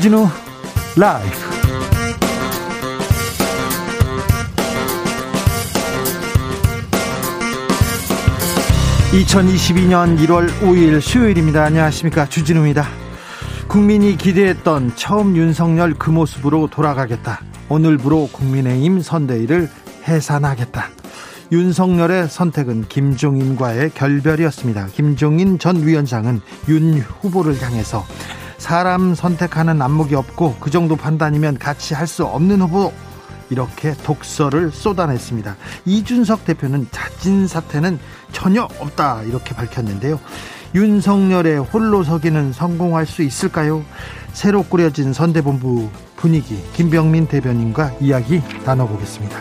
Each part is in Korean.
주진우 라이브. (2022년 1월 5일) 수요일입니다. 안녕하십니까? 주진우입니다. 국민이 기대했던 처음 윤석열 그 모습으로 돌아가겠다. 오늘부로 국민의힘 선대위를 해산하겠다. 윤석열의 선택은 김종인과의 결별이었습니다. 김종인 전 위원장은 윤 후보를 향해서 사람 선택하는 안목이 없고 그 정도 판단이면 같이 할 수 없는 후보 이렇게 독서를 쏟아냈습니다. 이준석 대표는 자진 사퇴는 전혀 없다 이렇게 밝혔는데요. 윤석열의 홀로 서기는 성공할 수 있을까요? 새로 꾸려진 선대본부 분위기 김병민 대변인과 이야기 나눠보겠습니다.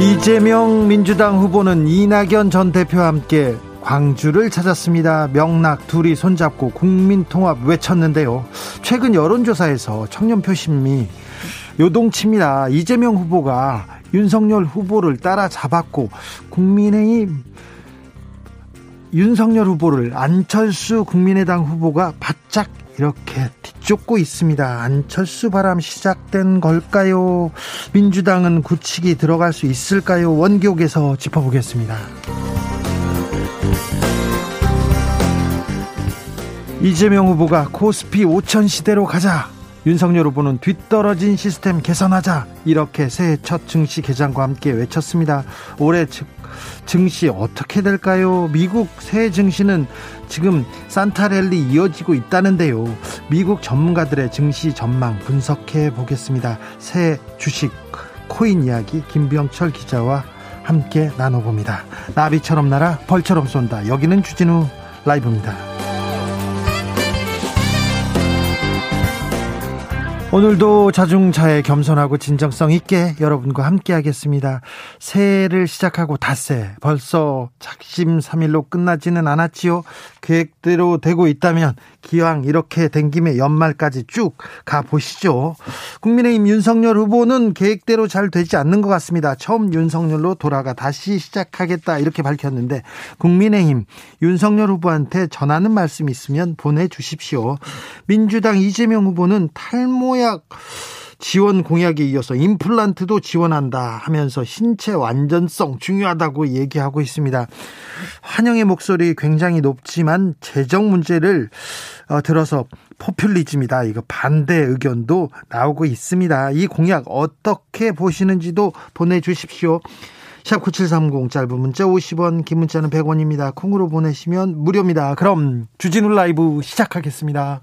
이재명 민주당 후보는 이낙연 전 대표와 함께 광주를 찾았습니다. 명락 둘이 손잡고 국민통합 외쳤는데요. 최근 여론조사에서 청년 표심이 요동칩니다. 이재명 후보가 윤석열 후보를 따라잡았고 국민의힘 윤석열 후보를 안철수 국민의당 후보가 바짝 이렇게 뒤쫓고 있습니다. 안철수 바람 시작된 걸까요? 민주당은 굳히기 들어갈 수 있을까요? 원기옥에서 짚어보겠습니다. 이재명 후보가 코스피 5천 시대로 가자. 윤석열 후보는 뒤떨어진 시스템 개선하자. 이렇게 새해 첫 증시 개장과 함께 외쳤습니다. 올해 증시 어떻게 될까요? 미국 새 증시는 지금 산타랠리 이어지고 있다는데요. 미국 전문가들의 증시 전망 분석해 보겠습니다. 새 주식 코인 이야기 김병철 기자와 함께 나눠봅니다. 나비처럼 날아 벌처럼 쏜다. 여기는 주진우 라이브입니다. 오늘도 자중차에 겸손하고 진정성 있게 여러분과 함께 하겠습니다. 새해를 시작하고 닷새 벌써 작심삼일로 끝나지는 않았지요. 계획대로 되고 있다면 기왕 이렇게 된 김에 연말까지 쭉 가보시죠. 국민의힘 윤석열 후보는 계획대로 잘 되지 않는 것 같습니다. 처음 윤석열로 돌아가 다시 시작하겠다 이렇게 밝혔는데 국민의힘 윤석열 후보한테 전하는 말씀 있으면 보내주십시오. 민주당 이재명 후보는 탈모야 치약 지원 공약에 이어서 임플란트도 지원한다 하면서 신체 완전성 중요하다고 얘기하고 있습니다. 환영의 목소리 굉장히 높지만 재정 문제를 어, 들어서 포퓰리즘이다. 이거 반대 의견도 나오고 있습니다. 이 공약 어떻게 보시는지도 보내주십시오. 샵9730 짧은 문자 50원 긴 문자는 100원입니다. 콩으로 보내시면 무료입니다. 그럼 주진우 라이브 시작하겠습니다.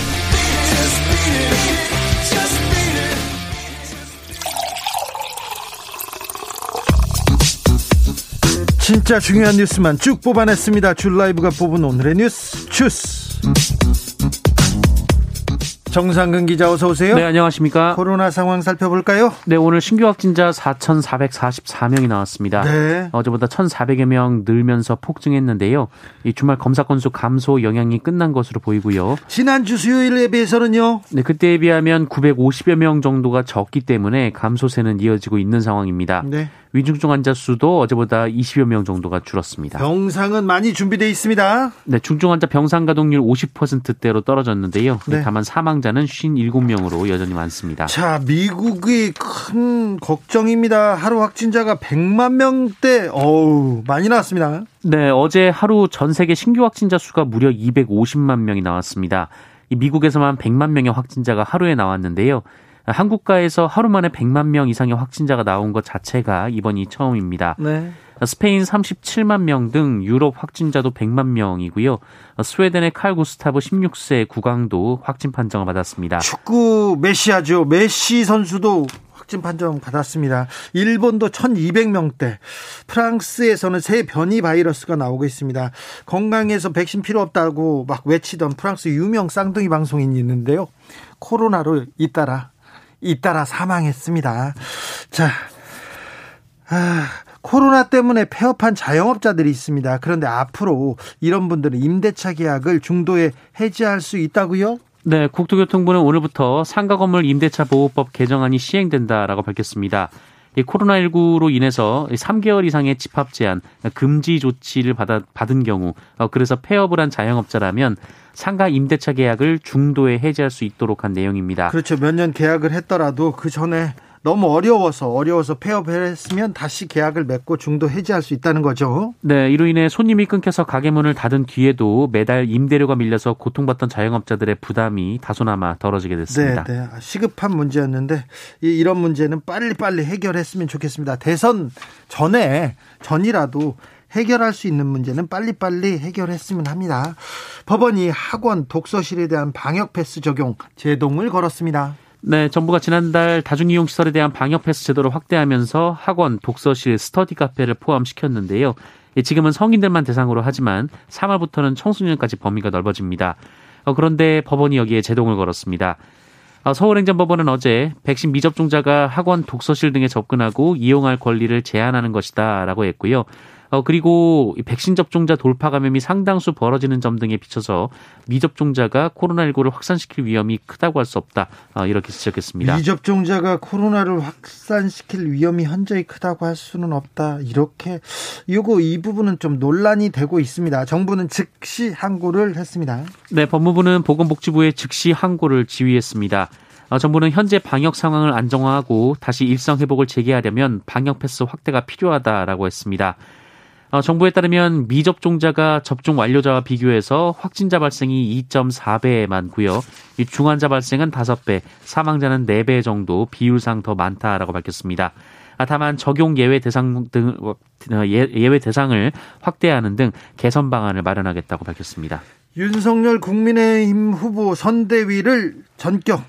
진짜 중요한 뉴스만 쭉 뽑아냈습니다. 줄 라이브가 뽑은 오늘의 뉴스 주스. 정상근 기자 어서 오세요. 네, 안녕하십니까? 코로나 상황 살펴볼까요? 네, 오늘 신규 확진자 4,444명이 나왔습니다. 네. 어제보다 1,400여 명 늘면서 폭증했는데요. 이 주말 검사 건수 감소 영향이 끝난 것으로 보이고요. 지난주 수요일에 비해서는요? 네, 그때에 비하면 950여 명 정도가 적기 때문에 감소세는 이어지고 있는 상황입니다. 네. 위중증 환자 수도 어제보다 20여 명 정도가 줄었습니다. 병상은 많이 준비되어 있습니다. 네, 중증 환자 병상 가동률 50%대로 떨어졌는데요. 네. 다만 사망자는 57명으로 여전히 많습니다. 자, 미국이 큰 걱정입니다. 하루 확진자가 100만 명대, 어우, 많이 나왔습니다. 네, 어제 하루 전 세계 신규 확진자 수가 무려 250만 명이 나왔습니다. 미국에서만 100만 명의 확진자가 하루에 나왔는데요. 한국가에서 하루 만에 100만 명 이상의 확진자가 나온 것 자체가 이번이 처음입니다. 네. 스페인 37만 명 등 유럽 확진자도 100만 명이고요. 스웨덴의 칼 구스타브 16세 국왕도 확진 판정을 받았습니다. 축구 메시아죠. 메시 선수도 확진 판정 받았습니다. 일본도 1200명대. 프랑스에서는 새 변이 바이러스가 나오고 있습니다. 건강해서 백신 필요 없다고 막 외치던 프랑스 유명 쌍둥이 방송인이 있는데요. 코로나로 잇따라 잇따라 사망했습니다. 자, 아, 코로나 때문에 폐업한 자영업자들이 있습니다. 그런데 앞으로 이런 분들은 임대차 계약을 중도에 해지할 수 있다고요? 네, 국토교통부는 오늘부터 상가 건물 임대차 보호법 개정안이 시행된다라고 밝혔습니다. 이 코로나19로 인해서 3개월 이상의 집합 제한, 금지 조치를 받아, 받은 경우, 어, 그래서 폐업을 한 자영업자라면 상가 임대차 계약을 중도에 해지할 수 있도록 한 내용입니다. 그렇죠. 몇 년 계약을 했더라도 그 전에 너무 어려워서 어려워서 폐업을 했으면 다시 계약을 맺고 중도 해지할 수 있다는 거죠. 네, 이로 인해 손님이 끊겨서 가게 문을 닫은 뒤에도 매달 임대료가 밀려서 고통받던 자영업자들의 부담이 다소나마 덜어지게 됐습니다. 네, 네. 시급한 문제였는데 이런 문제는 빨리빨리 해결했으면 좋겠습니다. 대선 전에 전이라도 해결할 수 있는 문제는 빨리빨리 해결했으면 합니다. 법원이 학원 독서실에 대한 방역 패스 적용 제동을 걸었습니다. 네, 정부가 지난달 다중이용 시설에 대한 방역 패스 제도를 확대하면서 학원, 독서실, 스터디 카페를 포함시켰는데요. 예, 지금은 성인들만 대상으로 하지만 3월부터는 청소년까지 범위가 넓어집니다. 어, 그런데 법원이 여기에 제동을 걸었습니다. 어, 서울행정법원은 어제 백신 미접종자가 학원, 독서실 등에 접근하고 이용할 권리를 제한하는 것이다라고 했고요. 어, 그리고 백신 접종자 돌파 감염이 상당수 벌어지는 점 등에 비춰서 미접종자가 코로나19를 확산시킬 위험이 크다고 할 수 없다. 어, 이렇게 지적했습니다. 미접종자가 코로나를 확산시킬 위험이 현저히 크다고 할 수는 없다. 이렇게 이거 이 부분은 좀 논란이 되고 있습니다. 정부는 즉시 항고를 했습니다. 네, 법무부는 보건복지부에 즉시 항고를 지휘했습니다. 어, 정부는 현재 방역 상황을 안정화하고 다시 일상 회복을 재개하려면 방역 패스 확대가 필요하다라고 했습니다. 어, 정부에 따르면 미접종자가 접종 완료자와 비교해서 확진자 발생이 2.4배 많고요. 이 중환자 발생은 5배, 사망자는 4배 정도 비율상 더 많다라고 밝혔습니다. 아, 다만 적용 예외 대상 등 어, 예, 예외 대상을 확대하는 등 개선 방안을 마련하겠다고 밝혔습니다. 윤석열 국민의힘 후보 선대위를 전격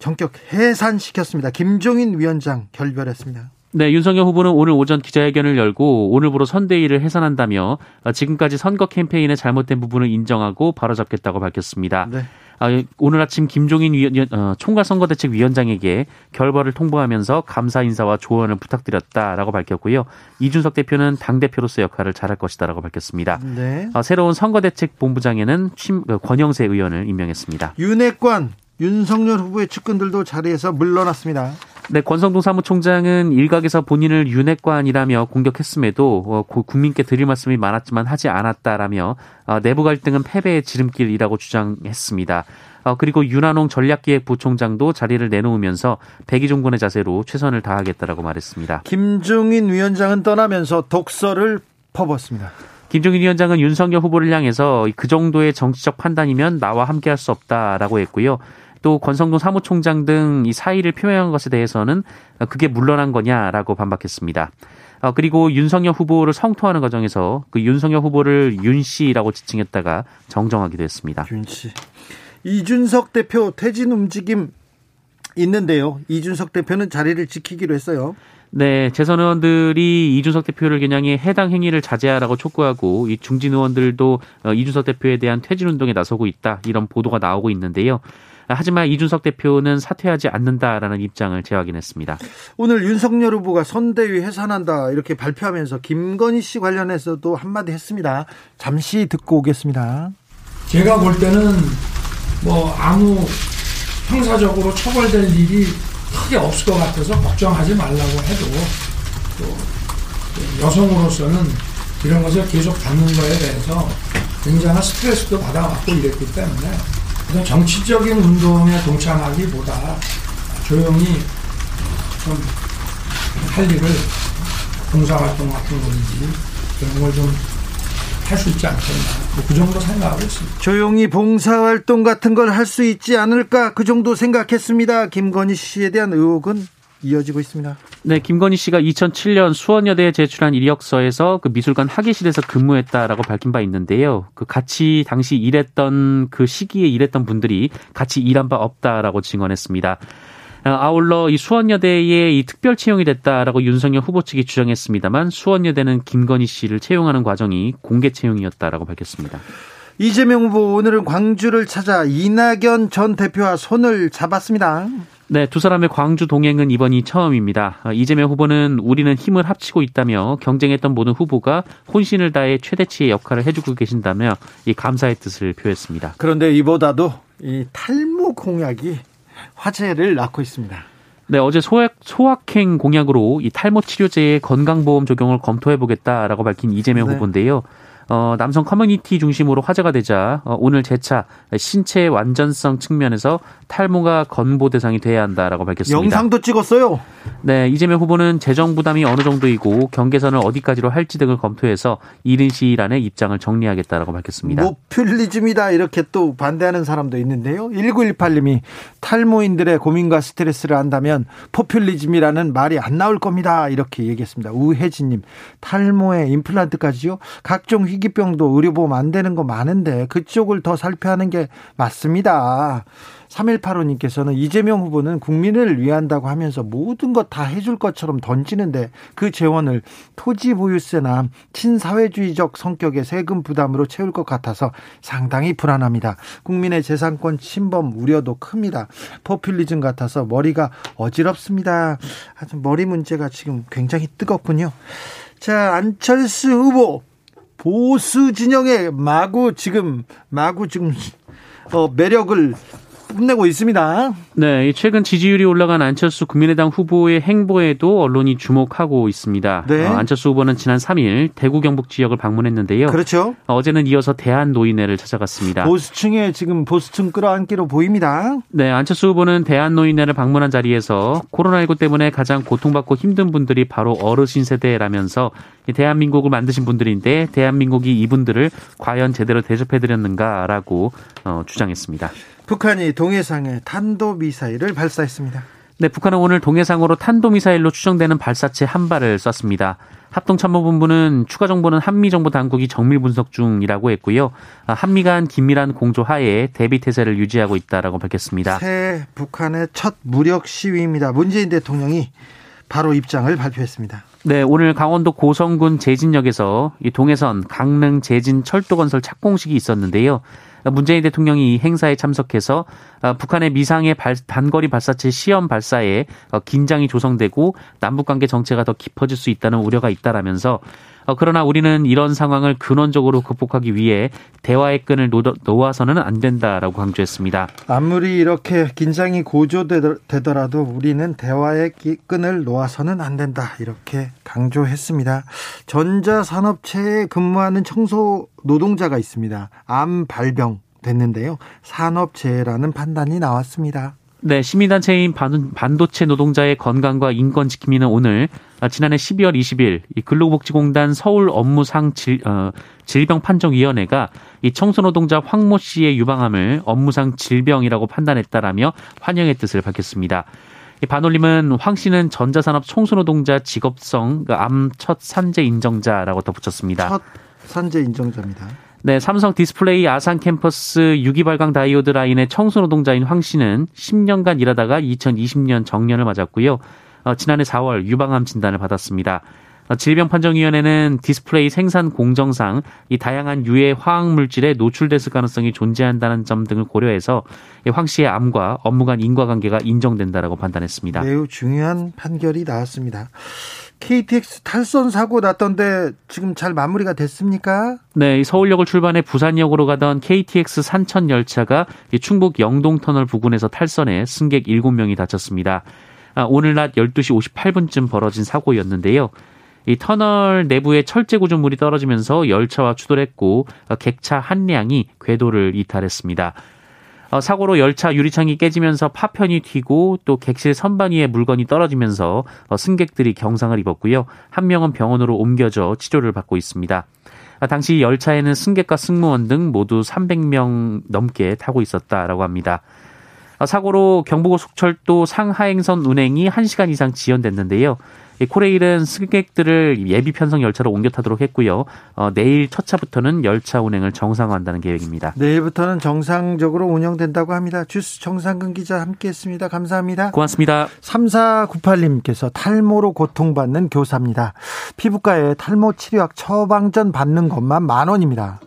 전격 해산시켰습니다. 김종인 위원장 결별했습니다. 네, 윤석열 후보는 오늘 오전 기자회견을 열고 오늘부로 선대위를 해산한다며 지금까지 선거 캠페인에 잘못된 부분을 인정하고 바로잡겠다고 밝혔습니다. 네. 아, 오늘 아침 김종인 위원, 어, 총괄선거대책위원장에게 결과를 통보하면서 감사 인사와 조언을 부탁드렸다라고 밝혔고요. 이준석 대표는 당대표로서 역할을 잘할 것이다라고 밝혔습니다. 네. 어, 새로운 선거대책본부장에는 심, 그 권영세 의원을 임명했습니다. 윤핵관 윤석열 후보의 측근들도 자리에서 물러났습니다. 네, 권성동 사무총장은 일각에서 본인을 윤핵관이라며 공격했음에도 어, 국민께 드릴 말씀이 많았지만 하지 않았다라며 어, 내부 갈등은 패배의 지름길이라고 주장했습니다. 어, 그리고 윤한홍 전략기획부총장도 자리를 내놓으면서 백의종군의 자세로 최선을 다하겠다라고 말했습니다. 김종인 위원장은 떠나면서 독서를 퍼붓습니다. 김종인 위원장은 윤석열 후보를 향해서 그 정도의 정치적 판단이면 나와 함께할 수 없다라고 했고요. 또 권성동 사무총장 등 이 사의를 표명한 것에 대해서는 그게 물러난 거냐라고 반박했습니다. 어, 그리고 윤석열 후보를 성토하는 과정에서 그 윤석열 후보를 윤 씨라고 지칭했다가 정정하기도 했습니다. 윤 씨. 이준석 대표 퇴진 움직임 있는데요. 이준석 대표는 자리를 지키기로 했어요. 네, 재선 의원들이 이준석 대표를 겨냥해 해당 행위를 자제하라고 촉구하고 이 중진 의원들도 어, 이준석 대표에 대한 퇴진 운동에 나서고 있다 이런 보도가 나오고 있는데요. 하지만 이준석 대표는 사퇴하지 않는다라는 입장을 재확인했습니다. 오늘 윤석열 후보가 선대위 해산한다 이렇게 발표하면서 김건희 씨 관련해서도 한마디 했습니다. 잠시 듣고 오겠습니다. 제가 볼 때는 뭐 아무 형사적으로 처벌될 일이 크게 없을 것 같아서 걱정하지 말라고 해도 또 여성으로서는 이런 것을 계속 받는 거에 대해서 굉장한 스트레스도 받아왔고 이랬기 때문에 정치적인 운동에 동참하기보다 조용히 좀 할 일을 봉사활동 같은 거지 그런 걸좀 할수 있지 않겠나 뭐그 정도 생각하고 있습니다. 조용히 봉사활동 같은 걸 할 수 있지 않을까 그 정도 생각했습니다. 김건희 씨에 대한 의혹은 이어지고 있습니다. 네, 김건희 씨가 2007년 수원여대에 제출한 이력서에서 그 미술관 학예실에서 근무했다라고 밝힌 바 있는데요. 그 같이 당시 일했던 그 시기에 일했던 분들이 같이 일한 바 없다라고 증언했습니다. 아, 아울러 이 수원여대에 이 특별 채용이 됐다라고 윤석열 후보 측이 주장했습니다만 수원여대는 김건희 씨를 채용하는 과정이 공개 채용이었다라고 밝혔습니다. 이재명 후보 오늘은 광주를 찾아 이낙연 전 대표와 손을 잡았습니다. 네, 두 사람의 광주 동행은 이번이 처음입니다. 어, 이재명 후보는 우리는 힘을 합치고 있다며 경쟁했던 모든 후보가 혼신을 다해 최대치의 역할을 해주고 계신다며 이 감사의 뜻을 표했습니다. 그런데 이보다도 이 탈모 공약이 화제를 낳고 있습니다. 네, 어제 소확, 소확행 공약으로 이 탈모 치료제의 건강보험 적용을 검토해보겠다라고 밝힌 이재명 네. 후보인데요. 어, 남성 커뮤니티 중심으로 화제가 되자 어, 오늘 재차 신체 완전성 측면에서 탈모가 건보 대상이 돼야 한다라고 밝혔습니다. 영상도 찍었어요. 네, 이재명 후보는 재정 부담이 어느 정도이고 경계선을 어디까지로 할지 등을 검토해서 이른 시일 안에 입장을 정리하겠다라고 밝혔습니다. 모퓰리즘이다 이렇게 또 반대하는 사람도 있는데요. 1918님이 탈모인들의 고민과 스트레스를 한다면 포퓰리즘이라는 말이 안 나올 겁니다. 이렇게 얘기했습니다. 우혜진님 탈모에 임플란트까지요. 각종 희귀병도 의료보험 안 되는 거 많은데 그쪽을 더 살펴야 하는 게 맞습니다. 3185님께서는 이재명 후보는 국민을 위한다고 하면서 모든 것 다 해줄 것처럼 던지는데 그 재원을 토지 보유세나 친사회주의적 성격의 세금 부담으로 채울 것 같아서 상당히 불안합니다. 국민의 재산권 침범 우려도 큽니다. 포퓰리즘 같아서 머리가 어지럽습니다. 아주 머리 문제가 지금 굉장히 뜨겁군요. 자, 안철수 후보 보수 진영의 마구 지금 마구 지금 어, 매력을 뽐내고 있습니다. 네, 최근 지지율이 올라간 안철수 국민의당 후보의 행보에도 언론이 주목하고 있습니다. 네. 어, 안철수 후보는 지난 3일 대구 경북 지역을 방문했는데요. 그렇죠. 어, 어제는 이어서 대한 노인회를 찾아갔습니다. 보수층에 지금 보수층 끌어안기로 보입니다. 네, 안철수 후보는 대한 노인회를 방문한 자리에서 코로나19 때문에 가장 고통받고 힘든 분들이 바로 어르신 세대라면서 대한민국을 만드신 분들인데 대한민국이 이분들을 과연 제대로 대접해드렸는가라고 어, 주장했습니다. 북한이 동해상에 탄도미사일을 발사했습니다. 네, 북한은 오늘 동해상으로 탄도미사일로 추정되는 발사체 한 발을 쐈습니다. 합동참모본부는 추가 정보는 한미 정보 당국이 정밀 분석 중이라고 했고요. 한미 간 긴밀한 공조 하에 대비 태세를 유지하고 있다라고 밝혔습니다. 새 북한의 첫 무력 시위입니다. 문재인 대통령이 바로 입장을 발표했습니다. 네, 오늘 강원도 고성군 제진역에서 이 동해선 강릉 제진 철도 건설 착공식이 있었는데요. 문재인 대통령이 이 행사에 참석해서 어, 북한의 미상의 발, 단거리 발사체 시험 발사에 어, 긴장이 조성되고 남북 관계 정체가 더 깊어질 수 있다는 우려가 있다라면서 어, 그러나 우리는 이런 상황을 근원적으로 극복하기 위해 대화의 끈을 놓아서는 안 된다라고 강조했습니다. 아무리 이렇게 긴장이 고조되더라도 우리는 대화의 끈을 놓아서는 안 된다 이렇게 강조했습니다. 전자산업체에 근무하는 청소 노동자가 있습니다. 암 발병 됐는데요. 산업재해라는 판단이 나왔습니다. 네, 시민단체인 반도체 노동자의 건강과 인권 지킴이는 오늘 아, 지난해 12월 20일 이 근로복지공단 서울 업무상 질, 어, 질병 판정위원회가 이 청소노동자 황모 씨의 유방암을 업무상 질병이라고 판단했다라며 환영의 뜻을 밝혔습니다. 이 반올림은 황 씨는 전자산업 청소노동자 직업성 그 암첫 산재 인정자라고 덧붙였습니다. 첫 산재 인정자입니다. 네, 삼성 디스플레이 아산 캠퍼스 유기발광 다이오드 라인의 청소 노동자인 황 씨는 10년간 일하다가 2020년 정년을 맞았고요. 어, 지난해 4월 유방암 진단을 받았습니다. 어, 질병판정위원회는 디스플레이 생산 공정상 이 다양한 유해 화학 물질에 노출됐을 가능성이 존재한다는 점 등을 고려해서 황 씨의 암과 업무 간 인과관계가 인정된다라고 판단했습니다. 매우 중요한 판결이 나왔습니다. KTX 탈선 사고 났던데 지금 잘 마무리가 됐습니까? 네, 서울역을 출발해 부산역으로 가던 KTX 산천 열차가 충북 영동터널 부근에서 탈선해 승객 7명이 다쳤습니다. 아, 오늘 낮 12시 58분쯤 벌어진 사고였는데요. 이 터널 내부에 철제 구조물이 떨어지면서 열차와 추돌했고 객차 한 량이 궤도를 이탈했습니다. 어, 사고로 열차 유리창이 깨지면서 파편이 튀고 또 객실 선반 위에 물건이 떨어지면서 어, 승객들이 경상을 입었고요. 한 명은 병원으로 옮겨져 치료를 받고 있습니다. 아, 당시 열차에는 승객과 승무원 등 모두 300명 넘게 타고 있었다라고 합니다. 아, 사고로 경부고 속철도 상하행선 운행이 1시간 이상 지연됐는데요. 코레일은 승객들을 예비 편성 열차로 옮겨 타도록 했고요. 어, 내일 첫 차부터는 열차 운행을 정상화한다는 계획입니다. 내일부터는 정상적으로 운영된다고 합니다. 주스 정상근 기자 함께했습니다. 감사합니다. 고맙습니다. 3498님께서 탈모로 고통받는 교사입니다. 피부과에 탈모 치료약 처방전 받는 것만 만 원입니다.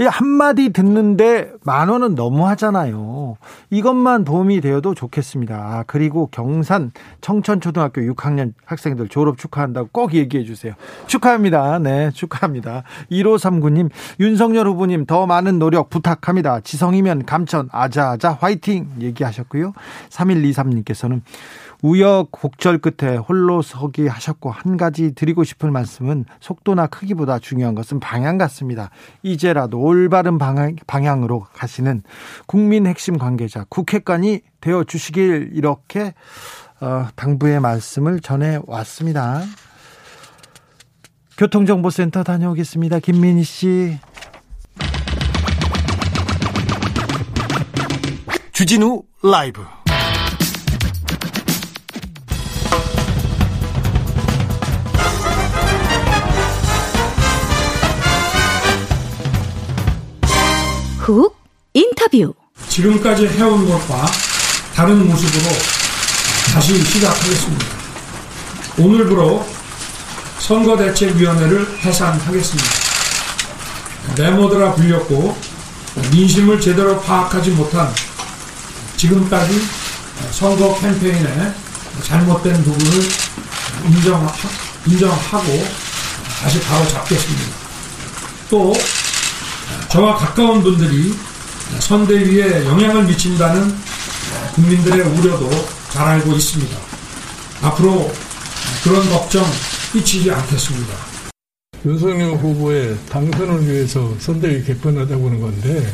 한마디 듣는데 만 원은 너무 하잖아요. 이것만 도움이 되어도 좋겠습니다. 아, 그리고 경산 청천초등학교 6학년 학생들 졸업 축하한다고 꼭 얘기해 주세요. 축하합니다. 네, 축하합니다. 1539님, 윤석열 후보님 더 많은 노력 부탁합니다. 지성이면 감천, 아자아자 화이팅! 얘기하셨고요. 3123님께서는 우여곡절 끝에 홀로 서기 하셨고 한 가지 드리고 싶은 말씀은 속도나 크기보다 중요한 것은 방향 같습니다. 이제라도 올바른 방향, 방향으로 가시는 국민 핵심 관계자 국회관이 되어 주시길 이렇게 어, 당부의 말씀을 전해 왔습니다. 교통정보센터 다녀오겠습니다. 김민희 씨. 주진우 라이브. 훅 인터뷰. 지금까지 해온 것과 다른 모습으로 다시 시작하겠습니다. 오늘부로 선거대책위원회를 해산하겠습니다. 네모드라 불렸고 민심을 제대로 파악하지 못한 지금까지 선거 캠페인에 잘못된 부분을 인정하, 인정하고 다시 바로 잡겠습니다. 또 저와 가까운 분들이 선대위에 영향을 미친다는 국민들의 우려도 잘 알고 있습니다. 앞으로 그런 걱정 끼치지 않겠습니다. 윤석열 후보의 당선을 위해서 선대위 개편하자고 하는 건데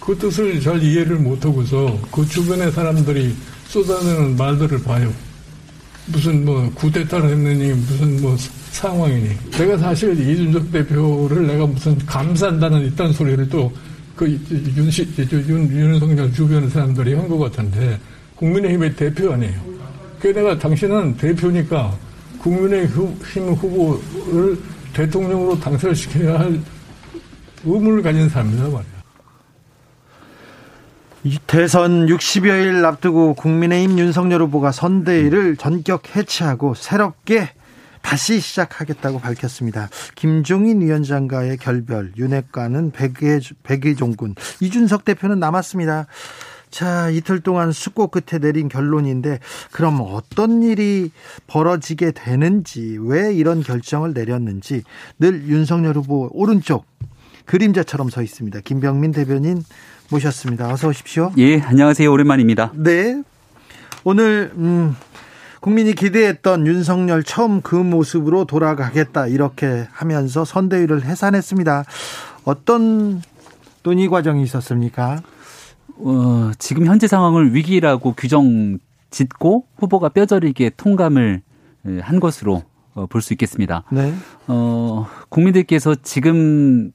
그 뜻을 잘 이해를 못하고서 그 주변의 사람들이 쏟아내는 말들을 봐요. 무슨 뭐 구대타를 했느니 무슨 뭐 상황이니. 내가 사실 이준석 대표를 내가 무슨 감싼다는 이딴 소리를 또 그 윤시 윤 윤석열 주변의 사람들이 한 것 같은데 국민의힘의 대표 아니에요. 그 내가 당신은 대표니까 국민의힘 후보를 대통령으로 당선시켜야 할 의무를 가진 사람이다 말이야. 대선 60여일 앞두고 국민의힘 윤석열 후보가 선대위를 전격 해체하고 새롭게 다시 시작하겠다고 밝혔습니다. 김종인 위원장과의 결별, 윤핵관은 백의, 백의종군, 이준석 대표는 남았습니다. 자, 이틀 동안 숙고 끝에 내린 결론인데, 그럼 어떤 일이 벌어지게 되는지, 왜 이런 결정을 내렸는지, 늘 윤석열 후보 오른쪽 그림자처럼 서 있습니다. 김병민 대변인 모셨습니다. 어서 오십시오. 예, 안녕하세요. 오랜만입니다. 네. 오늘, 음, 국민이 기대했던 윤석열 처음 그 모습으로 돌아가겠다 이렇게 하면서 선대위를 해산했습니다. 어떤 논의 과정이 있었습니까? 어, 지금 현재 상황을 위기라고 규정 짓고 후보가 뼈저리게 통감을 한 것으로 어, 볼수 있겠습니다. 네. 어, 국민들께서 지금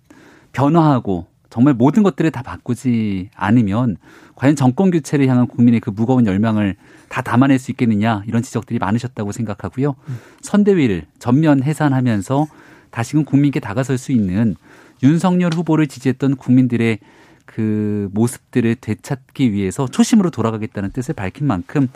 변화하고 정말 모든 것들을 다 바꾸지 않으면 과연 정권 교체를 향한 국민의 그 무거운 열망을 다 담아낼 수 있겠느냐 이런 지적들이 많으셨다고 생각하고요. 선대위를 전면 해산하면서 다시금 국민께 다가설 수 있는 윤석열 후보를 지지했던 국민들의 그 모습들을 되찾기 위해서 초심으로 돌아가겠다는 뜻을 밝힌 만큼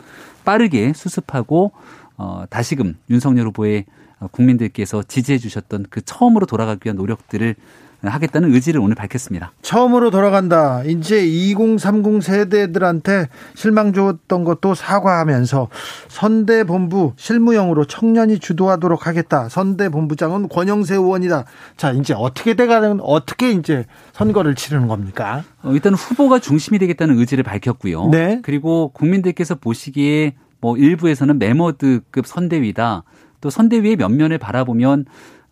빠르게 수습하고 어 다시금 윤석열 후보의 국민들께서 지지해 주셨던 그 처음으로 돌아가기 위한 노력들을 하겠다는 의지를 오늘 밝혔습니다. 처음으로 돌아간다. 이제 2030 세대들한테 실망 줬던 것도 사과하면서 선대 본부 실무형으로 청년이 주도하도록 하겠다. 선대 본부장은 권영세 의원이다. 자, 이제 어떻게 돼가는 어떻게 이제 선거를 치르는 겁니까? 어, 일단 후보가 중심이 되겠다는 의지를 밝혔고요. 네. 그리고 국민들께서 보시기에 뭐 일부에서는 메머드급 선대위다. 또 선대위의 면면을 바라보면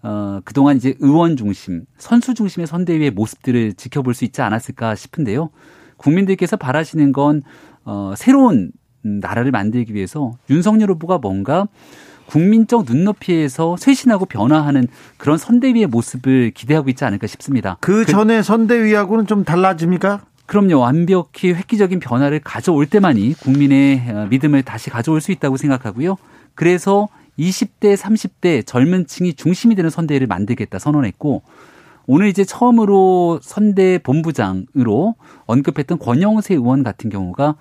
어, 그동안 이제 의원 중심, 선수 중심의 선대위의 모습들을 지켜볼 수 있지 않았을까 싶은데요. 국민들께서 바라시는 건, 어, 새로운 나라를 만들기 위해서 윤석열 후보가 뭔가 국민적 눈높이에서 쇄신하고 변화하는 그런 선대위의 모습을 기대하고 있지 않을까 싶습니다. 그 전에 선대위하고는 좀 달라집니까? 그럼요. 완벽히 획기적인 변화를 가져올 때만이 국민의 어, 믿음을 다시 가져올 수 있다고 생각하고요. 그래서 20대, 30대 젊은 층이 중심이 되는 선대위를 만들겠다 선언했고 오늘 이제 처음으로 선대 본부장으로 언급했던 권영세 의원 같은 경우가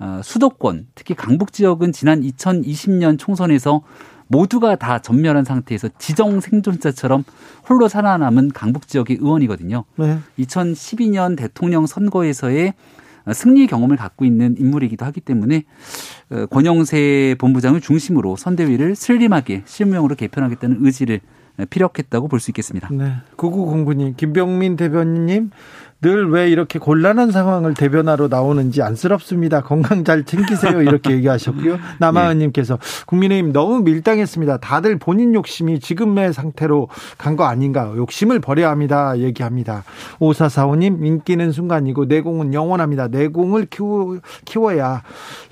어, 수도권 특히 강북 지역은 지난 2020년 총선에서 모두가 다 전멸한 상태에서 지정 생존자처럼 홀로 살아남은 강북 지역의 의원이거든요. 네. 2012년 대통령 선거에서의 승리 경험을 갖고 있는 인물이기도 하기 때문에 어, 권영세 본부장을 중심으로 선대위를 슬림하게 실무용으로 개편하겠다는 의지를 피력했다고 볼 수 있겠습니다. 네. 9909님, 김병민 대변인님, 늘 왜 이렇게 곤란한 상황을 대변하러 나오는지 안쓰럽습니다. 건강 잘 챙기세요. 이렇게 얘기하셨고요. 남아은님께서 국민의힘 너무 밀당했습니다. 다들 본인 욕심이 지금의 상태로 간 거 아닌가. 욕심을 버려야 합니다. 얘기합니다. 오사사오님 인기는 순간이고 내공은 영원합니다. 내공을 키워, 키워야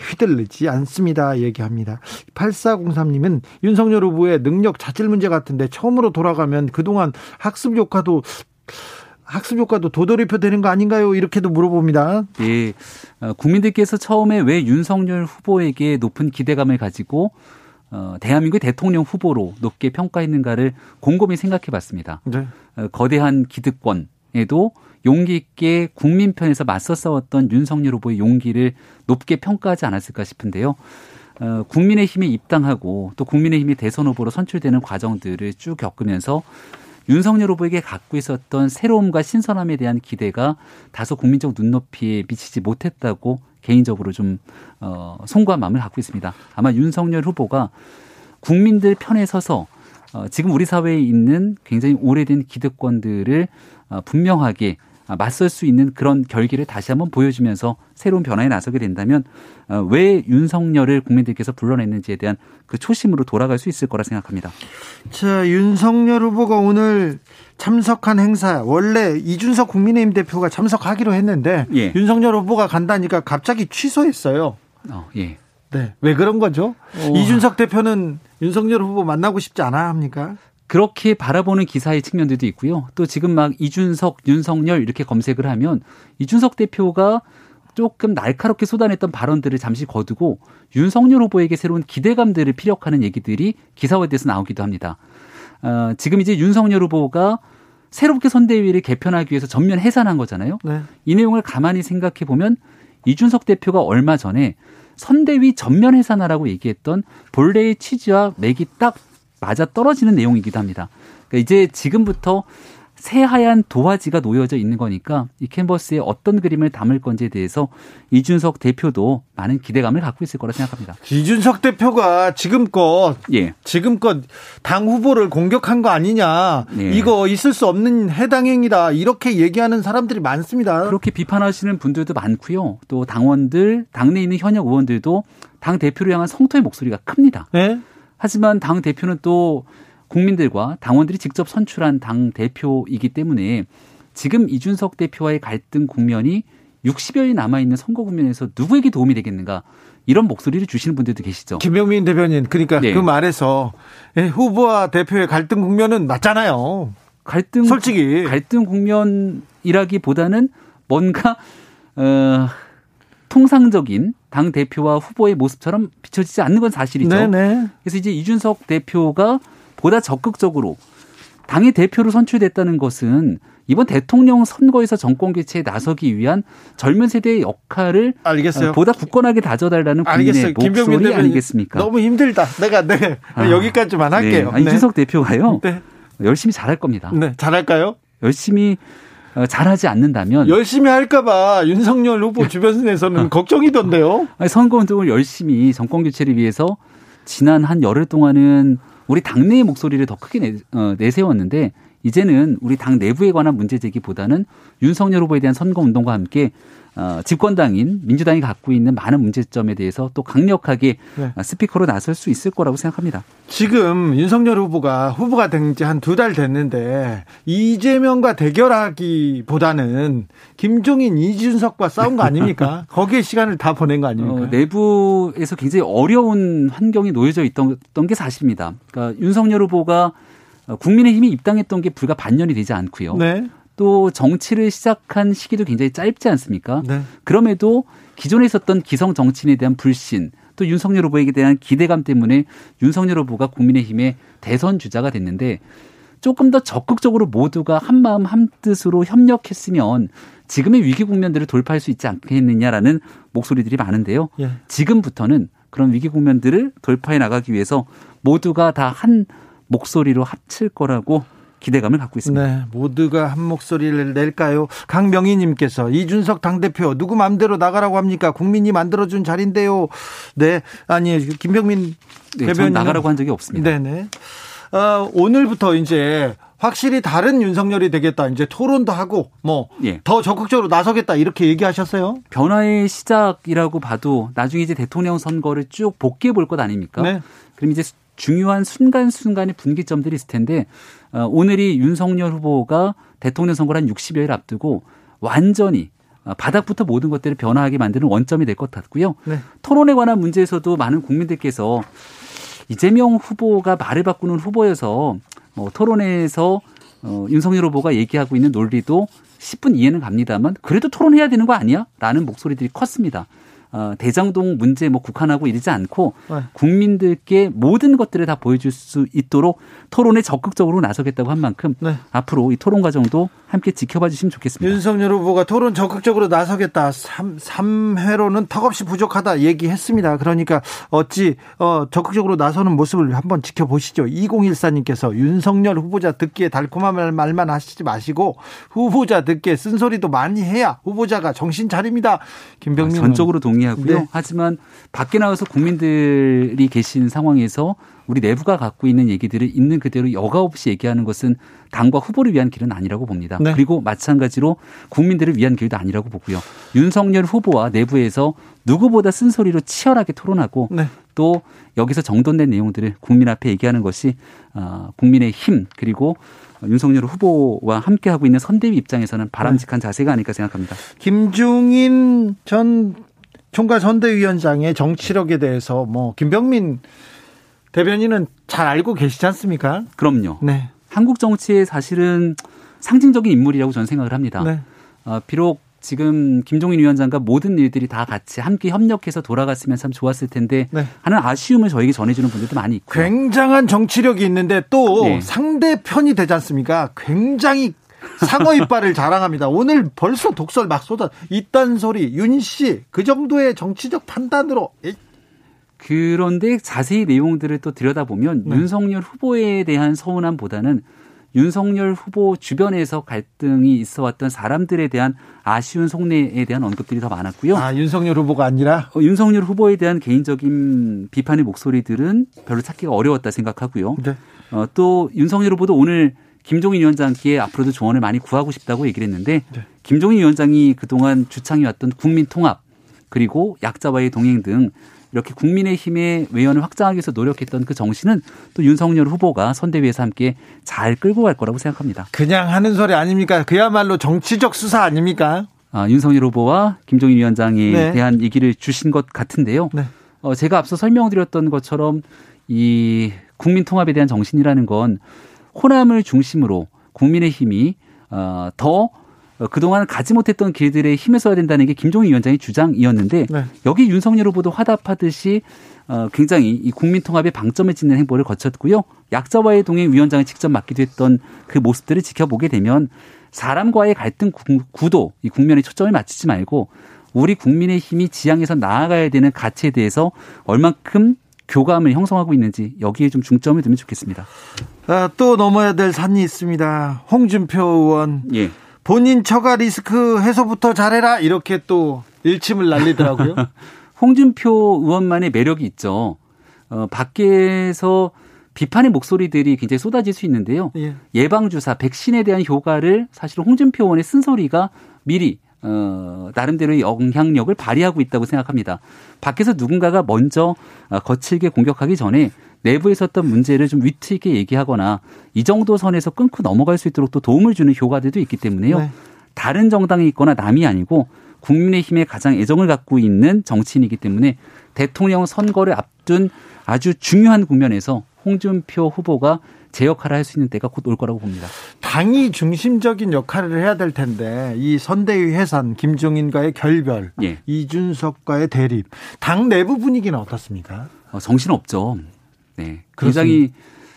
휘둘르지 않습니다. 얘기합니다. 8403님은 윤석열 후보의 능력 자질 문제 같은데 처음으로 돌아가면 그동안 학습 효과도 학습 효과도 도돌이표 되는 거 아닌가요? 이렇게도 물어봅니다. 예. 어, 국민들께서 처음에 왜 윤석열 후보에게 높은 기대감을 가지고 어, 대한민국 대통령 후보로 높게 평가했는가를 곰곰이 생각해 봤습니다. 네. 어, 거대한 기득권에도 용기 있게 국민 편에서 맞서 싸웠던 윤석열 후보의 용기를 높게 평가하지 않았을까 싶은데요. 어, 국민의힘에 입당하고 또 국민의힘이 대선 후보로 선출되는 과정들을 쭉 겪으면서 윤석열 후보에게 갖고 있었던 새로움과 신선함에 대한 기대가 다소 국민적 눈높이에 미치지 못했다고 개인적으로 좀 어, 송구한 마음을 갖고 있습니다. 아마 윤석열 후보가 국민들 편에 서서 어, 지금 우리 사회에 있는 굉장히 오래된 기득권들을 어, 분명하게 아, 맞설 수 있는 그런 결기를 다시 한번 보여주면서 새로운 변화에 나서게 된다면 어, 왜 윤석열을 국민들께서 불러냈는지에 대한 그 초심으로 돌아갈 수 있을 거라 생각합니다. 자, 윤석열 후보가 오늘 참석한 행사 원래 이준석 국민의힘 대표가 참석하기로 했는데 예. 윤석열 후보가 간다니까 갑자기 취소했어요. 어, 예. 네. 왜 그런 거죠? 오. 어. 이준석 대표는 윤석열 후보 만나고 싶지 않아 합니까? 그렇게 바라보는 기사의 측면들도 있고요. 또 지금 막 이준석, 윤석열 이렇게 검색을 하면 이준석 대표가 조금 날카롭게 쏟아냈던 발언들을 잠시 거두고 윤석열 후보에게 새로운 기대감들을 피력하는 얘기들이 기사화돼서 나오기도 합니다. 어, 지금 이제 윤석열 후보가 새롭게 선대위를 개편하기 위해서 전면 해산한 거잖아요. 네. 이 내용을 가만히 생각해 보면 이준석 대표가 얼마 전에 선대위 전면 해산하라고 얘기했던 본래의 취지와 맥이 딱 맞아 떨어지는 내용이기도 합니다. 그러니까 이제 지금부터 새하얀 도화지가 놓여져 있는 거니까 이 캔버스에 어떤 그림을 담을 건지에 대해서 이준석 대표도 많은 기대감을 갖고 있을 거라 생각합니다. 이준석 대표가 지금껏 예. 지금껏 당 후보를 공격한 거 아니냐. 예. 이거 있을 수 없는 해당 행위다. 이렇게 얘기하는 사람들이 많습니다. 그렇게 비판하시는 분들도 많고요. 또 당원들, 당내에 있는 현역 의원들도 당 대표를 향한 성토의 목소리가 큽니다. 네? 하지만 당 대표는 또 국민들과 당원들이 직접 선출한 당 대표이기 때문에 지금 이준석 대표와의 갈등 국면이 60여일 남아있는 선거 국면에서 누구에게 도움이 되겠는가 이런 목소리를 주시는 분들도 계시죠. 김병민 대변인 그러니까 네. 그 말에서 예, 후보와 대표의 갈등 국면은 맞잖아요. 갈등 솔직히 갈등 국면이라기보다는 뭔가 어 통상적인 당 대표와 후보의 모습처럼 비춰지지 않는 건 사실이죠. 네네. 그래서 이제 이준석 대표가 보다 적극적으로 당의 대표로 선출됐다는 것은 이번 대통령 선거에서 정권 교체에 나서기 위한 젊은 세대의 역할을 알겠어요. 보다 굳건하게 다져달라는 국민의 목소리 아니겠습니까? 너무 힘들다. 내가 네 아, 여기까지만 할게요. 네. 아, 이준석 네. 대표가요. 네. 열심히 잘할 겁니다. 네, 잘할까요? 열심히 어, 잘하지 않는다면 열심히 할까봐 윤석열 후보 주변에서는 걱정이던데요. 아니, 선거 운동을 열심히 정권 교체를 위해서 지난 한 열흘 동안은 우리 당내의 목소리를 더 크게 내, 어, 내세웠는데 이제는 우리 당 내부에 관한 문제 제기보다는 윤석열 후보에 대한 선거 운동과 함께 어, 집권당인 민주당이 갖고 있는 많은 문제점에 대해서 또 강력하게 네. 스피커로 나설 수 있을 거라고 생각합니다. 지금 윤석열 후보가 후보가 된 지 한 두 달 됐는데 이재명과 대결하기보다는 김종인, 이준석과 싸운 거 아닙니까? 거기에 시간을 다 보낸 거 아닙니까? 어, 내부에서 굉장히 어려운 환경이 놓여져 있던 게 사실입니다. 그러니까 윤석열 후보가 국민의힘이 입당했던 게 불과 반년이 되지 않고요. 네. 또 정치를 시작한 시기도 굉장히 짧지 않습니까? 네. 그럼에도 기존에 있었던 기성 정치인에 대한 불신 또 윤석열 후보에게 대한 기대감 때문에 윤석열 후보가 국민의힘의 대선 주자가 됐는데 조금 더 적극적으로 모두가 한 마음 한 뜻으로 협력했으면 지금의 위기 국면들을 돌파할 수 있지 않겠느냐라는 목소리들이 많은데요. 예. 지금부터는 그런 위기 국면들을 돌파해 나가기 위해서 모두가 다 한 목소리로 합칠 거라고 기대감을 갖고 있습니다. 네, 모두가 한 목소리를 낼까요? 강명희님께서 이준석 당대표 누구 마음대로 나가라고 합니까? 국민이 만들어준 자리인데요. 네, 아니 김병민 네, 대변인 나가라고 한 적이 없습니다. 네네. 어, 오늘부터 이제 확실히 다른 윤석열이 되겠다. 이제 토론도 하고 뭐더 예. 적극적으로 나서겠다 이렇게 얘기하셨어요. 변화의 시작이라고 봐도 나중에 이제 대통령 선거를 쭉 복귀해 볼 것 아닙니까? 네. 그럼 이제 중요한 순간순간의 분기점들이 있을 텐데 어, 오늘이 윤석열 후보가 대통령 선거를 한 60여일 앞두고 완전히 어, 바닥부터 모든 것들을 변화하게 만드는 원점이 될 것 같고요. 네. 토론에 관한 문제에서도 많은 국민들께서 이재명 후보가 말을 바꾸는 후보여서 뭐 토론회에서 어, 윤석열 후보가 얘기하고 있는 논리도 10분 이해는 갑니다만 그래도 토론해야 되는 거 아니야? 라는 목소리들이 컸습니다. 어, 대장동 문제 뭐 국한하고 이르지 않고 네. 국민들께 모든 것들을 다 보여줄 수 있도록 토론에 적극적으로 나서겠다고 한 만큼 네. 앞으로 이 토론 과정도 함께 지켜봐 주시면 좋겠습니다. 윤석열 후보가 토론 적극적으로 나서겠다. 3, 3회로는 턱없이 부족하다 얘기했습니다. 그러니까 어찌 어, 적극적으로 나서는 모습을 한번 지켜보시죠. 2014님께서 윤석열 후보자 듣기에 달콤한 말만 하시지 마시고 후보자 듣기에 쓴소리도 많이 해야 후보자가 정신 차립니다. 김병민 아, 전적으로 동의 하고요. 네. 하지만 밖에 나와서 국민들이 계신 상황에서 우리 내부가 갖고 있는 얘기들을 있는 그대로 여과 없이 얘기하는 것은 당과 후보를 위한 길은 아니라고 봅니다. 네. 그리고 마찬가지로 국민들을 위한 길도 아니라고 보고요. 윤석열 후보와 내부에서 누구보다 쓴소리로 치열하게 토론하고 네. 또 여기서 정돈된 내용들을 국민 앞에 얘기하는 것이 어, 국민의 힘 그리고 윤석열 후보와 함께하고 있는 선대위 입장에서는 바람직한 네. 자세가 아닐까 생각합니다. 김중인 전 총괄 선대위원장의 정치력에 대해서 뭐 김병민 대변인은 잘 알고 계시지 않습니까? 그럼요. 네. 한국 정치의 사실은 상징적인 인물이라고 저는 생각을 합니다. 네. 어, 비록 지금 김종인 위원장과 모든 일들이 다 같이 함께 협력해서 돌아갔으면 참 좋았을 텐데 네. 하는 아쉬움을 저에게 전해주는 분들도 많이 있고 굉장한 정치력이 있는데 또 네. 상대편이 되지 않습니까? 굉장히 상어 이빨을 자랑합니다. 오늘 벌써 독설 막 쏟아 이딴 소리 윤 씨 그 정도의 정치적 판단으로 그런데 자세히 내용들을 또 들여다보면 네. 윤석열 후보에 대한 서운함보다는 윤석열 후보 주변에서 갈등이 있어 왔던 사람들에 대한 아쉬운 속내에 대한 언급들이 더 많았고요. 아, 윤석열 후보가 아니라? 어, 윤석열 후보에 대한 개인적인 비판의 목소리들은 별로 찾기가 어려웠다 생각하고요. 네. 어, 또 윤석열 후보도 오늘 김종인 위원장께 앞으로도 조언을 많이 구하고 싶다고 얘기를 했는데 네. 김종인 위원장이 그동안 주창해왔던 국민 통합 그리고 약자와의 동행 등 이렇게 국민의힘의 외연을 확장하기 위해서 노력했던 그 정신은 또 윤석열 후보가 선대위에서 함께 잘 끌고 갈 거라고 생각합니다. 그냥 하는 소리 아닙니까? 그야말로 정치적 수사 아닙니까? 아, 윤석열 후보와 김종인 위원장에 네. 대한 얘기를 주신 것 같은데요. 네. 어, 제가 앞서 설명드렸던 것처럼 이 국민 통합에 대한 정신이라는 건 호남을 중심으로 국민의힘이 어, 더 어, 그동안 가지 못했던 길들에 힘을 써야 된다는 게 김종인 위원장의 주장이었는데 네. 여기 윤석열 후보도 화답하듯이 어, 굉장히 이 국민 통합에 방점을 찍는 행보를 거쳤고요. 약자와의 동행 위원장을 직접 맡기도 했던 그 모습들을 지켜보게 되면 사람과의 갈등 구도, 이 국면에 초점을 맞추지 말고 우리 국민의 힘이 지향해서 나아가야 되는 가치에 대해서 얼만큼 교감을 형성하고 있는지 여기에 좀 중점을 두면 좋겠습니다. 아, 또 넘어야 될 산이 있습니다. 홍준표 의원. 예. 본인 처가 리스크 해소부터 잘해라 이렇게 또 일침을 날리더라고요. 홍준표 의원만의 매력이 있죠. 어, 밖에서 비판의 목소리들이 굉장히 쏟아질 수 있는데요. 예. 방 주사, 백신에 대한 효과를 사실 홍준표 의원의 쓴소리가 미리 어, 나름대로의 영향력을 발휘하고 있다고 생각합니다. 밖에서 누군가가 먼저 어, 거칠게 공격하기 전에 내부에 있었던 문제를 좀 위트 있게 얘기하거나 이 정도 선에서 끊고 넘어갈 수 있도록 또 도움을 주는 효과들도 있기 때문에요. 네. 다른 정당이 있거나 남이 아니고 국민의힘에 가장 애정을 갖고 있는 정치인이기 때문에 대통령 선거를 앞둔 아주 중요한 국면에서 홍준표 후보가 제 역할을 할 수 있는 때가 곧 올 거라고 봅니다. 당이 중심적인 역할을 해야 될 텐데 이 선대위 해산, 김종인과의 결별, 예. 이준석과의 대립, 당 내부 분위기는 어떻습니까? 어, 정신 없죠. 네. 굉장히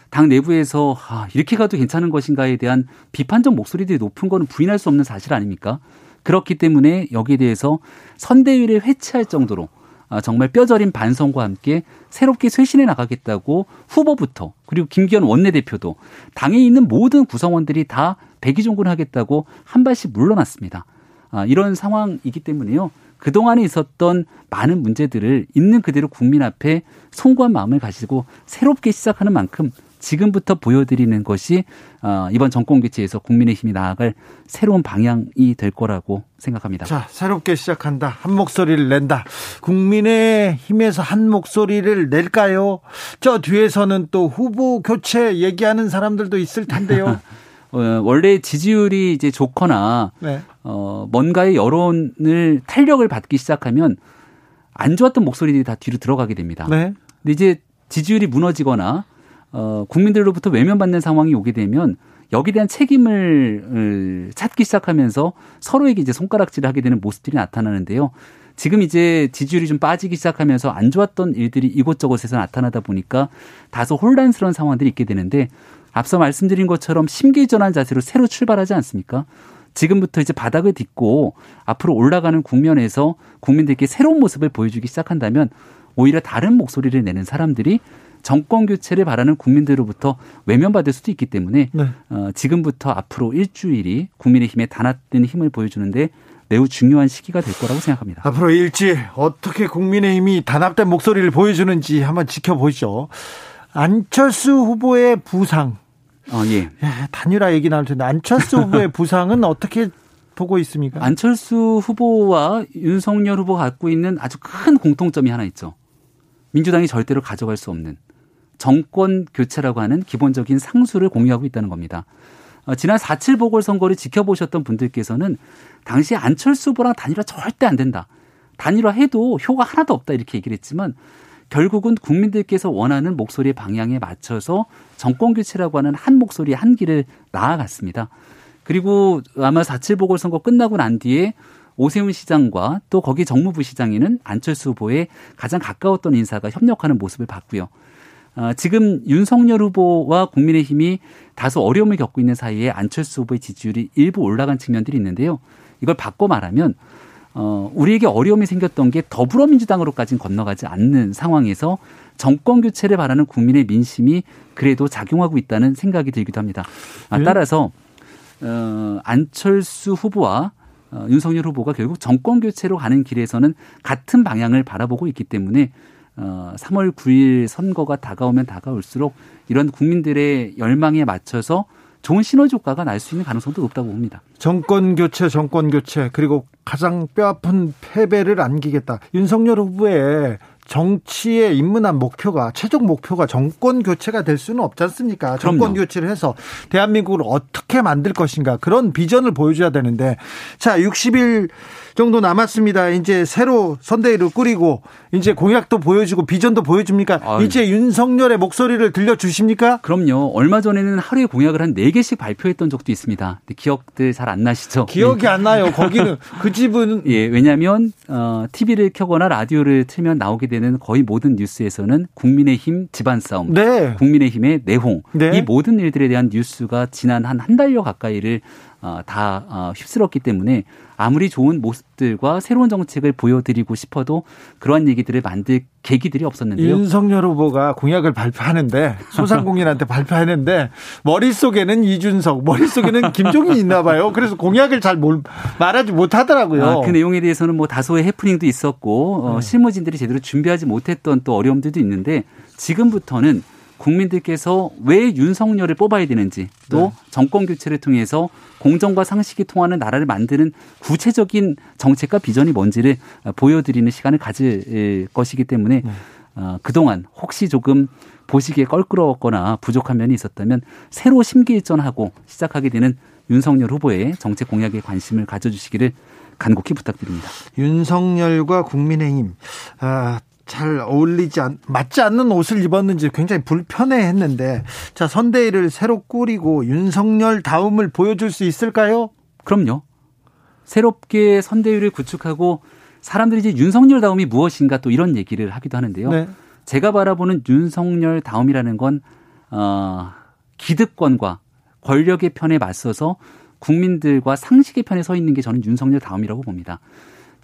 당 내부에서 아, 이렇게 가도 괜찮은 것인가에 대한 비판적 목소리들이 높은 거는 부인할 수 없는 사실 아닙니까? 그렇기 때문에 여기에 대해서 선대위를 회치할 정도로 아, 정말 뼈저린 반성과 함께 새롭게 쇄신해 나가겠다고 후보부터 그리고 김기현 원내대표도 당에 있는 모든 구성원들이 다 백의종군하겠다고 한 발씩 물러났습니다. 아, 이런 상황이기 때문에요. 그동안에 있었던 많은 문제들을 있는 그대로 국민 앞에 송구한 마음을 가지고 새롭게 시작하는 만큼 지금부터 보여드리는 것이 어, 이번 정권 교체에서 국민의힘이 나아갈 새로운 방향이 될 거라고 생각합니다. 자, 새롭게 시작한다. 한 목소리를 낸다. 국민의힘에서 한 목소리를 낼까요? 저 뒤에서는 또 후보 교체 얘기하는 사람들도 있을 텐데요. 어, 원래 지지율이 이제 좋거나 네. 어, 뭔가의 여론을 탄력을 받기 시작하면 안 좋았던 목소리들이 다 뒤로 들어가게 됩니다. 네. 근데 이제 지지율이 무너지거나 어, 국민들로부터 외면받는 상황이 오게 되면 여기에 대한 책임을 찾기 시작하면서 서로에게 이제 손가락질을 하게 되는 모습들이 나타나는데요. 지금 이제 지지율이 좀 빠지기 시작하면서 안 좋았던 일들이 이곳저곳에서 나타나다 보니까 다소 혼란스러운 상황들이 있게 되는데 앞서 말씀드린 것처럼 심기전환 자세로 새로 출발하지 않습니까? 지금부터 이제 바닥을 딛고 앞으로 올라가는 국면에서 국민들께 새로운 모습을 보여주기 시작한다면 오히려 다른 목소리를 내는 사람들이 정권 교체를 바라는 국민들로부터 외면받을 수도 있기 때문에 네. 어, 지금부터 앞으로 일주일이 국민의힘에 단합된 힘을 보여주는데 매우 중요한 시기가 될 거라고 생각합니다. 앞으로 일주일 어떻게 국민의힘이 단합된 목소리를 보여주는지 한번 지켜보죠. 안철수 후보의 부상. 어, 예. 예 단일화 얘기 나올 텐데 안철수 후보의 부상은 어떻게 보고 있습니까? 안철수 후보와 윤석열 후보가 갖고 있는 아주 큰 공통점이 하나 있죠. 민주당이 절대로 가져갈 수 없는 정권 교체라고 하는 기본적인 상수를 공유하고 있다는 겁니다. 어, 지난 4.7 보궐선거를 지켜보셨던 분들께서는 당시 안철수 후보랑 단일화 절대 안 된다. 단일화 해도 효과 하나도 없다 이렇게 얘기를 했지만 결국은 국민들께서 원하는 목소리의 방향에 맞춰서 정권 교체라고 하는 한 목소리 한 길을 나아갔습니다. 그리고 아마 4.7 보궐선거 끝나고 난 뒤에 오세훈 시장과 또 거기 정무부 시장에는 안철수 후보에 가장 가까웠던 인사가 협력하는 모습을 봤고요. 어, 지금 윤석열 후보와 국민의힘이 다소 어려움을 겪고 있는 사이에 안철수 후보의 지지율이 일부 올라간 측면들이 있는데요. 이걸 바꿔 말하면 어, 우리에게 어려움이 생겼던 게 더불어민주당으로까지는 건너가지 않는 상황에서 정권 교체를 바라는 국민의 민심이 그래도 작용하고 있다는 생각이 들기도 합니다. 아, 따라서 어, 안철수 후보와 어, 윤석열 후보가 결국 정권 교체로 가는 길에서는 같은 방향을 바라보고 있기 때문에 어, 3월 9일 선거가 다가오면 다가올수록 이런 국민들의 열망에 맞춰서 좋은 시너지 효과가 날 수 있는 가능성도 높다고 봅니다. 정권 교체, 정권 교체, 그리고 가장 뼈아픈 패배를 안기겠다. 윤석열 후보의 정치에 입문한 목표가 최종 목표가 정권 교체가 될 수는 없지 않습니까? 그럼요. 정권 교체를 해서 대한민국을 어떻게 만들 것인가 그런 비전을 보여줘야 되는데 자 60일 정도 남았습니다. 이제 새로 선대위를 꾸리고 이제 공약도 보여주고 비전도 보여줍니까? 아유. 이제 윤석열의 목소리를 들려주십니까? 그럼요. 얼마 전에는 하루에 공약을 한 4개씩 발표했던 적도 있습니다. 기억들 잘 안 나시죠? 기억이 네. 안 나요. 거기는 그 집은 예, 왜냐하면 어, TV를 켜거나 라디오를 틀면 나오게 되는 거의 모든 뉴스에서는 국민의힘 집안 싸움, 네. 국민의힘의 내홍 네. 이 모든 일들에 대한 뉴스가 지난 한 한 달여 가까이를 어, 다 어, 휩쓸었기 때문에 아무리 좋은 모습들과 새로운 정책을 보여드리고 싶어도 그러한 얘기들을 만들 계기들이 없었는데요. 윤석열 후보가 공약을 발표하는데 소상공인한테 발표하는데 머릿속에는 이준석, 머릿속에는 김종인이 있나 봐요. 그래서 공약을 잘 말하지 못하더라고요. 아, 그 내용에 대해서는 뭐 다소의 해프닝도 있었고 어, 네. 실무진들이 제대로 준비하지 못했던 또 어려움들도 있는데 지금부터는 국민들께서 왜 윤석열을 뽑아야 되는지 또 네. 정권 교체를 통해서 공정과 상식이 통하는 나라를 만드는 구체적인 정책과 비전이 뭔지를 보여드리는 시간을 가질 것이기 때문에 네. 어, 그동안 혹시 조금 보시기에 껄끄러웠거나 부족한 면이 있었다면 새로 심기일전하고 시작하게 되는 윤석열 후보의 정책 공약에 관심을 가져주시기를 간곡히 부탁드립니다. 윤석열과 국민의힘 아, 잘 어울리지 않, 맞지 않는 옷을 입었는지 굉장히 불편해 했는데, 자, 선대위를 새로 꾸리고 윤석열 다음을 보여줄 수 있을까요? 그럼요. 새롭게 선대위를 구축하고 사람들이 이제 윤석열 다음이 무엇인가 또 이런 얘기를 하기도 하는데요. 네. 제가 바라보는 윤석열 다음이라는 건, 어, 기득권과 권력의 편에 맞서서 국민들과 상식의 편에 서 있는 게 저는 윤석열 다음이라고 봅니다.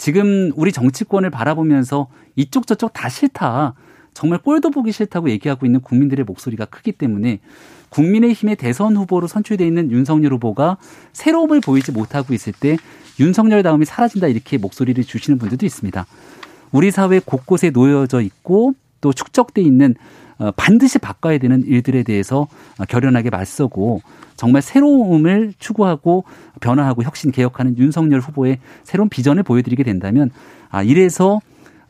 지금 우리 정치권을 바라보면서 이쪽 저쪽 다 싫다. 정말 꼴도 보기 싫다고 얘기하고 있는 국민들의 목소리가 크기 때문에 국민의힘의 대선 후보로 선출돼 있는 윤석열 후보가 새로움을 보이지 못하고 있을 때 윤석열 다음이 사라진다 이렇게 목소리를 주시는 분들도 있습니다. 우리 사회 곳곳에 놓여져 있고 또 축적돼 있는 어, 반드시 바꿔야 되는 일들에 대해서 결연하게 맞서고 정말 새로움을 추구하고 변화하고 혁신 개혁하는 윤석열 후보의 새로운 비전을 보여드리게 된다면 아 이래서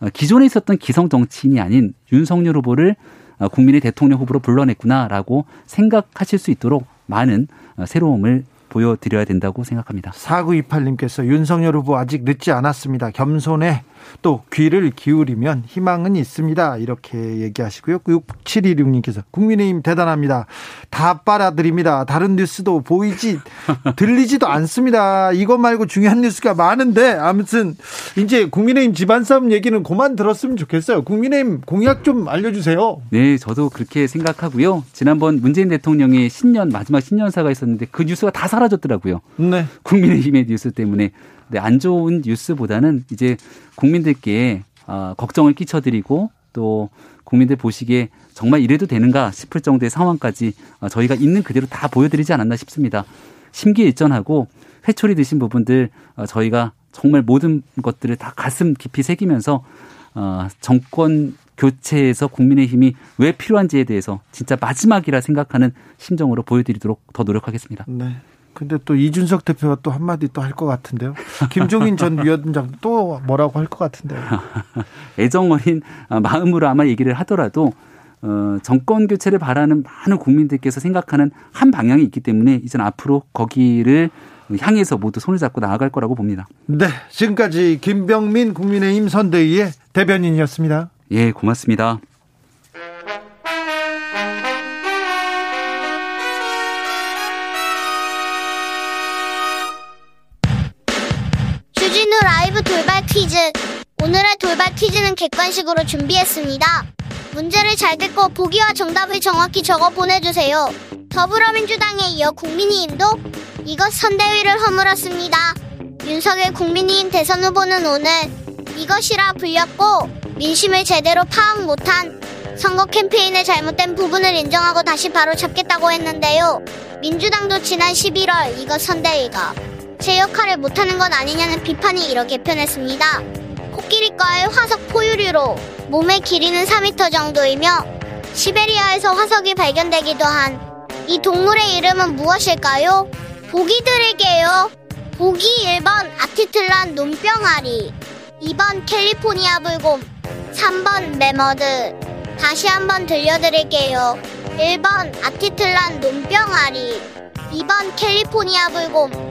어, 기존에 있었던 기성 정치인이 아닌 윤석열 후보를 어, 국민의 대통령 후보로 불러냈구나라고 생각하실 수 있도록 많은 새로움을 보여드려야 된다고 생각합니다. 4928님께서 윤석열 후보 아직 늦지 않았습니다. 겸손해 또 귀를 기울이면 희망은 있습니다. 이렇게 얘기하시고요. 6716님께서 국민의힘 대단합니다. 다 빨아들입니다. 다른 뉴스도 보이지 들리지도 않습니다. 이것 말고 중요한 뉴스가 많은데 아무튼 이제 국민의힘 집안 싸움 얘기는 그만 들었으면 좋겠어요. 국민의힘 공약 좀 알려주세요. 네, 저도 그렇게 생각하고요. 지난번 문재인 대통령의 신년 마지막 신년사가 있었는데 그 뉴스가 다 사라졌더라고요. 네. 국민의힘의 뉴스 때문에 네, 안 좋은 뉴스보다는 이제 국민들께 어, 걱정을 끼쳐드리고 또 국민들 보시기에 정말 이래도 되는가 싶을 정도의 상황까지 어, 저희가 있는 그대로 다 보여드리지 않았나 싶습니다. 심기일전하고 회초리 드신 부분들 어, 저희가 정말 모든 것들을 다 가슴 깊이 새기면서 어, 정권 교체에서 국민의 힘이 왜 필요한지에 대해서 진짜 마지막이라 생각하는 심정으로 보여드리도록 더 노력하겠습니다. 네. 근데 또 이준석 대표가 또 한마디 또 할 것 같은데요. 김종인 전 위원장 또 뭐라고 할 것 같은데요. 애정 어린 마음으로 아마 얘기를 하더라도 어, 정권 교체를 바라는 많은 국민들께서 생각하는 한 방향이 있기 때문에 이제는 앞으로 거기를 향해서 모두 손을 잡고 나아갈 거라고 봅니다. 네. 지금까지 김병민 국민의힘 선대위의 대변인이었습니다. 예, 고맙습니다. 퀴즈. 오늘의 돌발 퀴즈는 객관식으로 준비했습니다. 문제를 잘 듣고 보기와 정답을 정확히 적어 보내주세요. 더불어민주당에 이어 국민의힘도 이것 선대위를 허물었습니다. 윤석열 국민의힘 대선 후보는 오늘 이것이라 불렸고 민심을 제대로 파악 못한 선거 캠페인의 잘못된 부분을 인정하고 다시 바로 잡겠다고 했는데요. 민주당도 지난 11월 이것 선대위가 제 역할을 못하는 건 아니냐는 비판이 이렇게 표현했습니다. 코끼리과의 화석 포유류로 몸의 길이는 4m 정도이며 시베리아에서 화석이 발견되기도 한 이 동물의 이름은 무엇일까요? 보기 드릴게요. 보기 1번 아티틀란 눈병아리 2번 캘리포니아 불곰 3번 매머드 다시 한번 들려드릴게요. 1번 아티틀란 눈병아리 2번 캘리포니아 불곰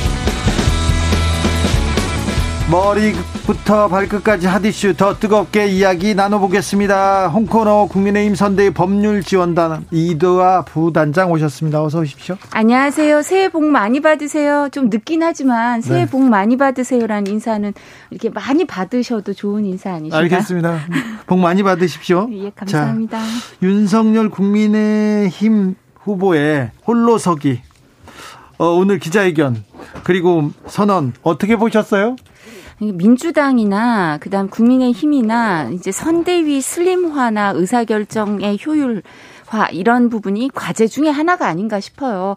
머리부터 발끝까지 핫이슈 더 뜨겁게 이야기 나눠보겠습니다. 홍코너 국민의힘 선대위 법률 지원단 이도아 부단장 오셨습니다. 어서 오십시오. 안녕하세요. 새해 복 많이 받으세요. 좀 늦긴 하지만 새해 네. 복 많이 받으세요라는 인사는 이렇게 많이 받으셔도 좋은 인사 아니신가요? 알겠습니다. 복 많이 받으십시오. 예, 감사합니다. 자, 윤석열 국민의힘 후보의 홀로서기 어, 오늘 기자회견 그리고 선언 어떻게 보셨어요? 민주당이나 그다음 국민의힘이나 이제 선대위 슬림화나 의사결정의 효율화 이런 부분이 과제 중에 하나가 아닌가 싶어요.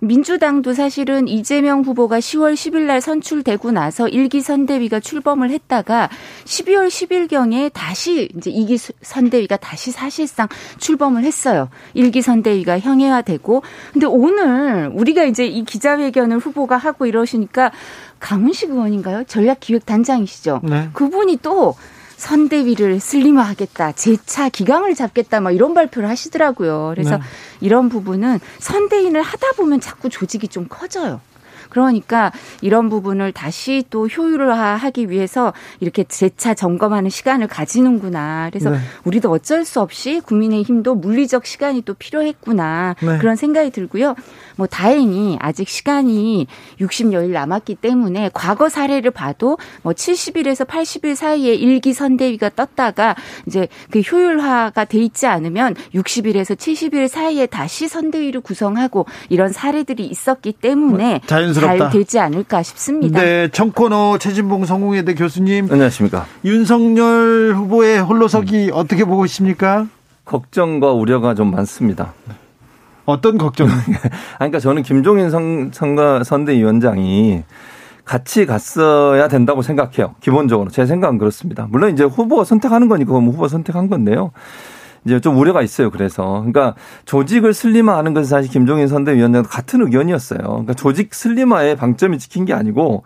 민주당도 사실은 이재명 후보가 10월 10일 날 선출되고 나서 일기 선대위가 출범을 했다가 12월 10일경에 다시 이제 이기 선대위가 다시 사실상 출범을 했어요. 일기 선대위가 형해화되고 근데 오늘 우리가 이제 이 기자회견을 후보가 하고 이러시니까 강훈식 의원인가요? 전략기획단장이시죠. 네. 그분이 또 선대위를 슬림화하겠다, 재차 기강을 잡겠다, 뭐 이런 발표를 하시더라고요. 그래서 네. 이런 부분은 선대위를 하다 보면 자꾸 조직이 좀 커져요. 그러니까 이런 부분을 다시 또 효율화하기 위해서 이렇게 재차 점검하는 시간을 가지는구나. 그래서 네. 우리도 어쩔 수 없이 국민의힘도 물리적 시간이 또 필요했구나. 네. 그런 생각이 들고요. 뭐 다행히 아직 시간이 60여일 남았기 때문에 과거 사례를 봐도 뭐 70일에서 80일 사이에 일기 선대위가 떴다가 이제 그 효율화가 돼 있지 않으면 60일에서 70일 사이에 다시 선대위를 구성하고 이런 사례들이 있었기 때문에 뭐. 잘 되지 않을까 싶습니다. 네, 청코너 최진봉 성공회대 교수님. 안녕하십니까. 윤석열 후보의 홀로서기 음. 어떻게 보고 있습니까? 걱정과 우려가 좀 많습니다. 어떤 걱정? 그러니까 저는 김종인 선, 선거 선대위원장이 같이 갔어야 된다고 생각해요. 기본적으로 제 생각은 그렇습니다. 물론 이제 후보 선택하는 거니까 뭐 후보 선택한 건데요. 이제 좀 우려가 있어요. 그래서 그러니까 조직을 슬림화하는 것은 사실 김종인 선대위원장도 같은 의견이었어요. 그러니까 조직 슬림화에 방점이 찍힌 게 아니고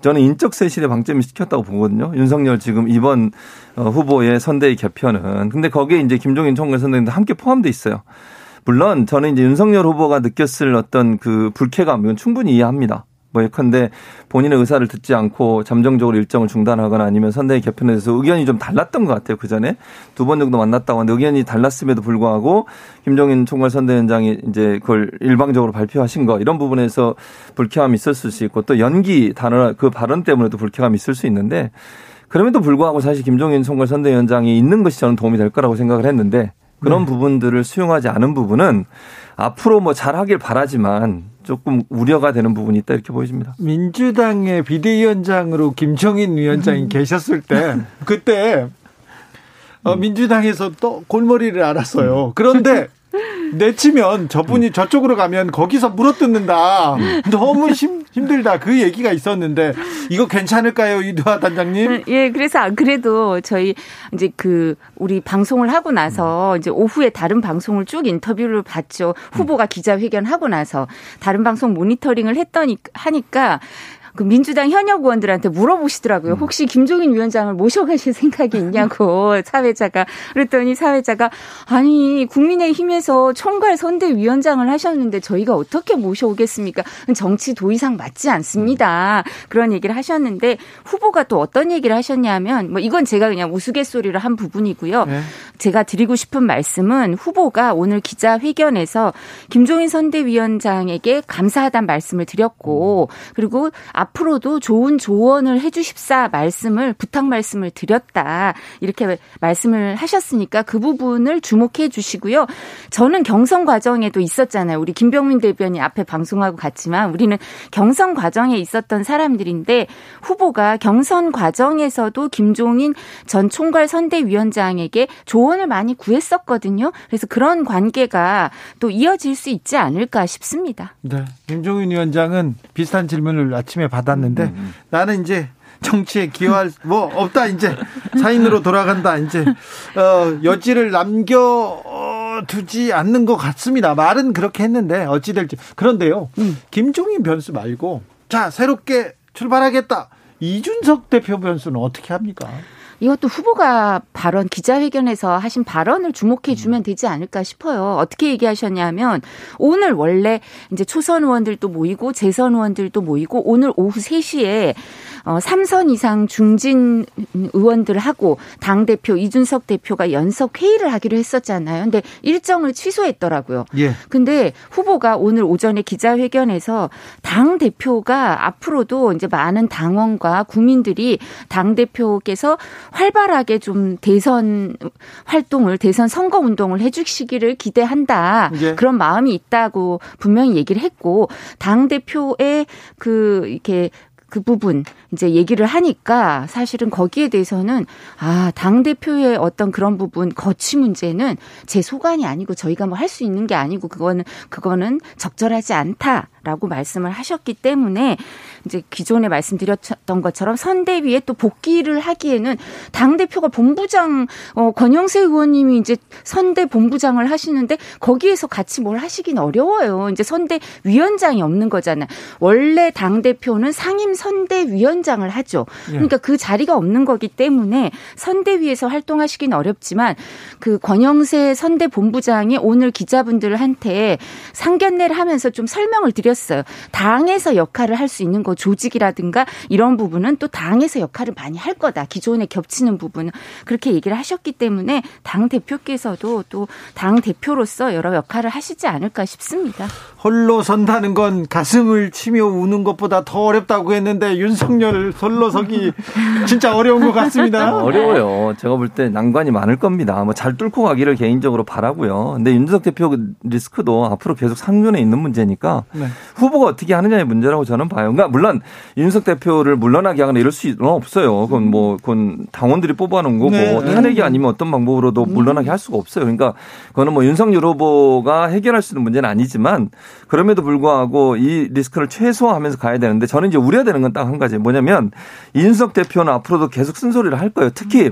저는 인적 쇄신에 방점이 찍혔다고 보거든요. 윤석열 지금 이번 어, 후보의 선대위 개편은 근데 거기에 이제 김종인 총괄 선대위도 함께 포함돼 있어요. 물론 저는 이제 윤석열 후보가 느꼈을 어떤 그 불쾌감 이건 충분히 이해합니다. 뭐 예컨대 본인의 의사를 듣지 않고 잠정적으로 일정을 중단하거나 아니면 선대위 개편에 대해서 의견이 좀 달랐던 것 같아요. 그 전에 두 번 정도 만났다고 하는데 의견이 달랐음에도 불구하고 김종인 총괄 선대위원장이 이제 그걸 일방적으로 발표하신 거 이런 부분에서 불쾌함이 있었을 수 있고 또 연기 단어 그 발언 때문에도 불쾌감이 있을 수 있는데 그럼에도 불구하고 사실 김종인 총괄 선대위원장이 있는 것이 저는 도움이 될 거라고 생각을 했는데 그런 네. 부분들을 수용하지 않은 부분은 앞으로 뭐 잘하길 바라지만 조금 우려가 되는 부분이 있다 이렇게 보여집니다. 민주당의 비대위원장으로 김정인 위원장이 음. 계셨을 때 그때 어, 음. 민주당에서 또 골머리를 알았어요. 그런데 내치면 저분이 음. 저쪽으로 가면 거기서 물어뜯는다. 음. 너무 힘, 힘들다. 그 얘기가 있었는데 이거 괜찮을까요, 이두하 단장님? 음, 예, 그래서 안 그래도 저희 이제 그 우리 방송을 하고 나서 이제 오후에 다른 방송을 쭉 인터뷰를 봤죠. 후보가 기자회견 하고 나서 다른 방송 모니터링을 했더니 하니까 그 민주당 현역 의원들한테 물어보시더라고요. 음. 혹시 김종인 위원장을 모셔가실 생각이 있냐고 사회자가 그랬더니 사회자가 아니 국민의힘에서 총괄 선대위원장을 하셨는데 저희가 어떻게 모셔오겠습니까? 정치 도의상 맞지 않습니다. 그런 얘기를 하셨는데 후보가 또 어떤 얘기를 하셨냐면 뭐 이건 제가 그냥 우스갯소리를 한 부분이고요. 네. 제가 드리고 싶은 말씀은 후보가 오늘 기자회견에서 김종인 선대위원장에게 감사하다는 말씀을 드렸고 그리고 앞 으로도 좋은 조언을 해주십사 말씀을 부탁 말씀을 드렸다 이렇게 말씀을 하셨으니까 그 부분을 주목해 주시고요. 저는 경선 과정에도 있었잖아요. 우리 김병민 대변인 앞에 방송하고 갔지만 우리는 경선 과정에 있었던 사람들인데 후보가 경선 과정에서도 김종인 전 총괄 선대위원장에게 조언을 많이 구했었거든요. 그래서 그런 관계가 또 이어질 수 있지 않을까 싶습니다. 네. 김종인 위원장은 비슷한 질문을 아침에 받았는데 음, 음, 음. 나는 이제 정치에 기여할 뭐 없다 이제 사인으로 돌아간다 이제 어, 여지를 남겨 두지 않는 것 같습니다. 말은 그렇게 했는데 어찌 될지 그런데요. 음. 김종인 변수 말고 자 새롭게 출발하겠다. 이준석 대표 변수는 어떻게 합니까? 이것도 후보가 발언 기자회견에서 하신 발언을 주목해 주면 되지 않을까 싶어요. 어떻게 얘기하셨냐면 오늘 원래 이제 초선 의원들도 모이고 재선 의원들도 모이고 오늘 오후 3시에 어, 3선 이상 중진 의원들하고 당 대표 이준석 대표가 연석 회의를 하기로 했었잖아요. 근데 일정을 취소했더라고요. 예. 근데 후보가 오늘 오전에 기자회견에서 당 대표가 앞으로도 이제 많은 당원과 국민들이 당 대표께서 활발하게 좀 대선 활동을 대선 선거 운동을 해 주시기를 기대한다. 예. 그런 마음이 있다고 분명히 얘기를 했고 당 대표의 그 이렇게 그 부분 이제 얘기를 하니까 사실은 거기에 대해서는 아, 당대표의 어떤 그런 부분 거취 문제는 제 소관이 아니고 저희가 뭐 할 수 있는 게 아니고 그거는 그거는 적절하지 않다 라고 말씀을 하셨기 때문에 이제 기존에 말씀드렸던 것처럼 선대위에 또 복귀를 하기에는 당 대표가 본부장 어 권영세 의원님이 이제 선대 본부장을 하시는데 거기에서 같이 뭘 하시긴 어려워요. 이제 선대 위원장이 없는 거잖아요. 원래 당 대표는 상임 선대 위원장을 하죠. 예. 그러니까 그 자리가 없는 거기 때문에 선대위에서 활동하시긴 어렵지만 그 권영세 선대 본부장이 오늘 기자분들한테 상견례를 하면서 좀 설명을 드렸 드렸어요. 당에서 역할을 할 수 있는 거 조직이라든가 이런 부분은 또 당에서 역할을 많이 할 거다. 기존에 겹치는 부분은 그렇게 얘기를 하셨기 때문에 당 대표께서도 또 당 대표로서 여러 역할을 하시지 않을까 싶습니다. 홀로 선다는 건 가슴을 치며 우는 것보다 더 어렵다고 했는데 윤석열 홀로 서기 진짜 어려운 것 같습니다. 어려워요. 제가 볼 때 난관이 많을 겁니다. 뭐 잘 뚫고 가기를 개인적으로 바라고요. 근데 윤석 대표 리스크도 앞으로 계속 상존에 있는 문제니까 네. 후보가 어떻게 하느냐의 문제라고 저는 봐요. 그러니까 물론 윤석 대표를 물러나게 하거나 이럴 수는 없어요. 그건 뭐 그건 당원들이 뽑아놓은 거고 네. 탄핵이 아니면 어떤 방법으로도 물러나게 할 수가 없어요. 그러니까 그거는 뭐 윤석열 후보가 해결할 수 있는 문제는 아니지만 그럼에도 불구하고 이 리스크를 최소화하면서 가야 되는데 저는 이제 우려되는 건 딱 한 가지 뭐냐면 인석 대표는 앞으로도 계속 쓴소리를 할 거예요. 특히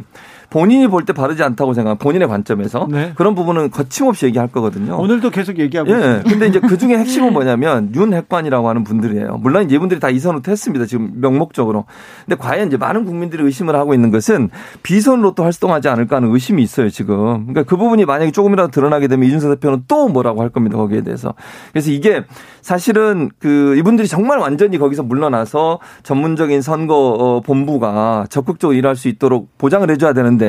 본인이 볼 때 바르지 않다고 생각, 본인의 관점에서 네. 그런 부분은 거침없이 얘기할 거거든요. 오늘도 계속 얘기하고 예. 있습니다. 근데 이제 그 중에 핵심은 뭐냐면 윤 핵관이라고 하는 분들이에요. 물론 이분들이 다 이선 후퇴 했습니다. 지금 명목적으로. 근데 과연 이제 많은 국민들이 의심을 하고 있는 것은 비선으로 또 활동하지 않을까 하는 의심이 있어요. 지금. 그러니까 그 부분이 만약에 조금이라도 드러나게 되면 이준석 대표는 또 뭐라고 할 겁니다. 거기에 대해서. 그래서 이게 사실은 그 이분들이 정말 완전히 거기서 물러나서 전문적인 선거 어, 본부가 적극적으로 일할 수 있도록 보장을 해줘야 되는데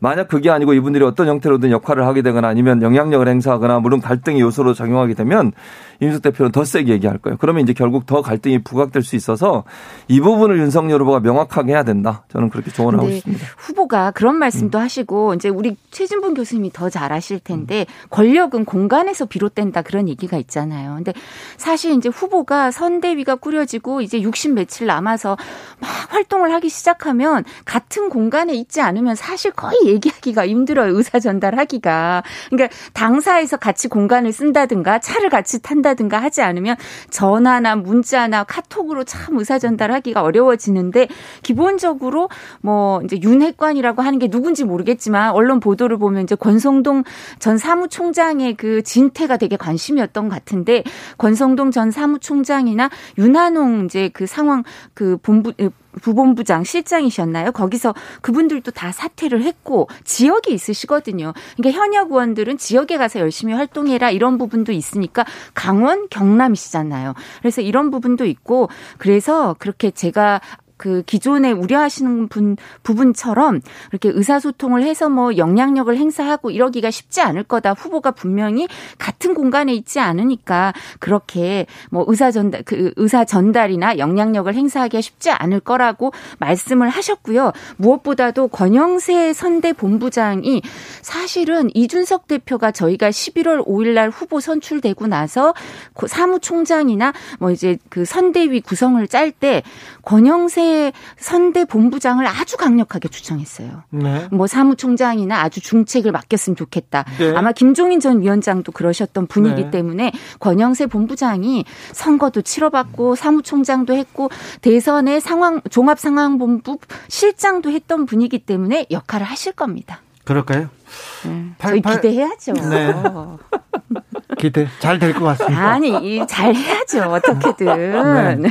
만약 그게 아니고 이분들이 어떤 형태로든 역할을 하게 되거나 아니면 영향력을 행사하거나 물론 갈등의 요소로 작용하게 되면 이준석 대표는 더 세게 얘기할 거예요. 그러면 이제 결국 더 갈등이 부각될 수 있어서 이 부분을 윤석열 후보가 명확하게 해야 된다. 저는 그렇게 조언을 하고 있습니다. 후보가 그런 말씀도 음. 하시고 이제 우리 최진봉 교수님이 더 잘 아실 텐데 권력은 공간에서 비롯된다 그런 얘기가 있잖아요. 근데 사실 이제 후보가 선대위가 꾸려지고 이제 60 며칠 남아서 막 활동을 하기 시작하면 같은 공간에 있지 않으면 사실 거의 얘기하기가 힘들어요. 의사 전달하기가. 그러니까 당사에서 같이 공간을 쓴다든가 차를 같이 탄다 한다든가 하지 않으면 전화나 문자나 카톡으로 참 의사 전달하기가 어려워지는데 기본적으로 뭐 이제 윤핵관이라고 하는 게 누군지 모르겠지만 언론 보도를 보면 이제 권성동 전 사무총장의 그 진퇴가 되게 관심이었던 것 같은데 권성동 전 사무총장이나 윤한홍 이제 그 상황 그 본부 부본부장 실장이셨나요? 거기서 그분들도 다 사퇴를 했고 지역이 있으시거든요. 그러니까 현역 의원들은 지역에 가서 열심히 활동해라 이런 부분도 있으니까 강원 경남이시잖아요. 그래서 이런 부분도 있고 그래서 그렇게 제가 그 기존에 우려하시는 분 부분처럼 이렇게 의사소통을 해서 뭐 영향력을 행사하고 이러기가 쉽지 않을 거다. 후보가 분명히 같은 공간에 있지 않으니까 그렇게 뭐 의사 전달 그 의사 전달이나 영향력을 행사하기가 쉽지 않을 거라고 말씀을 하셨고요. 무엇보다도 권영세 선대 본부장이 사실은 이준석 대표가 저희가 11월 5일 날 후보 선출되고 나서 사무총장이나 뭐 이제 그 선대위 구성을 짤 때 권영세 선대 본부장을 아주 강력하게 추천했어요. 네. 뭐 사무총장이나 아주 중책을 맡겼으면 좋겠다. 네. 아마 김종인 전 위원장도 그러셨던 분이기 네. 때문에 권영세 본부장이 선거도 치러봤고 사무총장도 했고 대선의 상황 종합 상황 본부 실장도 했던 분이기 때문에 역할을 하실 겁니다. 그럴까요? 네. 저희 기대해야죠. 네. 기대 잘 될 것 같습니다. 아니 잘 해야죠 어떻게든. 네.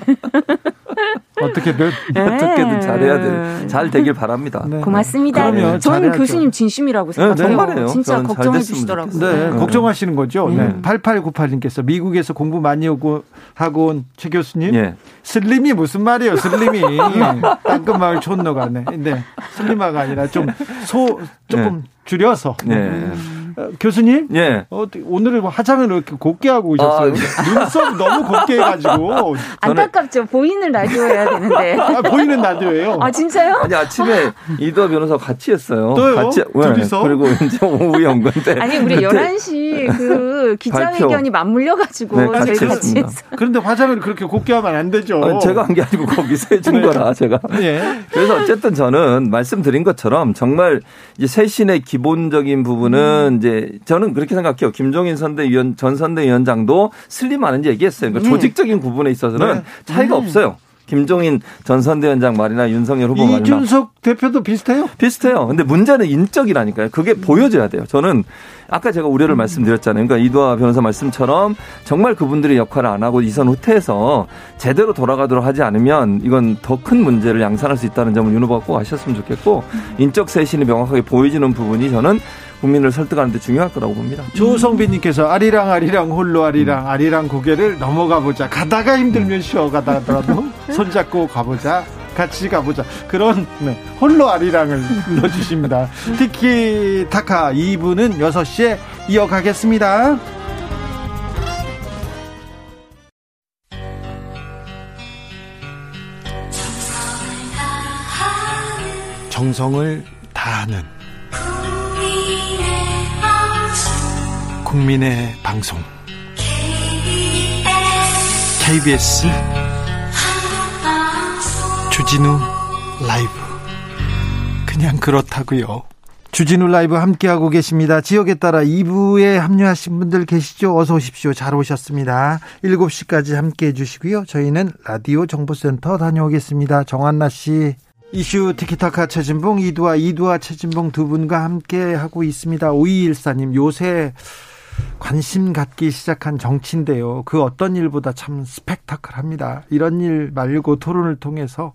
어떻게든 네. 어떻게든 잘해야 돼. 잘 되길 바랍니다. 네. 고맙습니다. 그러면 저는 교수님 진심이라고 생각해요. 네, 정말이에요. 진짜 걱정해 주시더라고요. 네, 네, 걱정하시는 거죠. 네. 음. 8898님께서 미국에서 공부 많이 오고 하고 온 최 교수님. 예. 슬림이 무슨 말이에요, 슬림이. 땅끝마을 촌노가네. 네. 슬림아가 아니라 좀 소 조금 네. 줄여서. 네. 음. 어, 교수님, 예. 어, 오늘은 뭐 화장을 이렇게 곱게 하고 오셨어요. 아, 네. 눈썹 너무 곱게 해가지고. 안타깝죠. 보이는 라디오 해야 되는데. 아, 보이는 라디오예요. 아 진짜요? 아니 아침에 이도 변호사 같이 했어요. 또요? 같이 둘이서. 그리고 이제 오후에 온 건데. 아니 우리 11시 그 기자회견이 맞물려가지고 네, 같이, 저희 같이 했어요. 그런데 화장을 그렇게 곱게 하면 안 되죠. 아니, 제가 한 게 아니고 거기서 해준 네. 거라 제가. 예. 그래서 어쨌든 저는 말씀드린 것처럼 정말 이제 쇄신의 기본적인 부분은 음. 이제 저는 그렇게 생각해요. 김종인 선대위원 전 선대위원장도 슬림하는지 얘기했어요. 그러니까 음. 조직적인 구분에 있어서는 네. 차이가 음. 없어요. 김종인 전 선대위원장 말이나 윤석열 후보 말이나 이준석 대표도 비슷해요? 비슷해요. 근데 문제는 인적이라니까요. 그게 보여져야 돼요. 저는 아까 제가 우려를 음. 말씀드렸잖아요. 그러니까 이도아 변호사 말씀처럼 정말 그분들이 역할을 안 하고 이선 후퇴해서 제대로 돌아가도록 하지 않으면 이건 더 큰 문제를 양산할 수 있다는 점을 윤 후보가 꼭 아셨으면 좋겠고 음. 인적 쇄신이 명확하게 보여지는 부분이 저는 국민을 설득하는 데 중요할 거라고 봅니다. 조성빈님께서 아리랑 아리랑 홀로 아리랑 아리랑 고개를 넘어가 보자. 가다가 힘들면 쉬어가다더라도 손잡고 가보자. 같이 가보자. 그런 네, 홀로 아리랑을 불러주십니다. 티키타카 2부는 6시에 이어가겠습니다. 정성을 다하는 국민의 방송 KBS 주진우 라이브 그냥 그렇다고요. 주진우 라이브 함께하고 계십니다. 지역에 따라 2부에 합류하신 분들 계시죠? 어서 오십시오. 잘 오셨습니다. 7시까지 함께해 주시고요. 저희는 라디오 정보센터 다녀오겠습니다. 정한나 씨. 이슈 티키타카 최진봉, 이두아, 이두아 최진봉 두 분과 함께 하고 있습니다. 5214님, 요새 관심 갖기 시작한 정치인데요. 그 어떤 일보다 참 스펙타클합니다. 이런 일 말고 토론을 통해서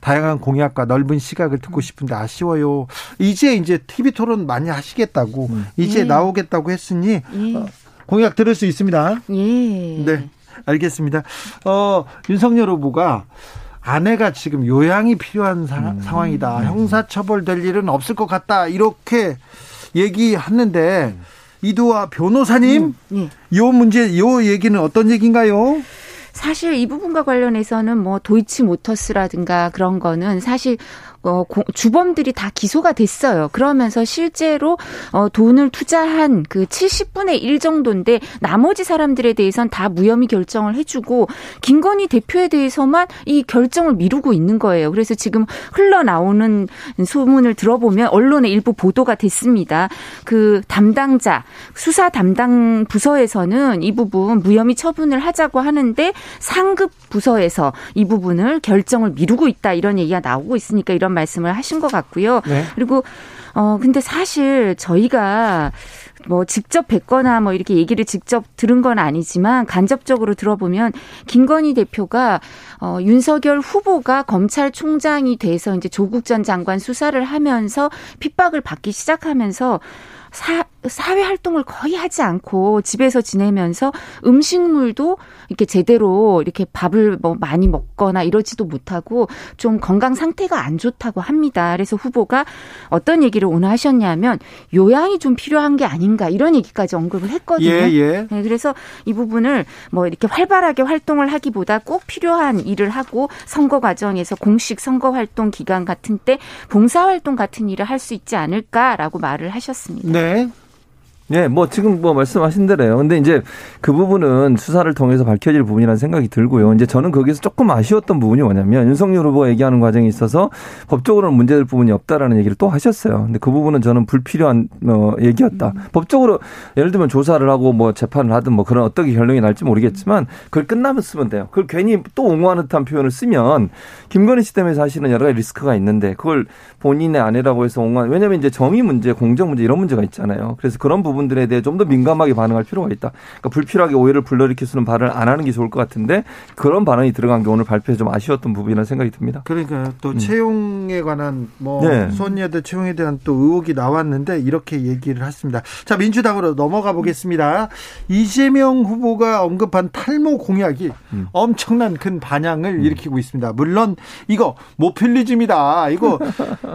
다양한 공약과 넓은 시각을 듣고 싶은데 아쉬워요. 이제 이제 TV 토론 많이 하시겠다고 음. 이제 예. 나오겠다고 했으니 예. 어, 공약 들을 수 있습니다. 예. 네. 알겠습니다. 어, 윤석열 후보가 아내가 지금 요양이 필요한 사, 음. 상황이다. 음. 형사처벌 될 일은 없을 것 같다. 이렇게 얘기했는데 음. 이두아 변호사님, 음, 예. 요 문제, 요 얘기는 어떤 얘기인가요? 사실 이 부분과 관련해서는 뭐 도이치 모터스라든가 그런 거는 사실 어, 주범들이 다 기소가 됐어요. 그러면서 실제로 어, 돈을 투자한 그 70분의 1 정도인데 나머지 사람들에 대해서는 다 무혐의 결정을 해주고 김건희 대표에 대해서만 이 결정을 미루고 있는 거예요. 그래서 지금 흘러나오는 소문을 들어보면 언론에 일부 보도가 됐습니다. 그 담당자 수사 담당 부서에서는 이 부분 무혐의 처분을 하자고 하는데 상급 부서에서 이 부분을 결정을 미루고 있다 이런 얘기가 나오고 있으니까 이런 말씀을 하신 것 같고요. 네. 그리고 어 근데 사실 저희가 뭐 직접 뵙거나 뭐 이렇게 얘기를 직접 들은 건 아니지만 간접적으로 들어보면 김건희 대표가 어 윤석열 후보가 검찰총장이 돼서 이제 조국 전 장관 수사를 하면서 핍박을 받기 시작하면서 사, 사회 활동을 거의 하지 않고 집에서 지내면서 음식물도 이렇게 제대로 이렇게 밥을 뭐 많이 먹거나 이러지도 못하고 좀 건강 상태가 안 좋다고 합니다. 그래서 후보가 어떤 얘기를 오늘 하셨냐면 요양이 좀 필요한 게 아닌가 이런 얘기까지 언급을 했거든요. 예, 예. 네, 그래서 이 부분을 뭐 이렇게 활발하게 활동을 하기보다 꼭 필요한 일을 하고 선거 과정에서 공식 선거 활동 기간 같은 때 봉사 활동 같은 일을 할 수 있지 않을까라고 말을 하셨습니다. 네. 예, 뭐 지금 뭐 말씀하신 대로요. 근데 이제 그 부분은 수사를 통해서 밝혀질 부분이라는 생각이 들고요. 이제 저는 거기서 조금 아쉬웠던 부분이 뭐냐면 윤석열 후보가 얘기하는 과정에 있어서 법적으로는 문제될 부분이 없다라는 얘기를 또 하셨어요. 근데 그 부분은 저는 불필요한 어 얘기였다. 음. 법적으로 예를 들면 조사를 하고 뭐 재판을 하든 뭐 그런 어떻게 결론이 날지 모르겠지만 그걸 끝나면 쓰면 돼요. 그걸 괜히 또 옹호하는 듯한 표현을 쓰면 김건희 씨 때문에 사실은 여러 가지 리스크가 있는데 그걸 본인의 아내라고 해서 옹호하는 왜냐면 이제 정의 문제, 공정 문제 이런 문제가 있잖아요. 그래서 그런 부분 부분들에 대해 좀 더 민감하게 반응할 필요가 있다. 그러니까 불필요하게 오해를 불러일으킬 수는 발언을 안 하는 게 좋을 것 같은데 그런 발언이 들어간 게 오늘 발표에 좀 아쉬웠던 부분이라는 생각이 듭니다. 그러니까 또 음. 채용에 관한 뭐 네. 수언니들 채용에 대한 또 의혹이 나왔는데 이렇게 얘기를 했습니다. 자 민주당으로 넘어가 보겠습니다. 이재명 후보가 언급한 탈모 공약이 음. 엄청난 큰 반향을 음. 일으키고 있습니다. 물론 이거 모필리즘이다. 이거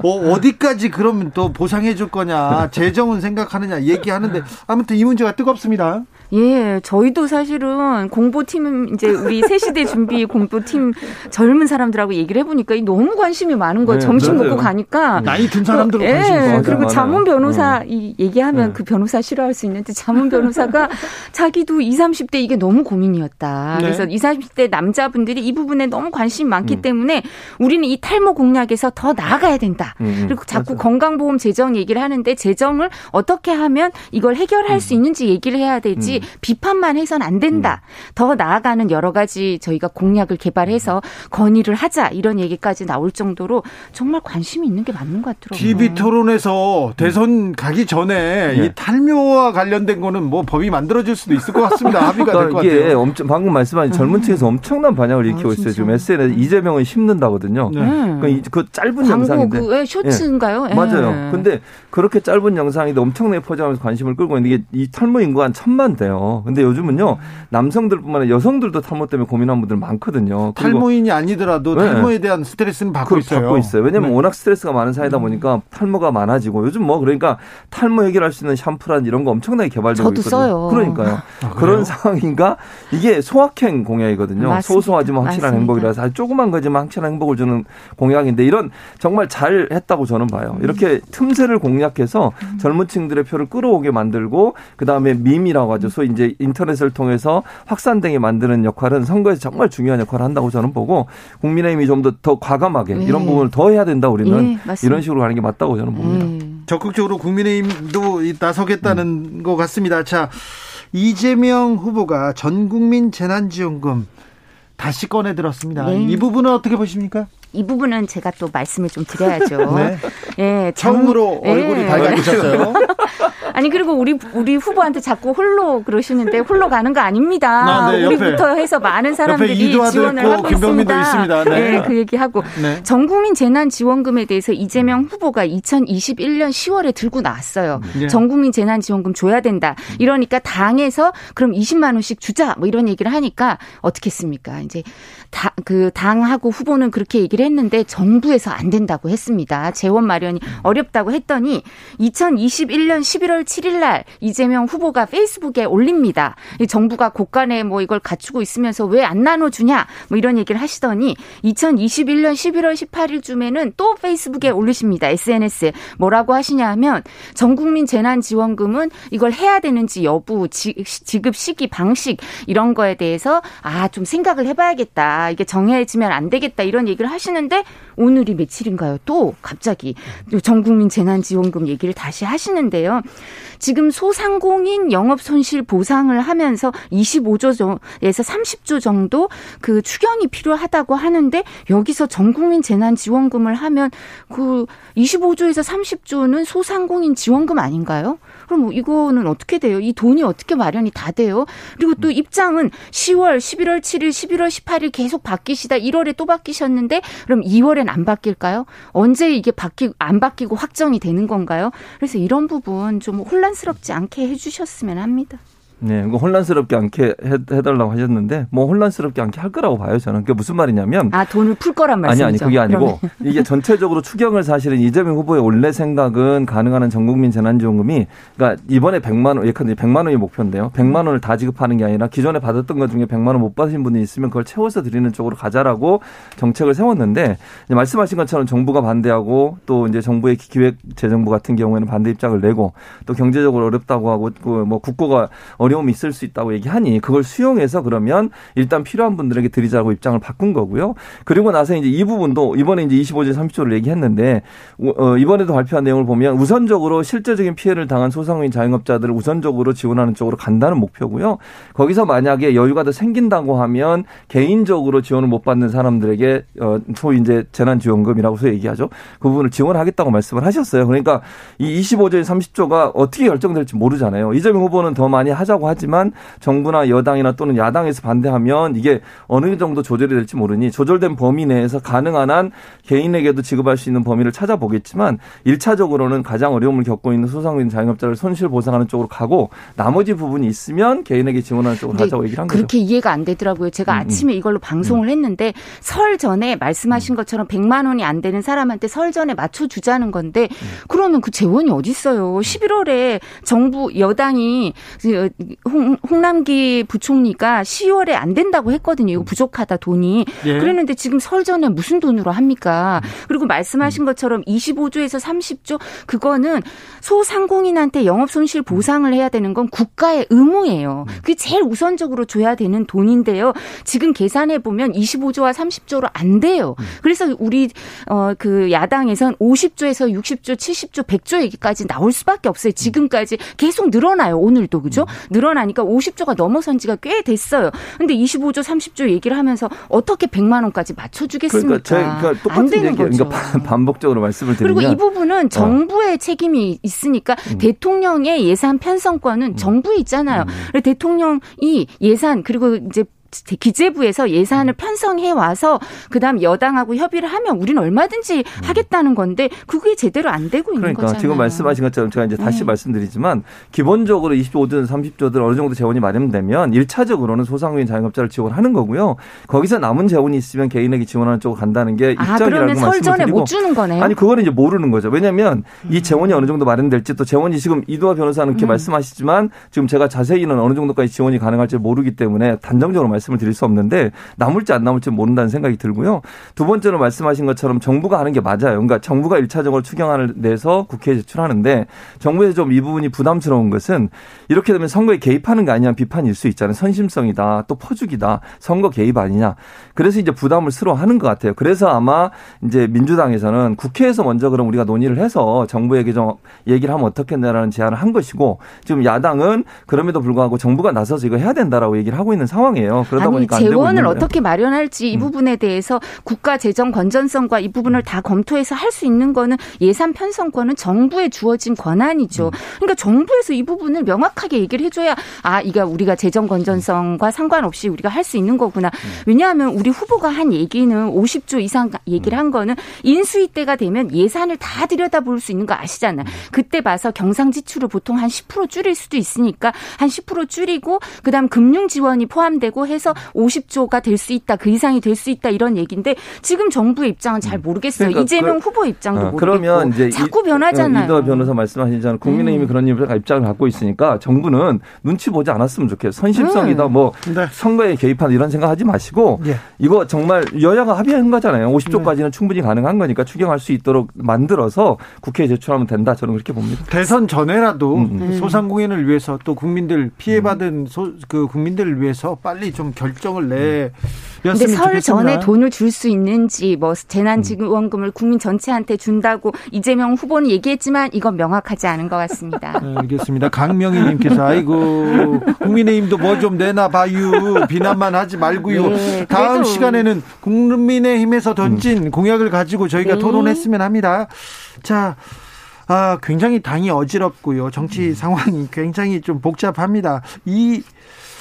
뭐 어디까지 그러면 또 보상해 줄 거냐 재정은 생각하느냐 얘기하는 데 아무튼 이 문제가 뜨겁습니다. 예, 저희도 사실은 공보팀 이제 우리 새 시대 준비 공보팀 젊은 사람들하고 얘기를 해보니까 너무 관심이 많은 거예요. 네, 점심 맞아요. 먹고 가니까 나이 든 사람들은 그, 관심이 예, 그리고 자문 변호사 어. 이 얘기하면 네. 그 변호사 싫어할 수 있는데 자문 변호사가 자기도 20, 30대 이게 너무 고민이었다. 네. 그래서 20, 30대 남자분들이 이 부분에 너무 관심이 많기 음. 때문에 우리는 이 탈모 공약에서 더 나아가야 된다. 음. 음. 그리고 자꾸 맞아요. 건강보험 재정 얘기를 하는데 재정을 어떻게 하면 이걸 해결할 음. 수 있는지 얘기를 해야 되지. 음. 비판만 해선 안 된다. 음. 더 나아가는 여러 가지 저희가 공약을 개발해서 건의를 하자 이런 얘기까지 나올 정도로 정말 관심이 있는 게 맞는 것 같더라고요. TV 토론에서 대선 가기 전에 네. 이 탈묘와 관련된 거는 뭐 법이 만들어질 수도 있을 것 같습니다. 합의가 될것 그러니까 같아요. 엄청 방금 말씀하신 젊은 층에서 엄청난 반향을 일으키고 아, 있어요. 지금 SNS 이재명은 심는다거든요. 네. 그러니까 그 짧은 영상인데 그 쇼츠인가요? 네. 맞아요. 근데 그렇게 짧은 영상인데 엄청나게 퍼져가면서 관심을 끌고 있는 게 이 탈모 인구가 한 천만 대 요. 근데 요즘은요 남성들뿐만 아니라 여성들도 탈모 때문에 고민하는 분들 많거든요. 탈모인이 아니더라도 네. 탈모에 대한 스트레스는 받고 있어요. 받고 있어요. 왜냐하면 네. 워낙 스트레스가 많은 사회다 보니까 탈모가 많아지고 요즘 뭐 그러니까 탈모 해결할 수 있는 샴푸란 이런 거 엄청나게 개발되고 저도 있거든요. 써요. 그러니까요. 아, 그런 상황인가 이게 소확행 공약이거든요. 맞습니다. 소소하지만 확실한 맞습니다. 행복이라서 아주 조그만 거지만 확실한 행복을 주는 공약인데 이런 정말 잘 했다고 저는 봐요. 이렇게 틈새를 공략해서 젊은 층들의 표를 끌어오게 만들고 그다음에 밈이라고 하죠. 소위 이제 인터넷을 통해서 확산되게 만드는 역할은 선거에서 정말 중요한 역할을 한다고 저는 보고 국민의힘이 좀 더 더 과감하게 네. 이런 부분을 더 해야 된다 우리는 네, 이런 식으로 가는 게 맞다고 저는 봅니다. 네. 적극적으로 국민의힘도 나서겠다는 음. 것 같습니다. 자 이재명 후보가 전국민 재난지원금 다시 꺼내 들었습니다. 네. 이 부분은 어떻게 보십니까? 이 부분은 제가 또 말씀을 좀 드려야죠. 네. 예, 처음으로 장, 얼굴이 예. 밝아지셨어요. 아니 그리고 우리 우리 후보한테 자꾸 홀로 그러시는데 홀로 가는 거 아닙니다. 아, 네, 우리부터 해서 많은 사람들이 지원을 하고 있습니다. 있습니다. 네. 네. 그 얘기하고 네. 전 국민 재난 지원금에 대해서 이재명 후보가 2021년 10월에 들고 나왔어요. 네. 전 국민 재난 지원금 줘야 된다. 이러니까 당에서 그럼 20만 원씩 주자 뭐 이런 얘기를 하니까 어떻겠습니까? 이제 다, 그 당하고 후보는 그렇게 얘기를 했는데 정부에서 안 된다고 했습니다. 재원 마련이 어렵다고 했더니 2021년 11월 7일 날 이재명 후보가 페이스북에 올립니다. 정부가 곳간에 뭐 이걸 갖추고 있으면서 왜 안 나눠주냐 뭐 이런 얘기를 하시더니 2021년 11월 18일쯤에는 또 페이스북에 올리십니다. SNS에 뭐라고 하시냐 하면 전국민 재난지원금은 이걸 해야 되는지 여부 지급 시기 방식 이런 거에 대해서 아 좀 생각을 해봐야겠다. 이게 정해지면 안 되겠다 이런 얘기를 하시는데 오늘이 며칠인가요? 또 갑자기 전 국민 재난지원금 얘기를 다시 하시는데요. 지금 소상공인 영업 손실 보상을 하면서 25조에서 30조 정도 그 추경이 필요하다고 하는데 여기서 전 국민 재난지원금을 하면 그 25조에서 30조는 소상공인 지원금 아닌가요? 그럼 뭐 이거는 어떻게 돼요? 이 돈이 어떻게 마련이 다 돼요? 그리고 또 입장은 10월, 11월 7일, 11월 18일 계속 바뀌시다 1월에 또 바뀌셨는데 그럼 2월엔 안 바뀔까요? 언제 이게 바뀌 안 바뀌고 확정이 되는 건가요? 그래서 이런 부분 좀 혼란스럽지 않게 해주셨으면 합니다. 네, 그 혼란스럽게 않게 해 달라고 하셨는데 뭐 혼란스럽게 않게 할 거라고 봐요. 저는 그게 무슨 말이냐면 아 돈을 풀 거란 말씀이죠. 아니 아니 그게 아니고 그러면. 이게 전체적으로 추경을 사실은 이재명 후보의 원래 생각은 가능한 한 전국민 재난지원금이 그러니까 이번에 100만 원 예컨대 100만 원이 목표인데요. 100만 원을 다 지급하는 게 아니라 기존에 받았던 것 중에 100만 원 못 받으신 분이 있으면 그걸 채워서 드리는 쪽으로 가자라고 정책을 세웠는데 말씀하신 것처럼 정부가 반대하고 또 이제 정부의 기획재정부 같은 경우에는 반대 입장을 내고 또 경제적으로 어렵다고 하고 그뭐 국고가 어려움이 있을 수 있다고 얘기하니 그걸 수용해서 그러면 일단 필요한 분들에게 드리자고 입장을 바꾼 거고요. 그리고 나서 이제 이 부분도 이번에 이제 25조 30조를 얘기했는데 어, 이번에도 발표한 내용을 보면 우선적으로 실제적인 피해를 당한 소상공인 자영업자들을 우선적으로 지원하는 쪽으로 간다는 목표고요. 거기서 만약에 여유가 더 생긴다고 하면 개인적으로 지원을 못 받는 사람들에게 어, 소위 이제 재난지원금이라고 서 얘기하죠. 그 부분을 지원하겠다고 말씀을 하셨어요. 그러니까 이 25조에 30조가 어떻게 결정될지 모르잖아요. 이재명 후보는 더 많이 하자 하자고 하지만 정부나 여당이나 또는 야당에서 반대하면 이게 어느 정도 조절이 될지 모르니 조절된 범위 내에서 가능한 한 개인에게도 지급할 수 있는 범위를 찾아보겠지만 1차적으로는 가장 어려움을 겪고 있는 소상공인 자영업자를 손실 보상하는 쪽으로 가고 나머지 부분이 있으면 개인에게 지원하는 쪽으로 하자고 얘기를 한 거죠. 그렇게 이해가 안 되더라고요. 제가 음, 음. 아침에 이걸로 방송을 음. 했는데 설 전에 말씀하신 음. 것처럼 100만 원이 안 되는 사람한테 설 전에 맞춰 주자는 건데 음. 그러면 그 재원이 어디 있어요? 11월에 정부 여당이 그 홍, 홍남기 부총리가 10월에 안 된다고 했거든요. 이거 부족하다 돈이. 예. 그랬는데 지금 설 전에 무슨 돈으로 합니까? 그리고 말씀하신 것처럼 25조에서 30조 그거는 소상공인한테 영업 손실 보상을 해야 되는 건 국가의 의무예요. 그게 제일 우선적으로 줘야 되는 돈인데요. 지금 계산해 보면 25조와 30조로 안 돼요. 그래서 우리 어그 야당에선 50조에서 60조, 70조, 100조 얘기까지 나올 수밖에 없어요. 지금까지 계속 늘어나요. 오늘도 그죠? 늘어나니까 50조가 넘어선 지가 꽤 됐어요. 근데 25조, 30조 얘기를 하면서 어떻게 100만 원까지 맞춰주겠습니까? 그러니까, 그러니까 똑같은 얘기, 그러니까 거죠. 그러니까 반복적으로 말씀을 드리면 그리고 이 부분은 어. 정부의 어. 책임이 있으니까 음. 대통령의 예산 편성권은 음. 정부에 있잖아요. 음. 대통령이 예산 그리고 이제 기재부에서 예산을 편성해 와서 그다음 여당하고 협의를 하면 우리는 얼마든지 음. 하겠다는 건데 그게 제대로 안 되고 있는 그러니까 거잖아요. 지금 말씀하신 것처럼 제가 이제 다시 네. 말씀드리지만 기본적으로 25든 30조든 어느 정도 재원이 마련되면 1차적으로는 소상공인 자영업자를 지원하는 거고요. 거기서 남은 재원이 있으면 개인에게 지원하는 쪽으로 간다는 게 아, 입장이라고 아, 말씀을 드리고 못 주는 거네요. 아니 그거는 이제 모르는 거죠. 왜냐하면 이 음. 재원이 어느 정도 마련될지 또 재원이 지금 이두화 변호사는 이렇게 음. 말씀하시지만 지금 제가 자세히는 어느 정도까지 지원이 가능할지 모르기 때문에 단정적으로 말씀 을 드릴 수 없는데 남을지 안 남을지 모른다는 생각이 들고요. 두 번째로 말씀하신 것처럼 정부가 하는 게 맞아요. 그러니까 정부가 일차적으로 추경안을 내서 국회에 제출하는데 정부에서 좀 이 부분이 부담스러운 것은 이렇게 되면 선거에 개입하는 게 아니냐 비판일 수 있잖아요. 선심성이다. 또 퍼주기다. 선거 개입 아니냐. 그래서 이제 부담을 스스로 하는 것 같아요. 그래서 아마 이제 민주당에서는 국회에서 먼저 그럼 우리가 논의를 해서 정부에게 좀 얘기를 하면 어떻겠냐라는 제안을 한 것이고 지금 야당은 그럼에도 불구하고 정부가 나서서 이거 해야 된다라고 얘기를 하고 있는 상황이에요. 그러다 아니, 보니까 재원을 어떻게 마련할지 이 음. 부분에 대해서 국가 재정 건전성과 이 부분을 다 검토해서 할 수 있는 거는 예산 편성권은 정부에 주어진 권한이죠. 음. 그러니까 정부에서 이 부분을 명확하게 얘기를 해줘야 아 이게 우리가 재정 건전성과 상관없이 우리가 할 수 있는 거구나. 음. 왜냐하면 우리 후보가 한 얘기는 50조 이상 얘기를 한 거는 인수위 때가 되면 예산을 다 들여다볼 수 있는 거 아시잖아요. 그때 봐서 경상 지출을 보통 한 10% 줄일 수도 있으니까 한 10% 줄이고 그다음 금융 지원이 포함되고 해서 50조가 될 수 있다, 그 이상이 될 수 있다 이런 얘기인데 지금 정부의 입장은 잘 음. 모르겠어요. 그러니까 이재명 그, 후보 입장도 어, 모르겠고 그러면 이제 자꾸 변하잖아요. 이더 변호사 말씀하시잖아요. 국민의힘이 음. 그런 입장을 갖고 있으니까 정부는 눈치 보지 않았으면 좋겠어요. 선심성이다, 음. 뭐 네. 선거에 개입한 이런 생각하지 마시고 예. 이거 정말 여야가 합의한 거잖아요. 50조까지는 네. 충분히 가능한 거니까 추경할 수 있도록 만들어서 국회에 제출하면 된다. 저는 그렇게 봅니다. 대선 전에라도 음. 음. 소상공인을 위해서 또 국민들 피해받은 소, 그 국민들을 위해서 빨리 좀 결정을 내. 근데 설 전에 돈을 줄 수 있는지 뭐 재난지원금을 국민 전체한테 준다고 이재명 후보는 얘기했지만 이건 명확하지 않은 것 같습니다. 네, 알겠습니다. 강명희님께서 아이고 국민의힘도 뭐 좀 내나 봐요. 비난만 하지 말고요. 네, 다음 시간에는 국민의힘에서 던진 음. 공약을 가지고 저희가 네. 토론했으면 합니다. 자. 아, 굉장히 당이 어지럽고요. 정치 음. 상황이 굉장히 좀 복잡합니다. 이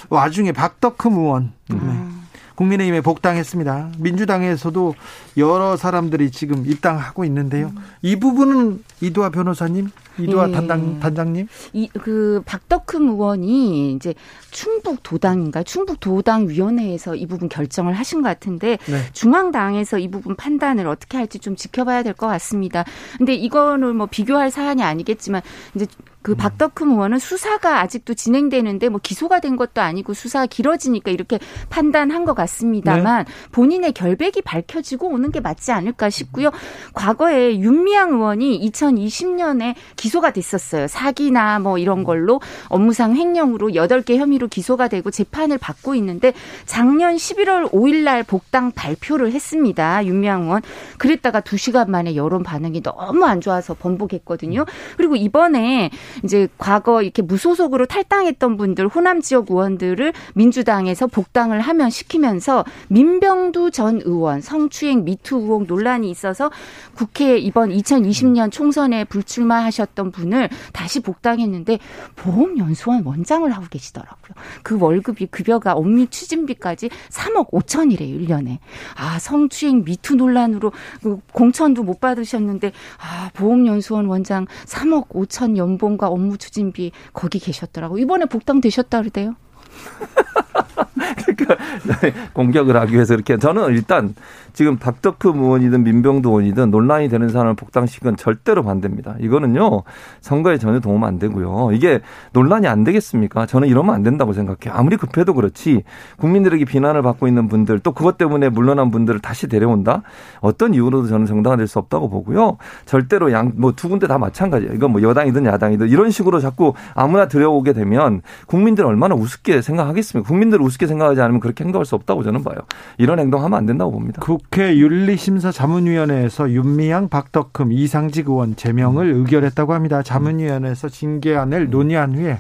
와중에 박덕흠 의원. 음. 네. 국민의힘에 복당했습니다. 민주당에서도 여러 사람들이 지금 입당하고 있는데요. 이 부분은 이두아 변호사님, 이두아 예. 단장 단장님, 이 그 박덕흠 의원이 이제 충북 도당인가 충북 도당 위원회에서 이 부분 결정을 하신 것 같은데 네. 중앙당에서 이 부분 판단을 어떻게 할지 좀 지켜봐야 될 것 같습니다. 근데 이거는 뭐 비교할 사안이 아니겠지만 이제 그 음. 박덕흠 의원은 수사가 아직도 진행되는데 뭐 기소가 된 것도 아니고 수사가 길어지니까 이렇게 판단한 것 같습니다만 네. 본인의 결백이 밝혀지고 오는 게 맞지 않을까 싶고요. 과거에 윤미향 의원이 2020년에 기소가 됐었어요. 사기나 뭐 이런 걸로 업무상 횡령으로 8개 혐의로 기소가 되고 재판을 받고 있는데 작년 11월 5일 날 복당 발표를 했습니다. 윤미향 의원. 그랬다가 2시간 만에 여론 반응이 너무 안 좋아서 번복했거든요. 그리고 이번에 이제 과거 이렇게 무소속으로 탈당했던 분들 호남 지역 의원들을 민주당에서 복당을 하면 시키면서 민병두 전 의원 성추행 미투 의혹 논란이 있어서 국회 이번 2020년 총선에 불출마하셨던 분을 다시 복당했는데 보험연수원 원장을 하고 계시더라고요. 그 월급이 급여가 업무 추진비까지 3억 5천이래요, 1년에. 아, 성추행 미투 논란으로 그 공천도 못 받으셨는데 아, 보험연수원 원장 3억 5천 연봉과 업무 추진비 거기 계셨더라고. 이번에 복당 되셨다 그러대요. 그러니까 공격을 하기 위해서 이렇게 저는 일단 지금 박덕흠 의원이든 민병도 의원이든 논란이 되는 사람을 복당시키건 절대로 반대입니다. 이거는요 선거에 전혀 도움 안 되고요. 이게 논란이 안 되겠습니까? 저는 이러면 안 된다고 생각해요. 아무리 급해도 그렇지 국민들에게 비난을 받고 있는 분들 또 그것 때문에 물러난 분들을 다시 데려온다. 어떤 이유로도 저는 정당화될 수 없다고 보고요. 절대로 양 뭐 두 군데 다 마찬가지예요. 이건 뭐 여당이든 야당이든 이런 식으로 자꾸 아무나 들여오게 되면 국민들 얼마나 우습게 생각하겠습니까? 국민들 우습게 생각 하지 않으면 그렇게 행동할 수 없다고 저는 봐요. 이런 행동하면 안 된다고 봅니다. 국회 윤리심사 자문위원회에서 윤미향, 박덕흠, 이상직 의원 제명을 의결했다고 합니다. 자문위원회에서 징계안을 논의한 후에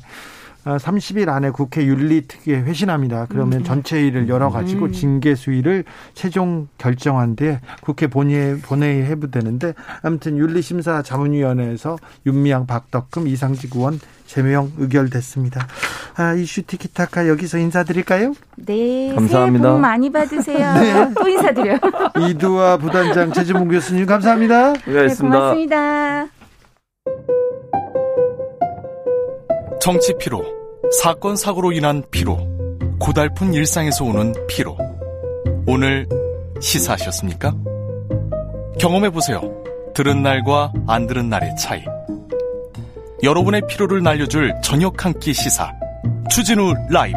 30일 안에 국회 윤리특위에 회신합니다. 그러면 음. 전체 회의를 열어가지고 음. 징계 수위를 최종 결정한데 국회 본회의, 본회의 해부되는데 아무튼 윤리심사 자문위원회에서 윤미향, 박덕금, 이상직 의원 제명 의결됐습니다. 아, 이슈 티키타카 여기서 인사드릴까요? 네. 감사합니다. 새해 복 많이 받으세요. 네. 또 인사드려요. 이두아 부단장 최지문 교수님 감사합니다. 고맙습니다. 네, 고맙습니다. 정치 피로, 사건 사고로 인한 피로, 고달픈 일상에서 오는 피로. 오늘 시사하셨습니까? 경험해 보세요. 들은 날과 안 들은 날의 차이. 여러분의 피로를 날려줄 저녁 한 끼 시사. 주진우 라이브.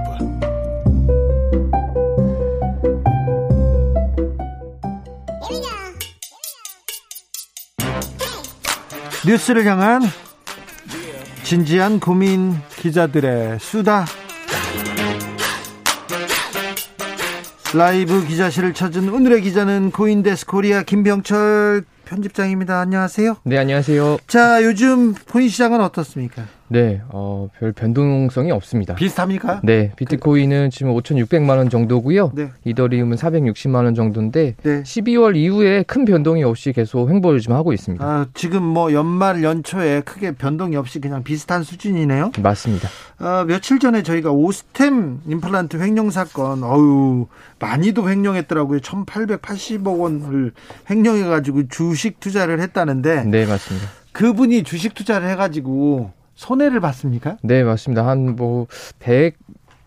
뉴스를 향한 진지한 고민 기자들의 수다. 라이브 기자실을 찾은 오늘의 기자는 코인데스크 코리아 김병철 편집장입니다. 안녕하세요. 네, 안녕하세요. 자, 요즘 코인 시장은 어떻습니까? 네, 어, 별 변동성이 없습니다. 비슷합니까? 네, 비트코인은 지금 5,600만 원 정도고요. 네. 이더리움은 460만 원 정도인데 네. 12월 이후에 큰 변동이 없이 계속 횡보를 좀 하고 있습니다. 아, 지금 뭐 연말 연초에 크게 변동이 없이 그냥 비슷한 수준이네요. 맞습니다. 아, 며칠 전에 저희가 오스템 임플란트 횡령 사건, 어유 많이도 횡령했더라고요. 1,880억 원을 횡령해 가지고 주식 투자를 했다는데 네, 맞습니다. 그분이 주식 투자를 해 가지고 손해를 봤습니까? 네, 맞습니다. 한 뭐 100,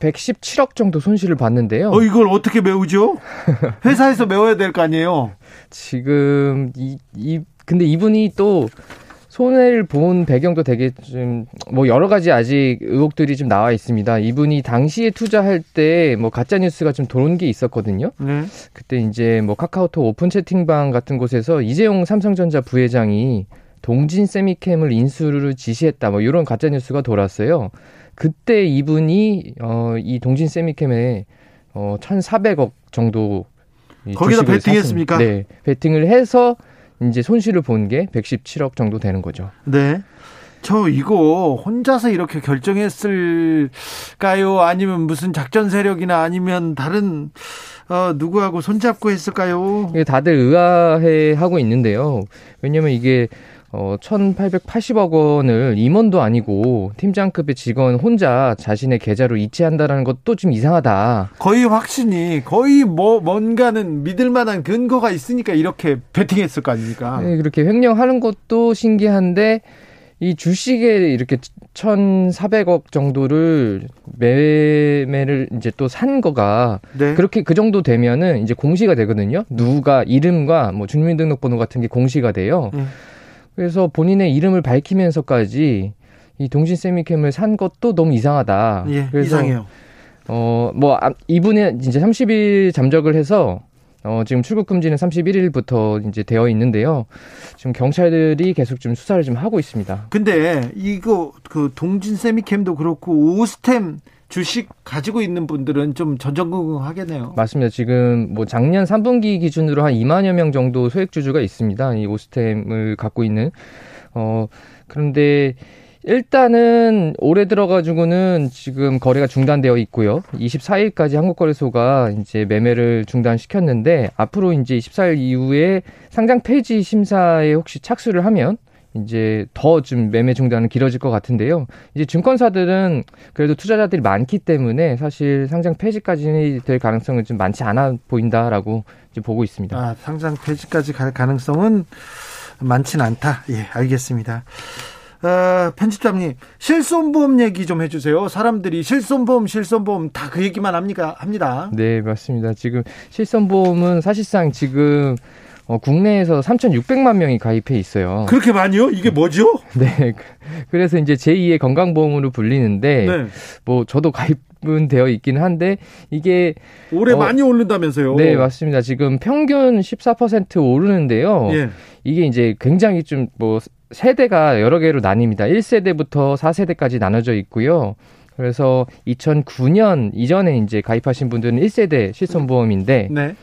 117억 정도 손실을 봤는데요. 어, 이걸 어떻게 메우죠? 회사에서 메워야 될 거 아니에요? 지금, 이, 이, 근데 이분이 또 손해를 본 배경도 되게 좀, 뭐 여러 가지 아직 의혹들이 좀 나와 있습니다. 이분이 당시에 투자할 때 뭐 가짜 뉴스가 좀 도는 게 있었거든요. 네. 그때 이제 뭐 카카오톡 오픈 채팅방 같은 곳에서 이재용 삼성전자 부회장이 동진 세미캠을 인수를 지시했다. 뭐 이런 가짜 뉴스가 돌았어요. 그때 이분이 어, 이 동진 세미캠에 어, 1,400억 정도 거기다 베팅했습니까? 네, 베팅을 해서 이제 손실을 본 게 117억 정도 되는 거죠. 네. 저 이거 혼자서 이렇게 결정했을까요? 아니면 무슨 작전 세력이나 아니면 다른 어, 누구하고 손잡고 했을까요? 다들 의아해 하고 있는데요. 왜냐면 이게 어, 1,880억 원을 임원도 아니고 팀장급의 직원 혼자 자신의 계좌로 이체한다라는 것도 좀 이상하다. 거의 확신이 거의 뭐 뭔가는 믿을 만한 근거가 있으니까 이렇게 베팅했을 거 아닙니까? 네, 그렇게 횡령하는 것도 신기한데 이 주식에 이렇게 1,400억 정도를 매매를 이제 또 산 거가 네. 그렇게 그 정도 되면은 이제 공시가 되거든요. 누가 이름과 뭐 주민등록번호 같은 게 공시가 돼요. 음. 그래서 본인의 이름을 밝히면서까지 이 동신 세미캠을 산 것도 너무 이상하다. 예, 그래서 이상해요. 어 뭐 아, 이분이 이제 30일 잠적을 해서 어, 지금 출국 금지는 31일부터 이제 되어 있는데요. 지금 경찰들이 계속 좀 수사를 좀 하고 있습니다. 근데 이거 그 동진 세미캠도 그렇고 오스템 주식 가지고 있는 분들은 좀 전전긍긍하겠네요. 맞습니다. 지금 뭐 작년 3분기 기준으로 한 2만여 명 정도 소액 주주가 있습니다. 이 오스템을 갖고 있는. 어, 그런데 일단은 올해 들어가지고는 지금 거래가 중단되어 있고요. 24일까지 한국거래소가 이제 매매를 중단시켰는데 앞으로 이제 24일 이후에 상장 폐지 심사에 혹시 착수를 하면 이제 더 좀 매매 중단은 길어질 것 같은데요. 이제 증권사들은 그래도 투자자들이 많기 때문에 사실 상장 폐지까지 될 가능성은 좀 많지 않아 보인다라고 이제 보고 있습니다. 아, 상장 폐지까지 갈 가능성은 많지는 않다. 예, 알겠습니다. 어, 편집장님 실손보험 얘기 좀 해주세요. 사람들이 실손보험, 실손보험 다 그 얘기만 합니까? 합니다. 네, 맞습니다. 지금 실손보험은 사실상 지금 어, 국내에서 3,600만 명이 가입해 있어요. 그렇게 많이요? 이게 뭐죠? 네. 그래서 이제 제2의 건강보험으로 불리는데, 네. 뭐, 저도 가입은 되어 있긴 한데, 이게. 올해 어, 많이 오른다면서요? 네, 맞습니다. 지금 평균 14% 오르는데요. 예. 이게 이제 굉장히 좀 뭐, 세대가 여러 개로 나뉩니다. 1세대부터 4세대까지 나눠져 있고요. 그래서 2009년 이전에 이제 가입하신 분들은 1세대 실손보험인데, 네.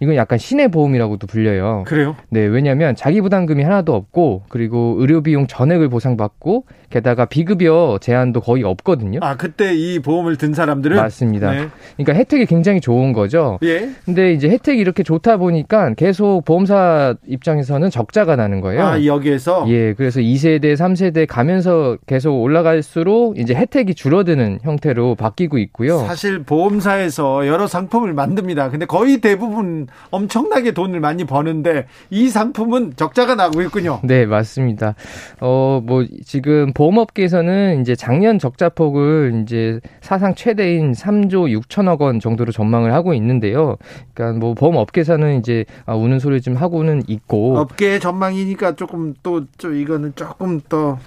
이건 약간 신의 보험이라고도 불려요. 그래요? 네, 왜냐하면 자기 부담금이 하나도 없고 그리고 의료 비용 전액을 보상받고 게다가 비급여 제한도 거의 없거든요. 아 그때 이 보험을 든 사람들은 맞습니다. 네. 그러니까 혜택이 굉장히 좋은 거죠. 예. 근데 이제 혜택이 이렇게 좋다 보니까 계속 보험사 입장에서는 적자가 나는 거예요. 아 여기에서 예, 그래서 2세대, 3세대 가면서 계속 올라갈수록 이제 혜택이 줄어드는 형태로 바뀌고 있고요. 사실 보험사에서 여러 상품을 만듭니다. 근데 거의 대부분 엄청나게 돈을 많이 버는데 이 상품은 적자가 나고 있군요. 네, 맞습니다. 어, 뭐 지금 보험업계에서는 이제 작년 적자 폭을 이제 사상 최대인 3조 6천억 원 정도로 전망을 하고 있는데요. 그러니까 뭐 보험업계에서는 이제 아, 우는 소리 좀 하고는 있고 업계 전망이니까 조금 또 이거는 조금 더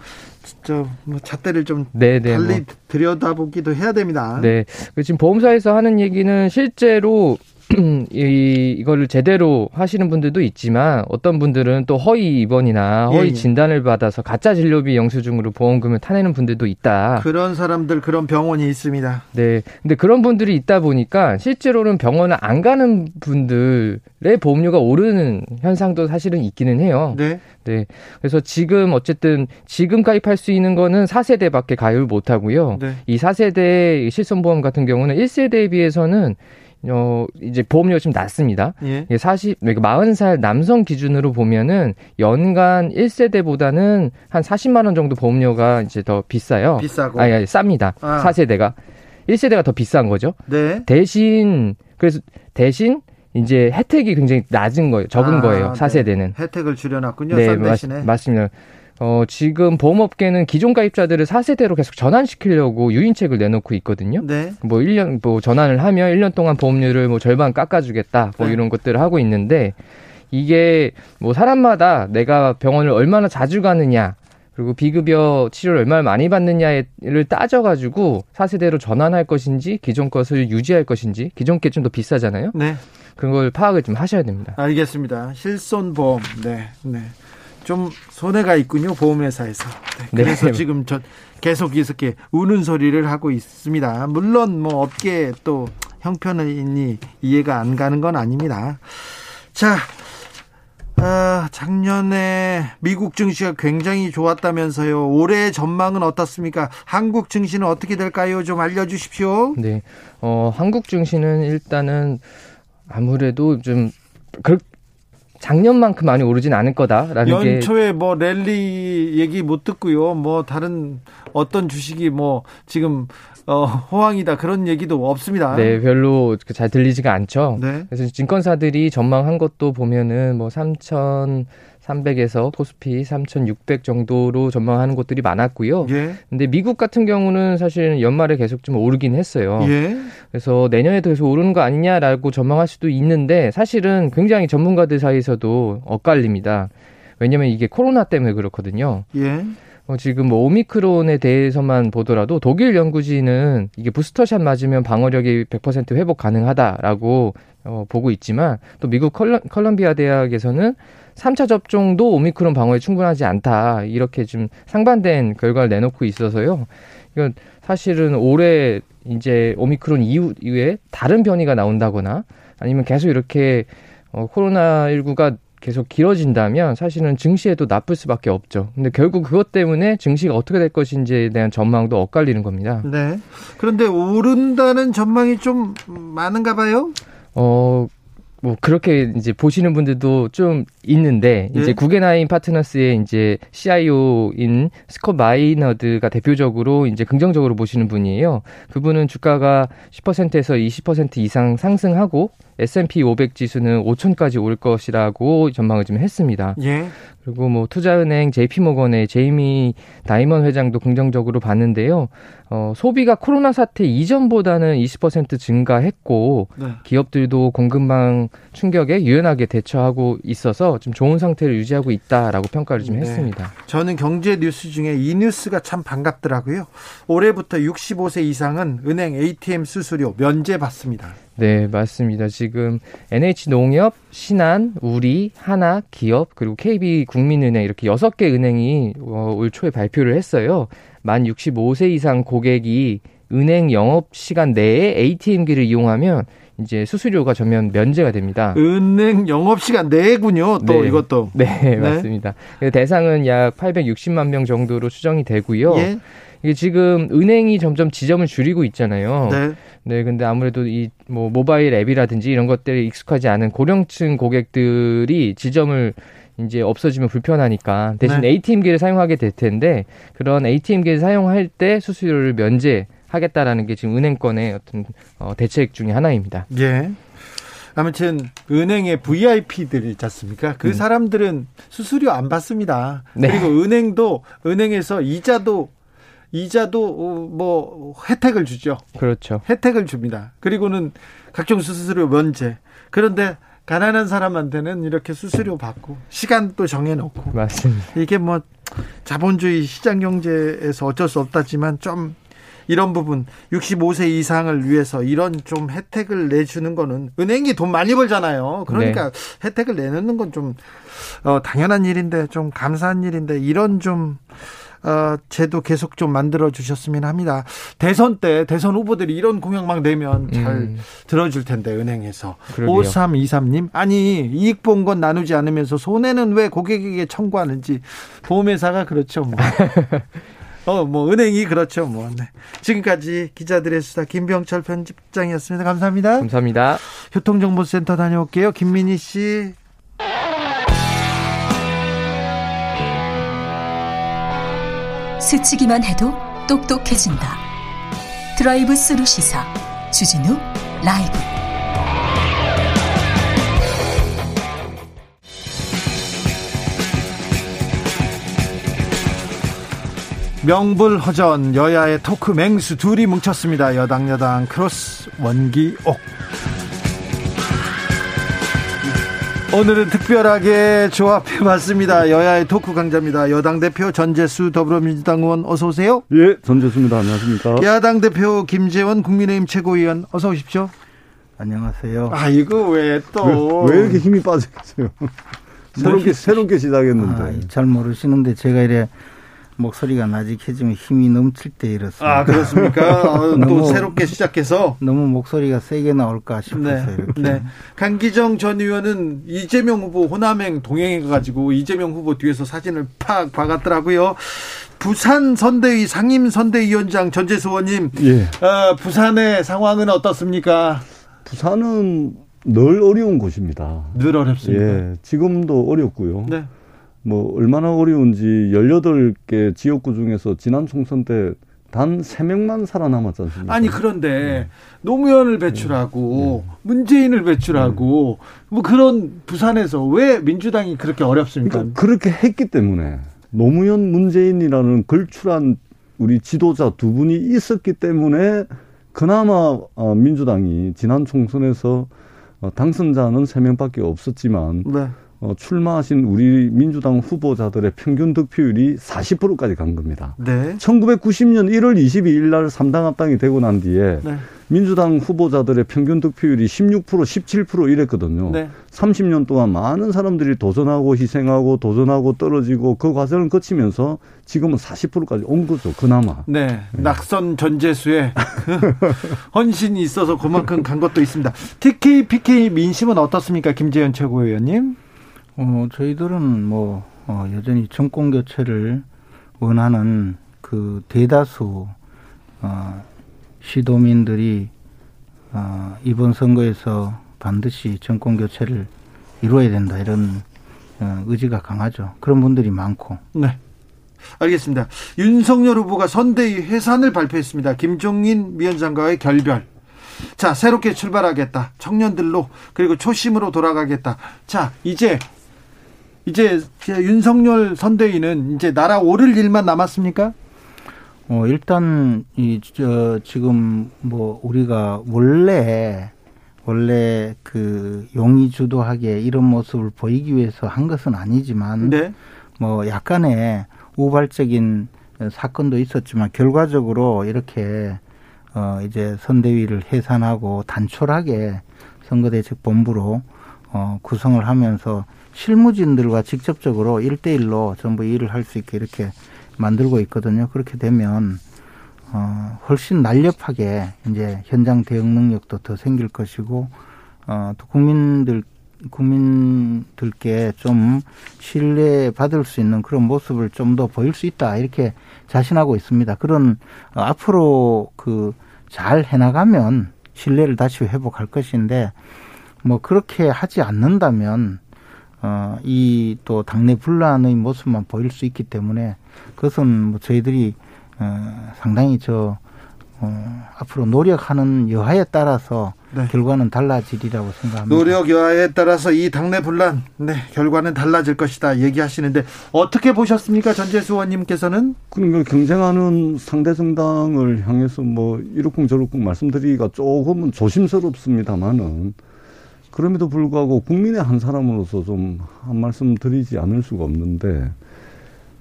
진짜 뭐 잣대를 좀 네네, 달리 뭐. 들여다보기도 해야 됩니다. 네, 지금 보험사에서 하는 얘기는 실제로 이, 이거를 제대로 하시는 분들도 있지만 어떤 분들은 또 허위 입원이나 허위 예, 예. 진단을 받아서 가짜 진료비 영수증으로 보험금을 타내는 분들도 있다. 그런 사람들 그런 병원이 있습니다. 네. 근데 그런 분들이 있다 보니까 실제로는 병원을 안 가는 분들의 보험료가 오르는 현상도 사실은 있기는 해요. 네. 네. 그래서 지금 어쨌든 지금 가입할 수 있는 거는 4세대밖에 가입을 못 하고요. 네. 이 4세대 실손보험 같은 경우는 1세대에 비해서는 어, 이제 보험료가 좀 낮습니다. 예. 40, 40살 남성 기준으로 보면은 연간 1세대보다는 한 40만원 정도 보험료가 이제 더 비싸요. 비싸고. 아니, 아니 쌉니다. 아. 4세대가. 1세대가 더 비싼 거죠. 네. 대신, 그래서 대신 이제 혜택이 굉장히 낮은 거예요. 적은 아, 거예요. 4세대는. 네. 혜택을 줄여놨군요. 네, 맞, 맞습니다. 어, 지금 보험업계는 기존 가입자들을 4세대로 계속 전환시키려고 유인책을 내놓고 있거든요. 네. 뭐 1년, 뭐 전환을 하면 1년 동안 보험료를 뭐 절반 깎아주겠다. 뭐 네. 이런 것들을 하고 있는데 이게 뭐 사람마다 내가 병원을 얼마나 자주 가느냐 그리고 비급여 치료를 얼마나 많이 받느냐를 따져가지고 4세대로 전환할 것인지 기존 것을 유지할 것인지 기존 게 좀 더 비싸잖아요. 네. 그런 걸 파악을 좀 하셔야 됩니다. 알겠습니다. 실손보험. 네. 네. 좀 손해가 있군요 보험회사에서. 네, 그래서 네. 지금 저 계속 이렇게 우는 소리를 하고 있습니다. 물론 뭐 업계 또 형편이 이해가 안 가는 건 아닙니다. 자, 아, 작년에 미국 증시가 굉장히 좋았다면서요. 올해 전망은 어떻습니까? 한국 증시는 어떻게 될까요? 좀 알려주십시오. 네, 어, 한국 증시는 일단은 아무래도 좀 그, 작년만큼 많이 오르진 않을 거다라는 연초에 게 연초에 뭐 랠리 얘기 못 듣고요. 뭐 다른 어떤 주식이 뭐 지금 어, 호황이다 그런 얘기도 없습니다. 네, 별로 잘 들리지가 않죠. 네. 그래서 증권사들이 전망한 것도 보면은 뭐 3천 300에서 코스피 3,600 정도로 전망하는 곳들이 많았고요. 예. 근데 미국 같은 경우는 사실 연말에 계속 좀 오르긴 했어요. 예. 그래서 내년에도 계속 오르는 거 아니냐라고 전망할 수도 있는데 사실은 굉장히 전문가들 사이에서도 엇갈립니다. 왜냐면 이게 코로나 때문에 그렇거든요. 예. 어, 지금 뭐 오미크론에 대해서만 보더라도 독일 연구진은 이게 부스터샷 맞으면 방어력이 100% 회복 가능하다라고 어, 보고 있지만 또 미국 컬럼, 컬럼비아 대학에서는 3차 접종도 오미크론 방어에 충분하지 않다. 이렇게 좀 상반된 결과를 내놓고 있어서요. 이건 사실은 올해 이제 오미크론 이후에 다른 변이가 나온다거나 아니면 계속 이렇게 어, 코로나19가 계속 길어진다면 사실은 증시에도 나쁠 수밖에 없죠. 근데 결국 그것 때문에 증시가 어떻게 될 것인지에 대한 전망도 엇갈리는 겁니다. 네. 그런데 오른다는 전망이 좀 많은가 봐요? 어, 뭐 그렇게 이제 보시는 분들도 좀 있는데 예? 이제 구겐하임 파트너스의 이제 CIO인 스콧 마이너드가 대표적으로 이제 긍정적으로 보시는 분이에요. 그분은 주가가 10%에서 20% 이상 상승하고 S&P 500 지수는 5천까지 올 것이라고 전망을 좀 했습니다. 예. 그리고 뭐 투자은행 JP모건의 제이미 다이먼 회장도 긍정적으로 봤는데요. 어, 소비가 코로나 사태 이전보다는 20% 증가했고 네. 기업들도 공급망 충격에 유연하게 대처하고 있어서 좀 좋은 상태를 유지하고 있다라고 평가를 좀 네. 했습니다. 저는 경제 뉴스 중에 이 뉴스가 참 반갑더라고요. 올해부터 65세 이상은 은행 ATM 수수료 면제 받습니다. 네, 맞습니다. 지금 NH농협, 신한, 우리, 하나, 기업, 그리고 KB 국민은행 이렇게 여섯 개 은행이 어, 올 초에 발표를 했어요. 만 65세 이상 고객이 은행 영업 시간 내에 ATM기를 이용하면 이제 수수료가 전면 면제가 됩니다. 은행 영업 시간 내군요. 또 네. 이것도. 네, 네, 맞습니다. 대상은 약 860만 명 정도로 추정이 되고요. 예. 이게 지금 은행이 점점 지점을 줄이고 있잖아요. 네. 네, 근데 아무래도 이 뭐 모바일 앱이라든지 이런 것들에 익숙하지 않은 고령층 고객들이 지점을 이제 없어지면 불편하니까 대신 네. ATM기를 사용하게 될 텐데 그런 ATM기를 사용할 때 수수료를 면제 하겠다라는 게 지금 은행권의 어떤 어, 대책 중의 하나입니다. 예. 아무튼 은행의 VIP들 있지 않습니까? 그 음. 사람들은 수수료 안 받습니다. 네. 그리고 은행도 은행에서 이자도 이자도 어, 뭐 혜택을 주죠. 그렇죠. 혜택을 줍니다. 그리고는 각종 수수료 면제. 그런데 가난한 사람한테는 이렇게 수수료 받고 시간도 정해놓고 맞습니다. 이게 뭐 자본주의 시장 경제에서 어쩔 수 없다지만 좀 이런 부분 65세 이상을 위해서 이런 좀 혜택을 내주는 거는 은행이 돈 많이 벌잖아요. 그러니까 네. 혜택을 내놓는 건 좀 어, 당연한 일인데 좀 감사한 일인데 이런 좀 어, 제도 계속 좀 만들어 주셨으면 합니다. 대선 때 대선 후보들이 이런 공약 막 내면 잘 음. 들어줄 텐데 은행에서. 그러게요. 5323님 아니 이익 본 건 나누지 않으면서 손해는 왜 고객에게 청구하는지 보험회사가 그렇죠 뭐. 어, 뭐, 은행이 그렇죠, 뭐. 네. 지금까지 기자들의 수다 김병철 편집장이었습니다. 감사합니다. 감사합니다. 교통정보센터 다녀올게요. 김민희 씨. 스치기만 해도 똑똑해진다. 드라이브 스루 시사 주진우 라이브. 명불허전 여야의 토크 맹수 둘이 뭉쳤습니다. 여당 야당 크로스 원기옥. 오늘은 특별하게 조합해봤습니다. 여야의 토크 강자입니다. 여당 대표 전재수 더불어민주당 의원 어서 오세요. 예, 전재수입니다. 안녕하십니까. 야당 대표 김재원 국민의힘 최고위원 어서 오십시오. 안녕하세요. 아 이거 왜 또? 왜, 왜 이렇게 힘이 빠지겠어요? 새롭게 새롭게 시작했는데. 아, 잘 모르시는데 제가 이래 목소리가 나직해지면 힘이 넘칠 때 이렇습니다. 아 그렇습니까? 어, 또 새롭게 시작해서 너무 목소리가 세게 나올까 싶어서 네, 이렇게. 네. 강기정 전 의원은 이재명 후보 호남행 동행해가지고 이재명 후보 뒤에서 사진을 팍 박았더라고요. 부산 선대위 상임 선대위원장 전재수 의원님, 예. 어, 부산의 상황은 어떻습니까? 부산은 늘 어려운 곳입니다. 늘 어렵습니다. 예, 지금도 어렵고요. 네. 뭐 얼마나 어려운지 18개 지역구 중에서 지난 총선 때단 3명만 살아남았지 않습니까? 아니 그런데 네. 노무현을 배출하고 네. 네. 문재인을 배출하고 네. 뭐 그런 부산에서 왜 민주당이 그렇게 어렵습니까? 그러니까 그렇게 했기 때문에 노무현 문재인이라는 걸출한 우리 지도자 두 분이 있었기 때문에 그나마 어, 민주당이 지난 총선에서 어, 당선자는 3명밖에 없었지만 네. 어, 출마하신 우리 민주당 후보자들의 평균 득표율이 40%까지 간 겁니다. 네. 1990년 1월 22일 날 3당 합당이 되고 난 뒤에 네. 민주당 후보자들의 평균 득표율이 16% 17% 이랬거든요. 네. 30년 동안 많은 사람들이 도전하고 희생하고 도전하고 떨어지고 그 과정을 거치면서 지금은 40%까지 온 거죠. 그나마. 네. 네. 낙선 전재수의 그 헌신이 있어서 그만큼 간 것도 있습니다. 특히 PK 민심은 어떻습니까? 김재현 최고위원님? 어, 저희들은 뭐, 어, 여전히 정권 교체를 원하는 그 대다수, 어, 시도민들이, 어, 이번 선거에서 반드시 정권 교체를 이루어야 된다. 이런, 어, 의지가 강하죠. 그런 분들이 많고. 네. 알겠습니다. 윤석열 후보가 선대위 해산을 발표했습니다. 김종인 위원장과의 결별. 자, 새롭게 출발하겠다. 청년들로, 그리고 초심으로 돌아가겠다. 자, 이제 이제 윤석열 선대위는 이제 나라 오를 일만 남았습니까? 어, 일단, 이, 저, 지금 뭐, 우리가 원래, 원래 그 용의 주도하게 이런 모습을 보이기 위해서 한 것은 아니지만, 네. 뭐, 약간의 우발적인 사건도 있었지만, 결과적으로 이렇게, 어, 이제 선대위를 해산하고 단촐하게 선거대책본부로, 어, 구성을 하면서 실무진들과 직접적으로 일대일로 전부 일을 할 수 있게 이렇게 만들고 있거든요. 그렇게 되면 어, 훨씬 날렵하게 이제 현장 대응 능력도 더 생길 것이고 어, 또 국민들 국민들께 좀 신뢰 받을 수 있는 그런 모습을 좀 더 보일 수 있다 이렇게 자신하고 있습니다. 그런 어, 앞으로 그 잘 해나가면 신뢰를 다시 회복할 것인데 뭐 그렇게 하지 않는다면 어, 이 또 당내 분란의 모습만 보일 수 있기 때문에 그것은 뭐 저희들이 어, 상당히 저 어, 앞으로 노력하는 여하에 따라서 네. 결과는 달라지리라고 생각합니다. 노력 여하에 따라서 이 당내 분란, 네, 결과는 달라질 것이다 얘기하시는데 어떻게 보셨습니까, 전재수 의원님께서는? 그러니까 경쟁하는 상대 정당을 향해서 뭐 이렇쿵 저렇쿵 말씀드리기가 조금은 조심스럽습니다만은 그럼에도 불구하고 국민의 한 사람으로서 좀 한 말씀 드리지 않을 수가 없는데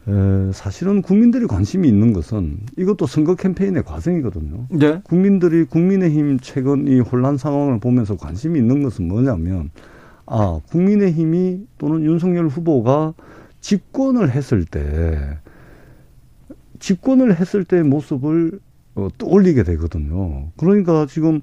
에, 사실은 국민들이 관심이 있는 것은 이것도 선거 캠페인의 과정이거든요. 네. 국민들이 국민의힘 최근 이 혼란 상황을 보면서 관심이 있는 것은 뭐냐면 아 국민의힘이 또는 윤석열 후보가 집권을 했을 때 집권을 했을 때의 모습을 어, 떠올리게 되거든요. 그러니까 지금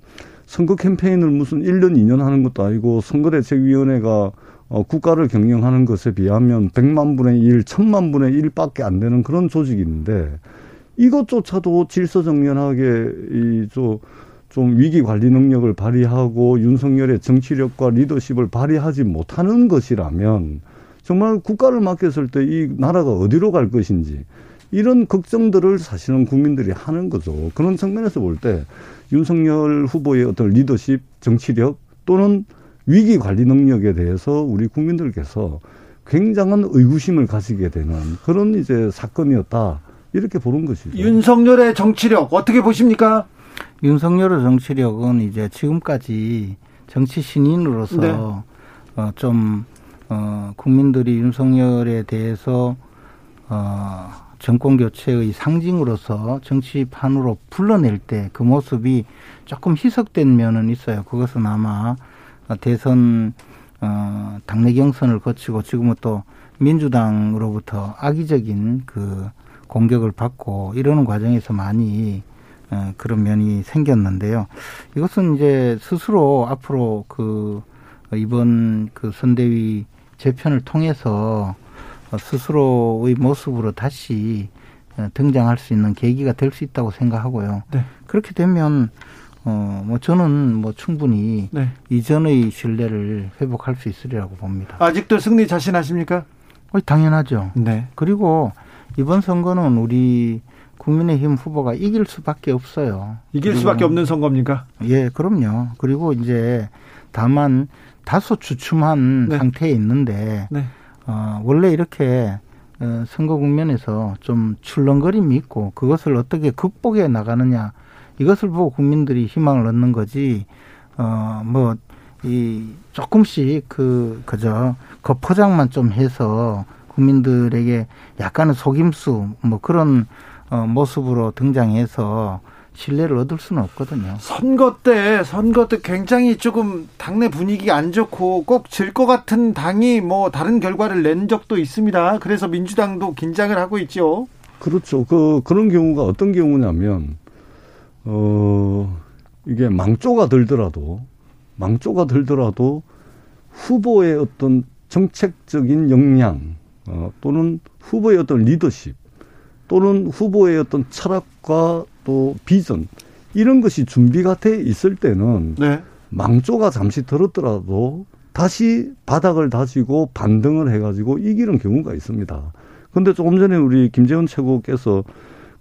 선거 캠페인을 무슨 1년, 2년 하는 것도 아니고 선거대책위원회가 어, 국가를 경영하는 것에 비하면 100만 분의 1, 1000만 분의 1밖에 안 되는 그런 조직인데 이것조차도 질서정연하게 이좀 좀 위기 관리 능력을 발휘하고 윤석열의 정치력과 리더십을 발휘하지 못하는 것이라면 정말 국가를 맡겼을 때 이 나라가 어디로 갈 것인지 이런 걱정들을 사실은 국민들이 하는 거죠. 그런 측면에서 볼 때 윤석열 후보의 어떤 리더십, 정치력 또는 위기 관리 능력에 대해서 우리 국민들께서 굉장한 의구심을 가지게 되는 그런 이제 사건이었다. 이렇게 보는 것이죠. 윤석열의 정치력 어떻게 보십니까? 윤석열의 정치력은 이제 지금까지 정치 신인으로서 네. 어, 좀 어, 국민들이 윤석열에 대해서 어, 정권 교체의 상징으로서 정치판으로 불러낼 때 그 모습이 조금 희석된 면은 있어요. 그것은 아마 대선 어, 당내 경선을 거치고 지금은 또 민주당으로부터 악의적인 그 공격을 받고 이러는 과정에서 많이 어, 그런 면이 생겼는데요. 이것은 이제 스스로 앞으로 그 이번 그 선대위 재편을 통해서 스스로의 모습으로 다시 등장할 수 있는 계기가 될 수 있다고 생각하고요. 네. 그렇게 되면 어, 뭐 저는 뭐 충분히 네. 이전의 신뢰를 회복할 수 있으리라고 봅니다. 아직도 승리 자신하십니까? 어, 당연하죠. 네. 그리고 이번 선거는 우리 국민의힘 후보가 이길 수밖에 없어요. 이길 수밖에 없는 선거입니까? 예, 그럼요. 그리고 이제 다만 다소 주춤한 네. 상태에 있는데 네. 어, 원래 이렇게 어, 선거 국면에서 좀 출렁거림이 있고 그것을 어떻게 극복해 나가느냐 이것을 보고 국민들이 희망을 얻는 거지 어뭐 이 조금씩 그 그저 겉포장만 좀 해서 국민들에게 약간의 속임수 뭐 그런 어 모습으로 등장해서 신뢰를 얻을 수는 없거든요. 선거 때 선거 때 굉장히 조금 당내 분위기가 안 좋고 꼭 질 것 같은 당이 뭐 다른 결과를 낸 적도 있습니다. 그래서 민주당도 긴장을 하고 있죠. 그렇죠. 그 그런 경우가 어떤 경우냐면 어, 이게 망조가 들더라도, 망조가 들더라도 후보의 어떤 정책적인 역량, 어, 또는 후보의 어떤 리더십, 또는 후보의 어떤 철학과 또 비전, 이런 것이 준비가 돼 있을 때는 네. 망조가 잠시 들었더라도 다시 바닥을 다지고 반등을 해가지고 이기는 경우가 있습니다. 근데 조금 전에 우리 김재원 최고께서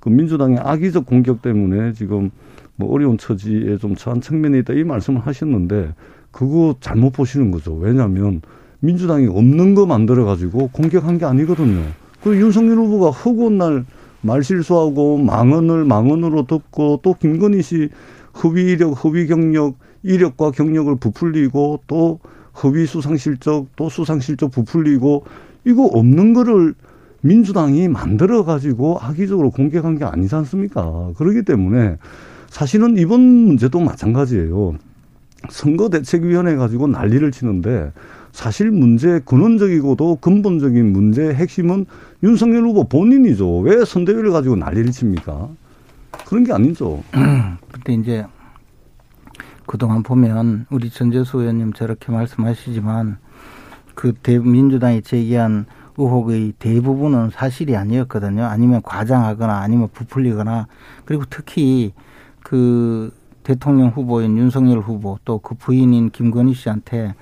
그 민주당의 악의적 공격 때문에 지금 뭐 어려운 처지에 좀 처한 측면이 있다 이 말씀을 하셨는데 그거 잘못 보시는 거죠. 왜냐하면 민주당이 없는 거 만들어 가지고 공격한 게 아니거든요. 그 윤석열 후보가 허구한 날 말실수하고 망언을 망언으로 듣고 또 김건희 씨 허위 이력, 허위 경력, 이력과 경력을 부풀리고 또 허위 수상 실적, 또 수상 실적 부풀리고 이거 없는 거를 민주당이 만들어 가지고 악의적으로 공격한 게 아니지 않습니까? 그렇기 때문에 사실은 이번 문제도 마찬가지예요. 선거 대책위원회 가지고 난리를 치는데 사실 문제 근원적이고도 근본적인 문제의 핵심은 윤석열 후보 본인이죠. 왜 선대위를 가지고 난리를 칩니까? 그런 게 아니죠. 근데 이제 그동안 보면 우리 전재수 의원님 저렇게 말씀하시지만 그 민주당이 제기한 의혹의 대부분은 사실이 아니었거든요. 아니면 과장하거나 아니면 부풀리거나 그리고 특히 그 대통령 후보인 윤석열 후보 또 그 부인인 김건희 씨한테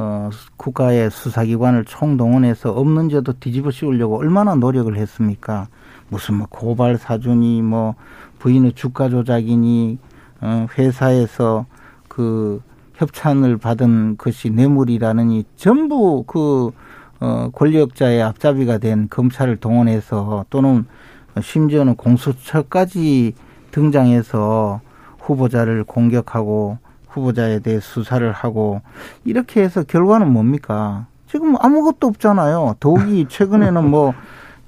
어 국가의 수사기관을 총동원해서 없는 죄도 뒤집어 씌우려고 얼마나 노력을 했습니까? 무슨 뭐 고발 사주니 뭐 부인의 주가 조작이니 어 회사에서 그 협찬을 받은 것이 뇌물이라느니 전부 그 어, 권력자의 앞잡이가 된 검찰을 동원해서 또는 심지어는 공수처까지 등장해서 후보자를 공격하고 후보자에 대해 수사를 하고 이렇게 해서 결과는 뭡니까? 지금 아무것도 없잖아요. 더욱이 최근에는 뭐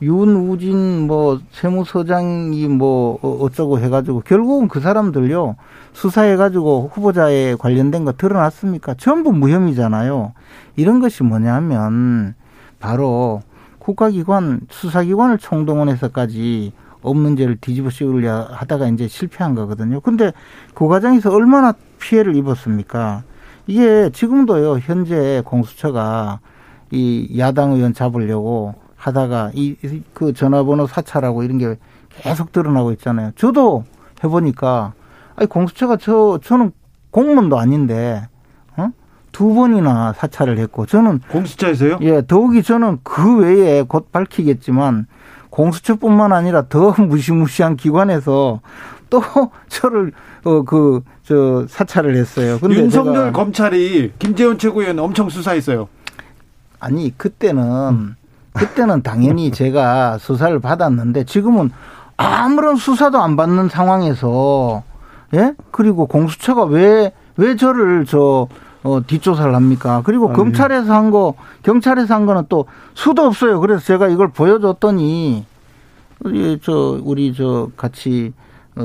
윤우진 뭐 세무서장이 뭐 어, 어쩌고 해가지고 결국은 그 사람들요 수사해가지고 후보자에 관련된 거 드러났습니까? 전부 무혐의잖아요. 이런 것이 뭐냐면 바로 국가기관 수사기관을 총동원해서까지 없는 죄를 뒤집어 씌우려 하다가 이제 실패한 거거든요. 근데 그 과정에서 얼마나 피해를 입었습니까? 이게 지금도요, 현재 공수처가 이 야당 의원 잡으려고 하다가 이 그 전화번호 사찰하고 이런 게 계속 드러나고 있잖아요. 저도 해보니까 아니 공수처가 저 저는 공무원도 아닌데 어? 두 번이나 사찰을 했고 저는 공수처에서요? 예, 더욱이 저는 그 외에 곧 밝히겠지만 공수처뿐만 아니라 더 무시무시한 기관에서 또 저를 어 그 저 사찰을 했어요. 근데 윤석열 검찰이 김재원 최고위원 엄청 수사했어요. 아니 그때는 그때는 당연히 제가 수사를 받았는데 지금은 아무런 수사도 안 받는 상황에서 예 그리고 공수처가 왜왜 저를 저 어, 뒷조사를 합니까? 그리고 아니. 검찰에서 한 거, 경찰에서 한 거는 또 수도 없어요. 그래서 제가 이걸 보여줬더니, 우리, 저, 우리 저 같이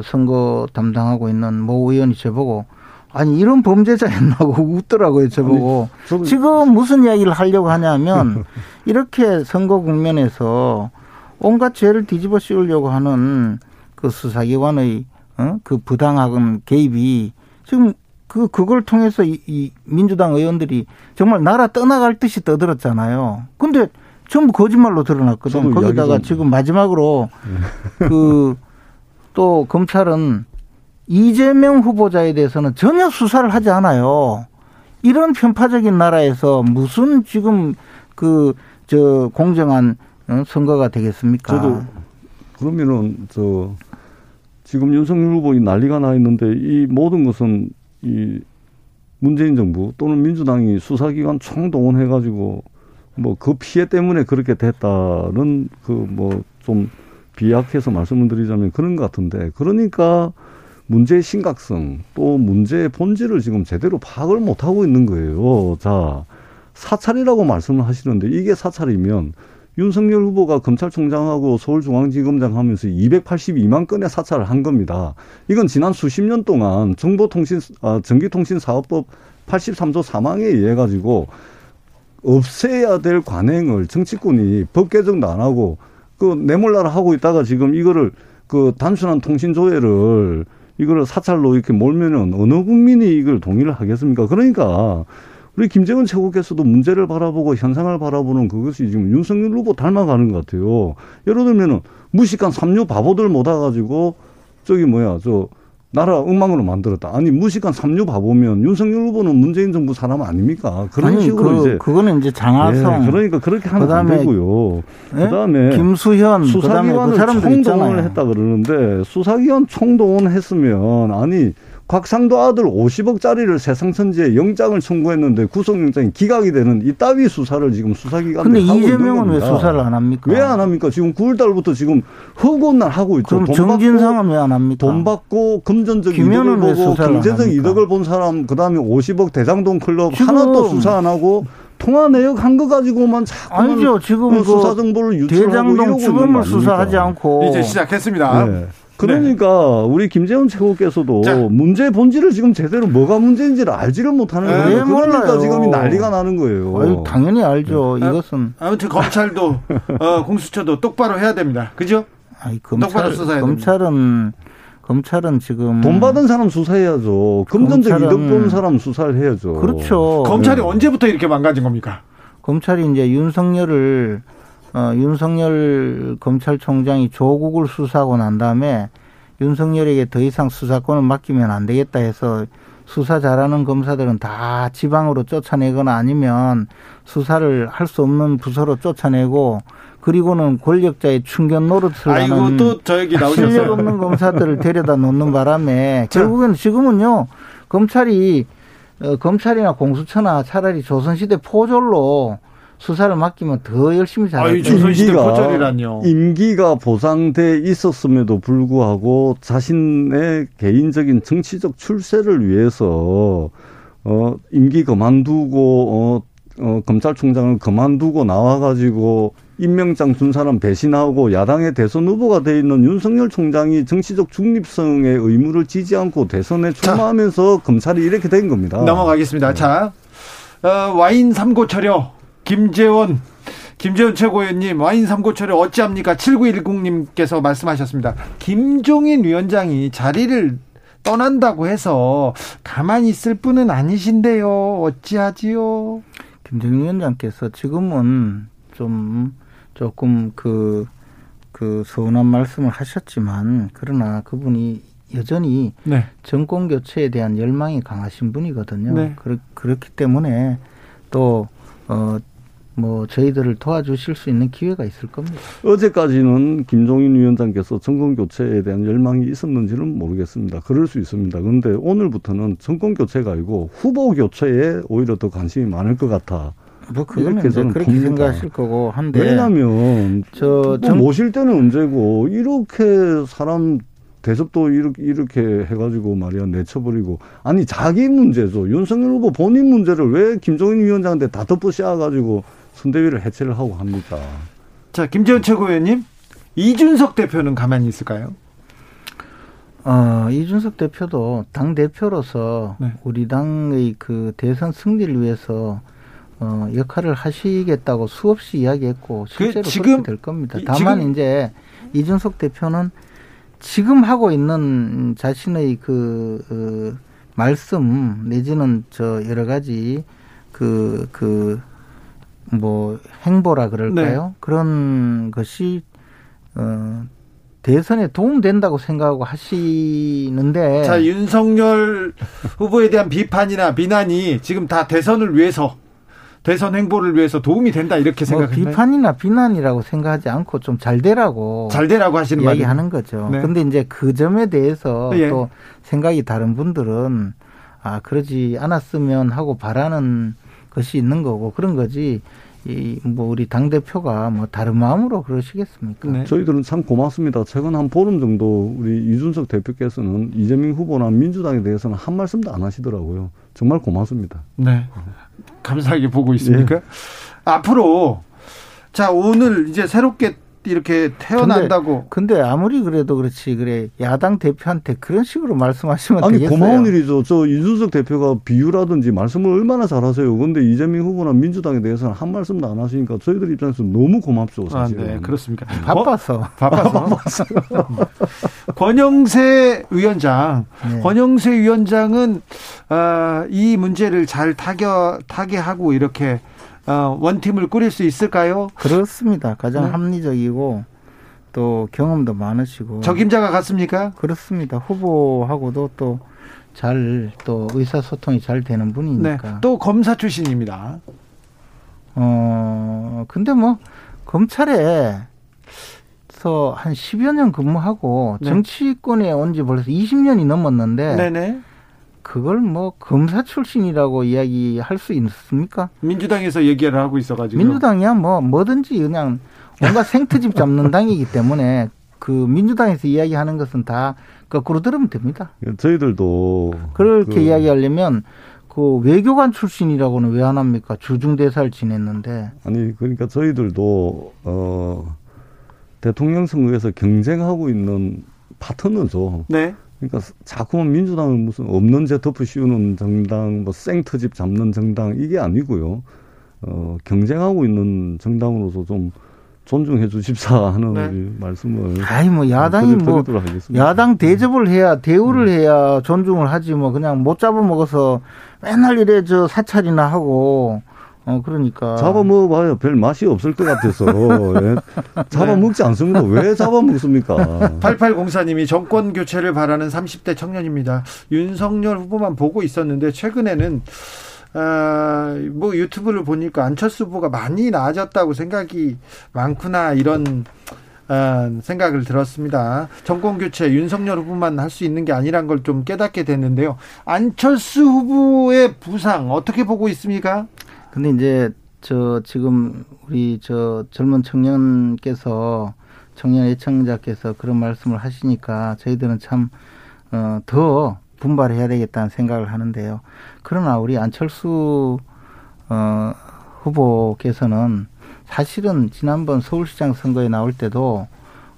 선거 담당하고 있는 모 의원이 저보고, 아니, 이런 범죄자였나고 웃더라고요, 저보고. 아니, 지금 무슨 이야기를 하려고 하냐면, 이렇게 선거 국면에서 온갖 죄를 뒤집어 씌우려고 하는 그 수사기관의 어? 그 부당한 개입이 지금 그 그걸 통해서 이, 이 민주당 의원들이 정말 나라 떠나갈 듯이 떠들었잖아요. 근데 전부 거짓말로 드러났거든. 거기다가 지금 마지막으로 네. 그또 검찰은 이재명 후보자에 대해서는 전혀 수사를 하지 않아요. 이런 편파적인 나라에서 무슨 지금 그 저 공정한 어, 선거가 되겠습니까? 저도 그러면은 저 지금 윤석열 후보이 난리가 나 있는데 이 모든 것은 이 문재인 정부 또는 민주당이 수사기관 총동원해가지고 뭐 그 피해 때문에 그렇게 됐다는 그 뭐 좀 비약해서 말씀을 드리자면 그런 것 같은데 그러니까 문제의 심각성 또 문제의 본질을 지금 제대로 파악을 못 하고 있는 거예요. 자 사찰이라고 말씀을 하시는데 이게 사찰이면 윤석열 후보가 검찰총장하고 서울중앙지검장 하면서 282만 건의 사찰을 한 겁니다. 이건 지난 수십 년 동안 정보통신, 아, 전기통신사업법 83조 3항에 의해 가지고 없애야 될 관행을 정치권이 법 개정도 안 하고 그 내몰라라 하고 있다가 지금 이거를 그 단순한 통신 조회를 이거를 사찰로 이렇게 몰면은 어느 국민이 이걸 동의를 하겠습니까? 그러니까 우리 김정은 최고께서도 문제를 바라보고 현상을 바라보는 그것이 지금 윤석열 후보 닮아가는 것 같아요. 예를 들면은 무식한 삼류 바보들 모아가지고 저기 뭐야 저 나라 엉망으로 만들었다. 아니 무식한 삼류 바보면 윤석열 후보는 문재인 정부 사람 아닙니까? 그런 아니, 식으로 그, 이제 그거는 이제 장하성. 예, 그러니까 그렇게 하면 안 되고요. 예? 그다음에 김수현 수사기관을 그 총동원을 했다 그러는데 수사기관 총동원했으면 아니 곽상도 아들 50억짜리를 세상천지에 영장을 청구했는데 구속영장이 기각이 되는 이 따위 수사를 지금 수사기관이 근데 이재명은 왜 수사를 안 합니까? 왜 안 합니까? 지금 9월달부터 지금 허구날 하고 있죠. 그럼 정진상은 왜 안 합니까? 돈 받고 금전적 이득을 보고 경제적 이득을 본 사람 그다음에 50억 대장동 클럽 하나도 수사 안 하고 통화 내역 한 거 가지고만 자꾸 아니죠. 지금 그 수사 정보를 유출하고 대장동 죽음을 수사하지 않고 이제 시작했습니다. 네. 그러니까 네. 우리 김재원 최고께서도 자. 문제 본질을 지금 제대로 뭐가 문제인지를 알지를 못하는 네, 거예요. 그러니까 몰라요. 지금 난리가 나는 거예요. 아유, 당연히 알죠. 네. 이것은 아무튼 검찰도 어, 공수처도 똑바로 해야 됩니다. 그죠? 아니, 검찰, 검찰은 검찰은 지금 돈 받은 사람 수사해야죠. 금전적 이득 본 사람 수사를 해야죠. 그렇죠. 검찰이 네. 언제부터 이렇게 망가진 겁니까? 검찰이 이제 윤석열을 어, 윤석열 검찰총장이 조국을 수사하고 난 다음에 윤석열에게 더 이상 수사권을 맡기면 안 되겠다 해서 수사 잘하는 검사들은 다 지방으로 쫓아내거나 아니면 수사를 할 수 없는 부서로 쫓아내고 그리고는 권력자의 충견 노릇을 아이고, 하는 또저 얘기 나오셨어요. 실력 없는 검사들을 데려다 놓는 바람에 결국에는 지금은요 검찰이 어, 검찰이나 공수처나 차라리 조선시대 포졸로 수사를 맡기면 더 열심히 잘할 거예요. 임기가, 임기가 보상돼 있었음에도 불구하고 자신의 개인적인 정치적 출세를 위해서 어 임기 그만두고 어, 어 검찰총장을 그만두고 나와가지고 임명장 준 사람 배신하고 야당의 대선 후보가 돼 있는 윤석열 총장이 정치적 중립성의 의무를 지지 않고 대선에 출마하면서 자, 검찰이 이렇게 된 겁니다. 넘어가겠습니다. 네. 자, 어, 와인 삼고철여 김재원 김재원 최고위원님 와인 삼고철을 어찌합니까? 7910님께서 말씀하셨습니다. 김종인 위원장이 자리를 떠난다고 해서 가만히 있을 분은 아니신데요. 어찌하지요? 김종인 위원장께서 지금은 좀 조금 그, 그 서운한 말씀을 하셨지만 그러나 그분이 여전히 네. 정권 교체에 대한 열망이 강하신 분이거든요. 네. 그렇, 그렇기 때문에 또 어, 뭐 저희들을 도와주실 수 있는 기회가 있을 겁니다. 어제까지는 김종인 위원장께서 정권 교체에 대한 열망이 있었는지는 모르겠습니다. 그럴 수 있습니다. 그런데 오늘부터는 정권 교체가 아니고 후보 교체에 오히려 더 관심이 많을 것 같아. 뭐 그거는 그렇게 봅니다. 생각하실 거고 한데 왜냐하면 저뭐 모실 때는 언제고 이렇게 사람 대접도 이렇게, 이렇게 해가지고 말이야 내쳐버리고 아니 자기 문제죠 윤석열 후보 본인 문제를 왜 김종인 위원장한테 다 덮어 씌워가지고 선대위를 해체를 하고 합니까? 자, 김재원 최고위원님, 이준석 대표는 가만히 있을까요? 어, 이준석 대표도 당 대표로서 네. 우리 당의 그 대선 승리를 위해서 어, 역할을 하시겠다고 수없이 이야기했고 그 실제로 그 지금 그렇게 될 겁니다. 다만 지금 이제 이준석 대표는 지금 하고 있는 자신의 그, 그 말씀 내지는 저 여러 가지 그그 그 뭐 행보라 그럴까요? 네. 그런 것이 어 대선에 도움된다고 생각하고 하시는데 자 윤석열 후보에 대한 비판이나 비난이 지금 다 대선을 위해서 대선 행보를 위해서 도움이 된다 이렇게 생각하나요? 뭐 비판이나 비난이라고 생각하지 않고 좀 잘 되라고 잘 되라고 하시는 이야기하는 거죠. 네. 근데 이제 그 점에 대해서 예. 또 생각이 다른 분들은 아 그러지 않았으면 하고 바라는 것이 있는 거고 그런 거지. 이 뭐 우리 당 대표가 뭐 다른 마음으로 그러시겠습니까? 네. 저희들은 참 고맙습니다. 최근 한 보름 정도 우리 이준석 대표께서는 이재명 후보나 민주당에 대해서는 한 말씀도 안 하시더라고요. 정말 고맙습니다. 네. 감사하게 보고 있습니까? 예. 앞으로 자 오늘 이제 새롭게 이렇게 태어난다고. 근데, 근데, 아무리 그래도 그렇지 그래 야당 대표한테 그런 식으로 말씀하시면 아니 되겠어요? 고마운 일이죠. 저 이준석 대표가 비유라든지 말씀을 얼마나 잘하세요. 그런데 이재명 후보나 민주당에 대해서는 한 말씀도 안 하시니까 저희들 입장에서 너무 고맙죠. 사실. 아, 네, 그렇습니까? 바빠서. 어? 바빠서. 바빠서. 권영세 위원장, 네. 권영세 위원장은 어, 이 문제를 잘 타겨 타개하고 이렇게. 어, 원팀을 꾸릴 수 있을까요? 그렇습니다. 가장 네. 합리적이고 또 경험도 많으시고 적임자가 같습니까? 그렇습니다. 후보하고도 또 잘 또 의사소통이 잘 되는 분이니까. 네. 또 검사 출신입니다. 어 근데 뭐 검찰에 서 한 10여 년 근무하고 네. 정치권에 온 지 벌써 20년이 넘었는데 네네. 그걸 뭐 검사 출신이라고 이야기할 수 있습니까? 민주당에서 얘기를 하고 있어가지고 민주당이야 뭐 뭐든지 그냥 뭔가 생트집 잡는 당이기 때문에 그 민주당에서 이야기하는 것은 다 거꾸로 들으면 됩니다. 저희들도 그렇게 그... 이야기하려면 그 외교관 출신이라고는 왜 안 합니까? 주중 대사를 지냈는데 아니 그러니까 저희들도 어 대통령 선거에서 경쟁하고 있는 파트너죠. 네. 그러니까 자꾸만 민주당은 무슨 없는 죄 덮어 씌우는 정당, 뭐 생터집 잡는 정당 이게 아니고요. 어, 경쟁하고 있는 정당으로서 좀 존중해 주십사 하는 네. 말씀을. 아니 뭐 야당이 뭐 야당 대접을 해야 대우를 음. 해야 존중을 하지 뭐 그냥 못 잡아 먹어서 맨날 이래 저 사찰이나 하고 어 그러니까 잡아먹어봐요 별 맛이 없을 것 같아서 예. 잡아먹지 않습니다 왜 잡아먹습니까 8804님이 정권 교체를 바라는 30대 청년입니다 윤석열 후보만 보고 있었는데 최근에는 아, 뭐 유튜브를 보니까 안철수 후보가 많이 나아졌다고 생각이 많구나 이런 아, 생각을 들었습니다. 정권 교체 윤석열 후보만 할 수 있는 게 아니란 걸 좀 깨닫게 됐는데요. 안철수 후보의 부상 어떻게 보고 있습니까? 근데 이제 저 지금 우리 저 젊은 청년께서 청년 애청자께서 그런 말씀을 하시니까 저희들은 참더 어, 분발해야 되겠다는 생각을 하는데요. 그러나 우리 안철수 어, 후보께서는 사실은 지난번 서울시장 선거에 나올 때도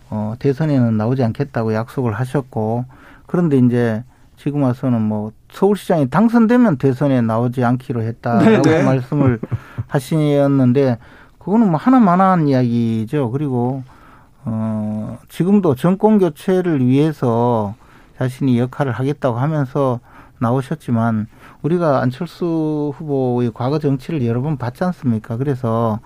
어, 대선에는 나오지 않겠다고 약속을 하셨고 그런데 이제 지금 와서는 뭐 서울시장이 당선되면 대선에 나오지 않기로 했다라고 네네. 네. 말씀을 하시었는데 그거는 뭐 하나만한 이야기죠. 그리고 어 지금도 정권 교체를 위해서 자신이 역할을 하겠다고 하면서 나오셨지만 우리가 안철수 후보의 과거 정치를 여러 번 봤지 않습니까? 그래서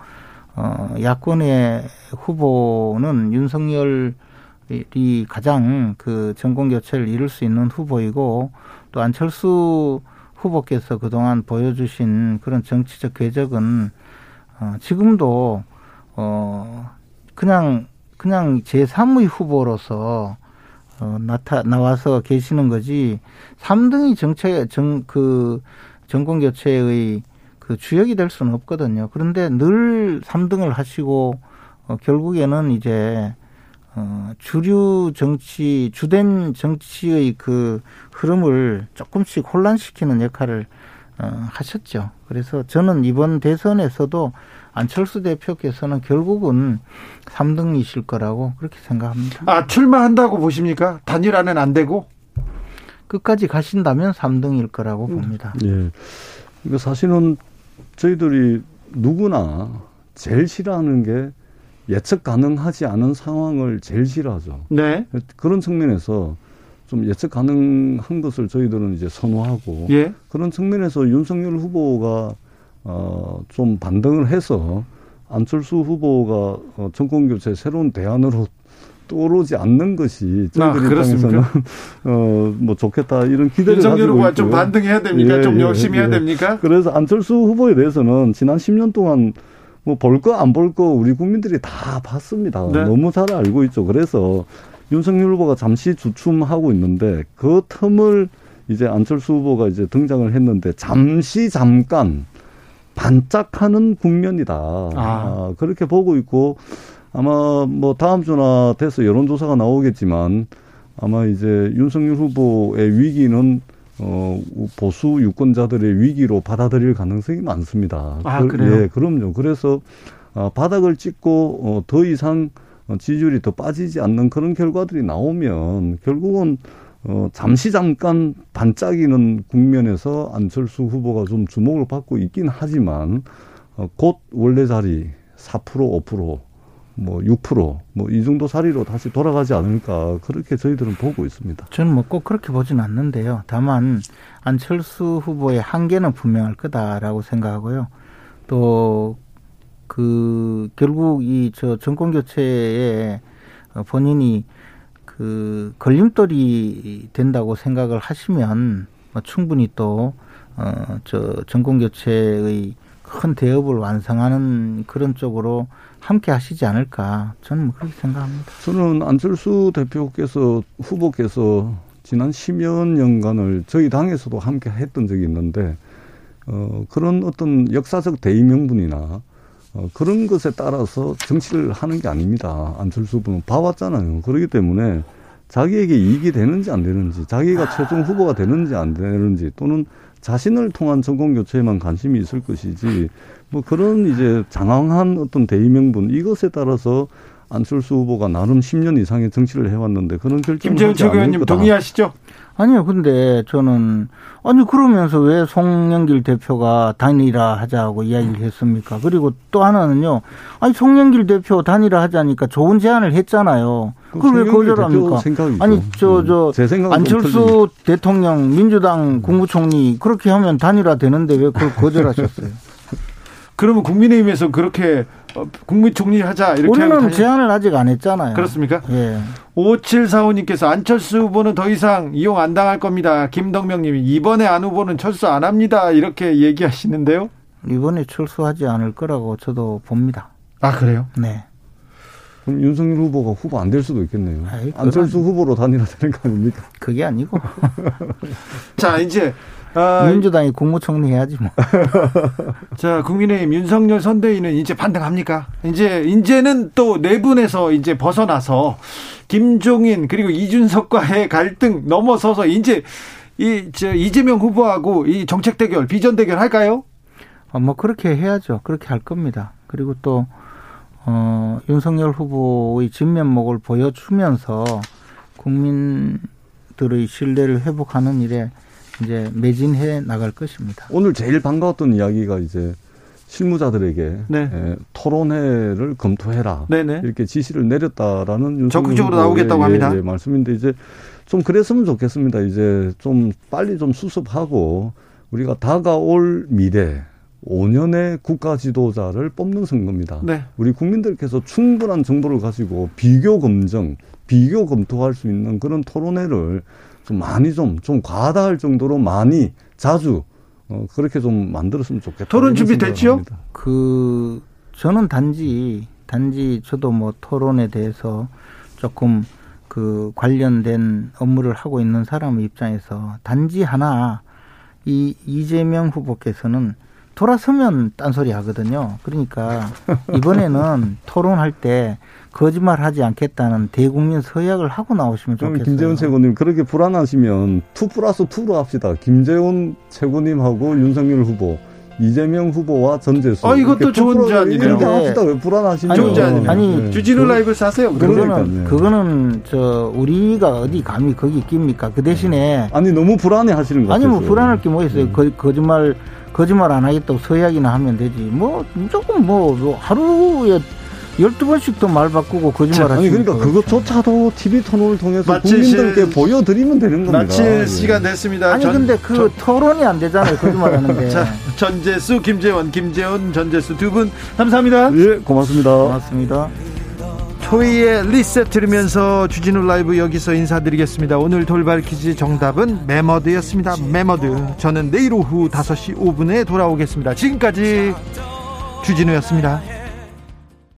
어 야권의 후보는 윤석열이 가장 그 정권 교체를 이룰 수 있는 후보이고 또 안철수 후보께서 그동안 보여주신 그런 정치적 궤적은 어 지금도 어 그냥 그냥 제3의 후보로서 어, 나타 나와서 계시는 거지 3등이 정체 정그 정권 교체의 그 주역이 될 수는 없거든요. 그런데 늘 3등을 하시고 어, 결국에는 이제 어, 주류 정치 주된 정치의 그 흐름을 조금씩 혼란시키는 역할을 어, 하셨죠. 그래서 저는 이번 대선에서도 안철수 대표께서는 결국은 3등이실 거라고 그렇게 생각합니다. 아, 출마한다고 보십니까? 단일화는 안 되고? 끝까지 가신다면 3등일 거라고 음. 봅니다. 예. 이거 사실은 저희들이 누구나 제일 싫어하는 게 예측 가능하지 않은 상황을 제일 싫어하죠. 네. 그런 측면에서 좀 예측 가능한 것을 저희들은 이제 선호하고 예. 그런 측면에서 윤석열 후보가 어, 좀 반등을 해서 안철수 후보가 어, 정권 교체 새로운 대안으로 떠오르지 않는 것이 저희들 아, 입장에서는 어뭐 좋겠다 이런 기대를 윤석열 후보가 좀 반등해야 됩니까? 예, 좀 예, 열심히 예, 해야 됩니까? 그래서 안철수 후보에 대해서는 지난 10년 동안 뭐 볼 거 안 볼 거 우리 국민들이 다 봤습니다. 네. 너무 잘 알고 있죠. 그래서 윤석열 후보가 잠시 주춤하고 있는데 그 틈을 이제 안철수 후보가 이제 등장을 했는데 잠시 잠깐 반짝하는 국면이다. 아. 아, 그렇게 보고 있고 아마 뭐 다음 주나 돼서 여론조사가 나오겠지만 아마 이제 윤석열 후보의 위기는 어 보수 유권자들의 위기로 받아들일 가능성이 많습니다. 아, 그, 그래요? 예, 그럼요. 그래서 어, 바닥을 찍고 어, 더 이상 지지율이 더 빠지지 않는 그런 결과들이 나오면 결국은 어, 잠시 잠깐 반짝이는 국면에서 안철수 후보가 좀 주목을 받고 있긴 하지만 어, 곧 원래 자리 4% 5% 뭐 6%뭐 이 정도 자리로 다시 돌아가지 않을까 그렇게 저희들은 보고 있습니다. 저는 뭐 꼭 그렇게 보진 않는데요. 다만 안철수 후보의 한계는 분명할 거다라고 생각하고요. 또 그 결국 이 저 정권 교체에 본인이 그 걸림돌이 된다고 생각을 하시면 뭐 충분히 또 어 저 정권 교체의 큰 대업을 완성하는 그런 쪽으로 함께 하시지 않을까 저는 뭐 그렇게 생각합니다. 저는 안철수 대표께서 후보께서 지난 10여 년간을 저희 당에서도 함께 했던 적이 있는데 어 그런 어떤 역사적 대의 명분이나 어, 그런 것에 따라서 정치를 하는 게 아닙니다. 안철수 후보는 봐왔잖아요. 그렇기 때문에 자기에게 이익이 되는지 안 되는지, 자기가 최종 후보가 되는지 안 되는지, 또는 자신을 통한 정권 교체에만 관심이 있을 것이지, 뭐 그런 이제 장황한 어떤 대의명분, 이것에 따라서 안철수 후보가 나름 10년 이상의 정치를 해왔는데 그런 결정을 김재훈 최고위원님 동의하시죠? 아니요, 근데 저는 아니 그러면서 왜 송영길 대표가 단일화 하자고 이야기를 했습니까? 그리고 또 하나는요. 아니 송영길 대표 단일화 하자니까 좋은 제안을 했잖아요. 그걸 왜 거절합니까? 아니 저저 저, 안철수 대통령 민주당 국무총리 그렇게 하면 단일화 되는데 왜 그걸 거절하셨어요? 그러면 국민의힘에서 그렇게 어, 국무총리 하자 이렇게 우리는 제안을 아직 안 했잖아요. 그렇습니까? 예. 5745님께서 안철수 후보는 더 이상 이용 안 당할 겁니다. 김덕명님이 이번에 안 후보는 철수 안 합니다. 이렇게 얘기하시는데요. 이번에 철수하지 않을 거라고 저도 봅니다. 아 그래요? 네. 그럼 윤석열 후보가 후보 안 될 수도 있겠네요. 아이, 안철수 후보로 단일화 되는 거 아닙니까? 그게 아니고. 자 이제 아, 민주당이 국무총리 해야지 뭐. 자, 국민의힘 윤석열 선대위는 이제 반등합니까? 이제 이제는 또네 분에서 이제 벗어나서 김종인 그리고 이준석과의 갈등 넘어서서 이제 이 저 이재명 후보하고 이 정책 대결, 비전 대결 할까요? 어, 뭐 그렇게 해야죠. 그렇게 할 겁니다. 그리고 또 어, 윤석열 후보의 진면목을 보여주면서 국민들의 신뢰를 회복하는 일에 이제 매진해 나갈 것입니다. 오늘 제일 반가웠던 이야기가 이제 실무자들에게 네. 예, 토론회를 검토해라 네네. 이렇게 지시를 내렸다라는 적극적으로 나오겠다고 합니다. 예, 예, 말씀인데 이제 좀 그랬으면 좋겠습니다. 이제 좀 빨리 좀 수습하고 우리가 다가올 미래 5년의 국가 지도자를 뽑는 선거입니다. 네. 우리 국민들께서 충분한 정보를 가지고 비교 검증, 비교 검토할 수 있는 그런 토론회를 좀 많이 좀, 좀 과다할 정도로 많이 자주 어, 그렇게 좀 만들었으면 좋겠다. 토론 준비 됐죠? 그, 저는 단지, 단지 저도 뭐 토론에 대해서 조금 그 관련된 업무를 하고 있는 사람의 입장에서 단지 하나 이 이재명 후보께서는 돌아서면 딴소리 하거든요. 그러니까 이번에는 토론할 때 거짓말하지 않겠다는 대국민 서약을 하고 나오시면 좋겠어요. 김재원 최고님 그렇게 불안하시면 two plus two로 합시다. 김재원 최고님하고 윤석열 후보. 이재명 후보와 전재수. 아, 이것도 좋은 제안이네요. 합시다. 왜 불안하시죠? 좋은 제안이네요. 아니, 네. 주진우 라이브 사세요. 그거는, 그거는, 저, 우리가 어디 감히 거기 낍니까? 그 대신에. 아니, 너무 불안해 하시는 거 같아요. 아니, 뭐 불안할 게 뭐 있어요. 네. 거, 거짓말, 거짓말 안 하겠다고 서약이나 하면 되지. 뭐, 조금 뭐, 뭐 하루에 12번씩 더 말 바꾸고 거짓말 하시니 아니, 그러니까 그것조차도 TV 토론을 통해서 국민들께 보여드리면 되는 겁니다. 마칠 예. 시간 됐습니다. 아니, 전, 근데 그 전, 토론이 안 되잖아요. 거짓말 하는데. 자, 전재수, 김재원, 김재원, 전재수 두 분 감사합니다. 예, 고맙습니다. 고맙습니다. 초이의 리셋 들으면서 주진우 라이브 여기서 인사드리겠습니다. 오늘 돌발 퀴즈 정답은 매머드였습니다. 매머드. 저는 내일 오후 5시 5분에 돌아오겠습니다. 지금까지 주진우였습니다.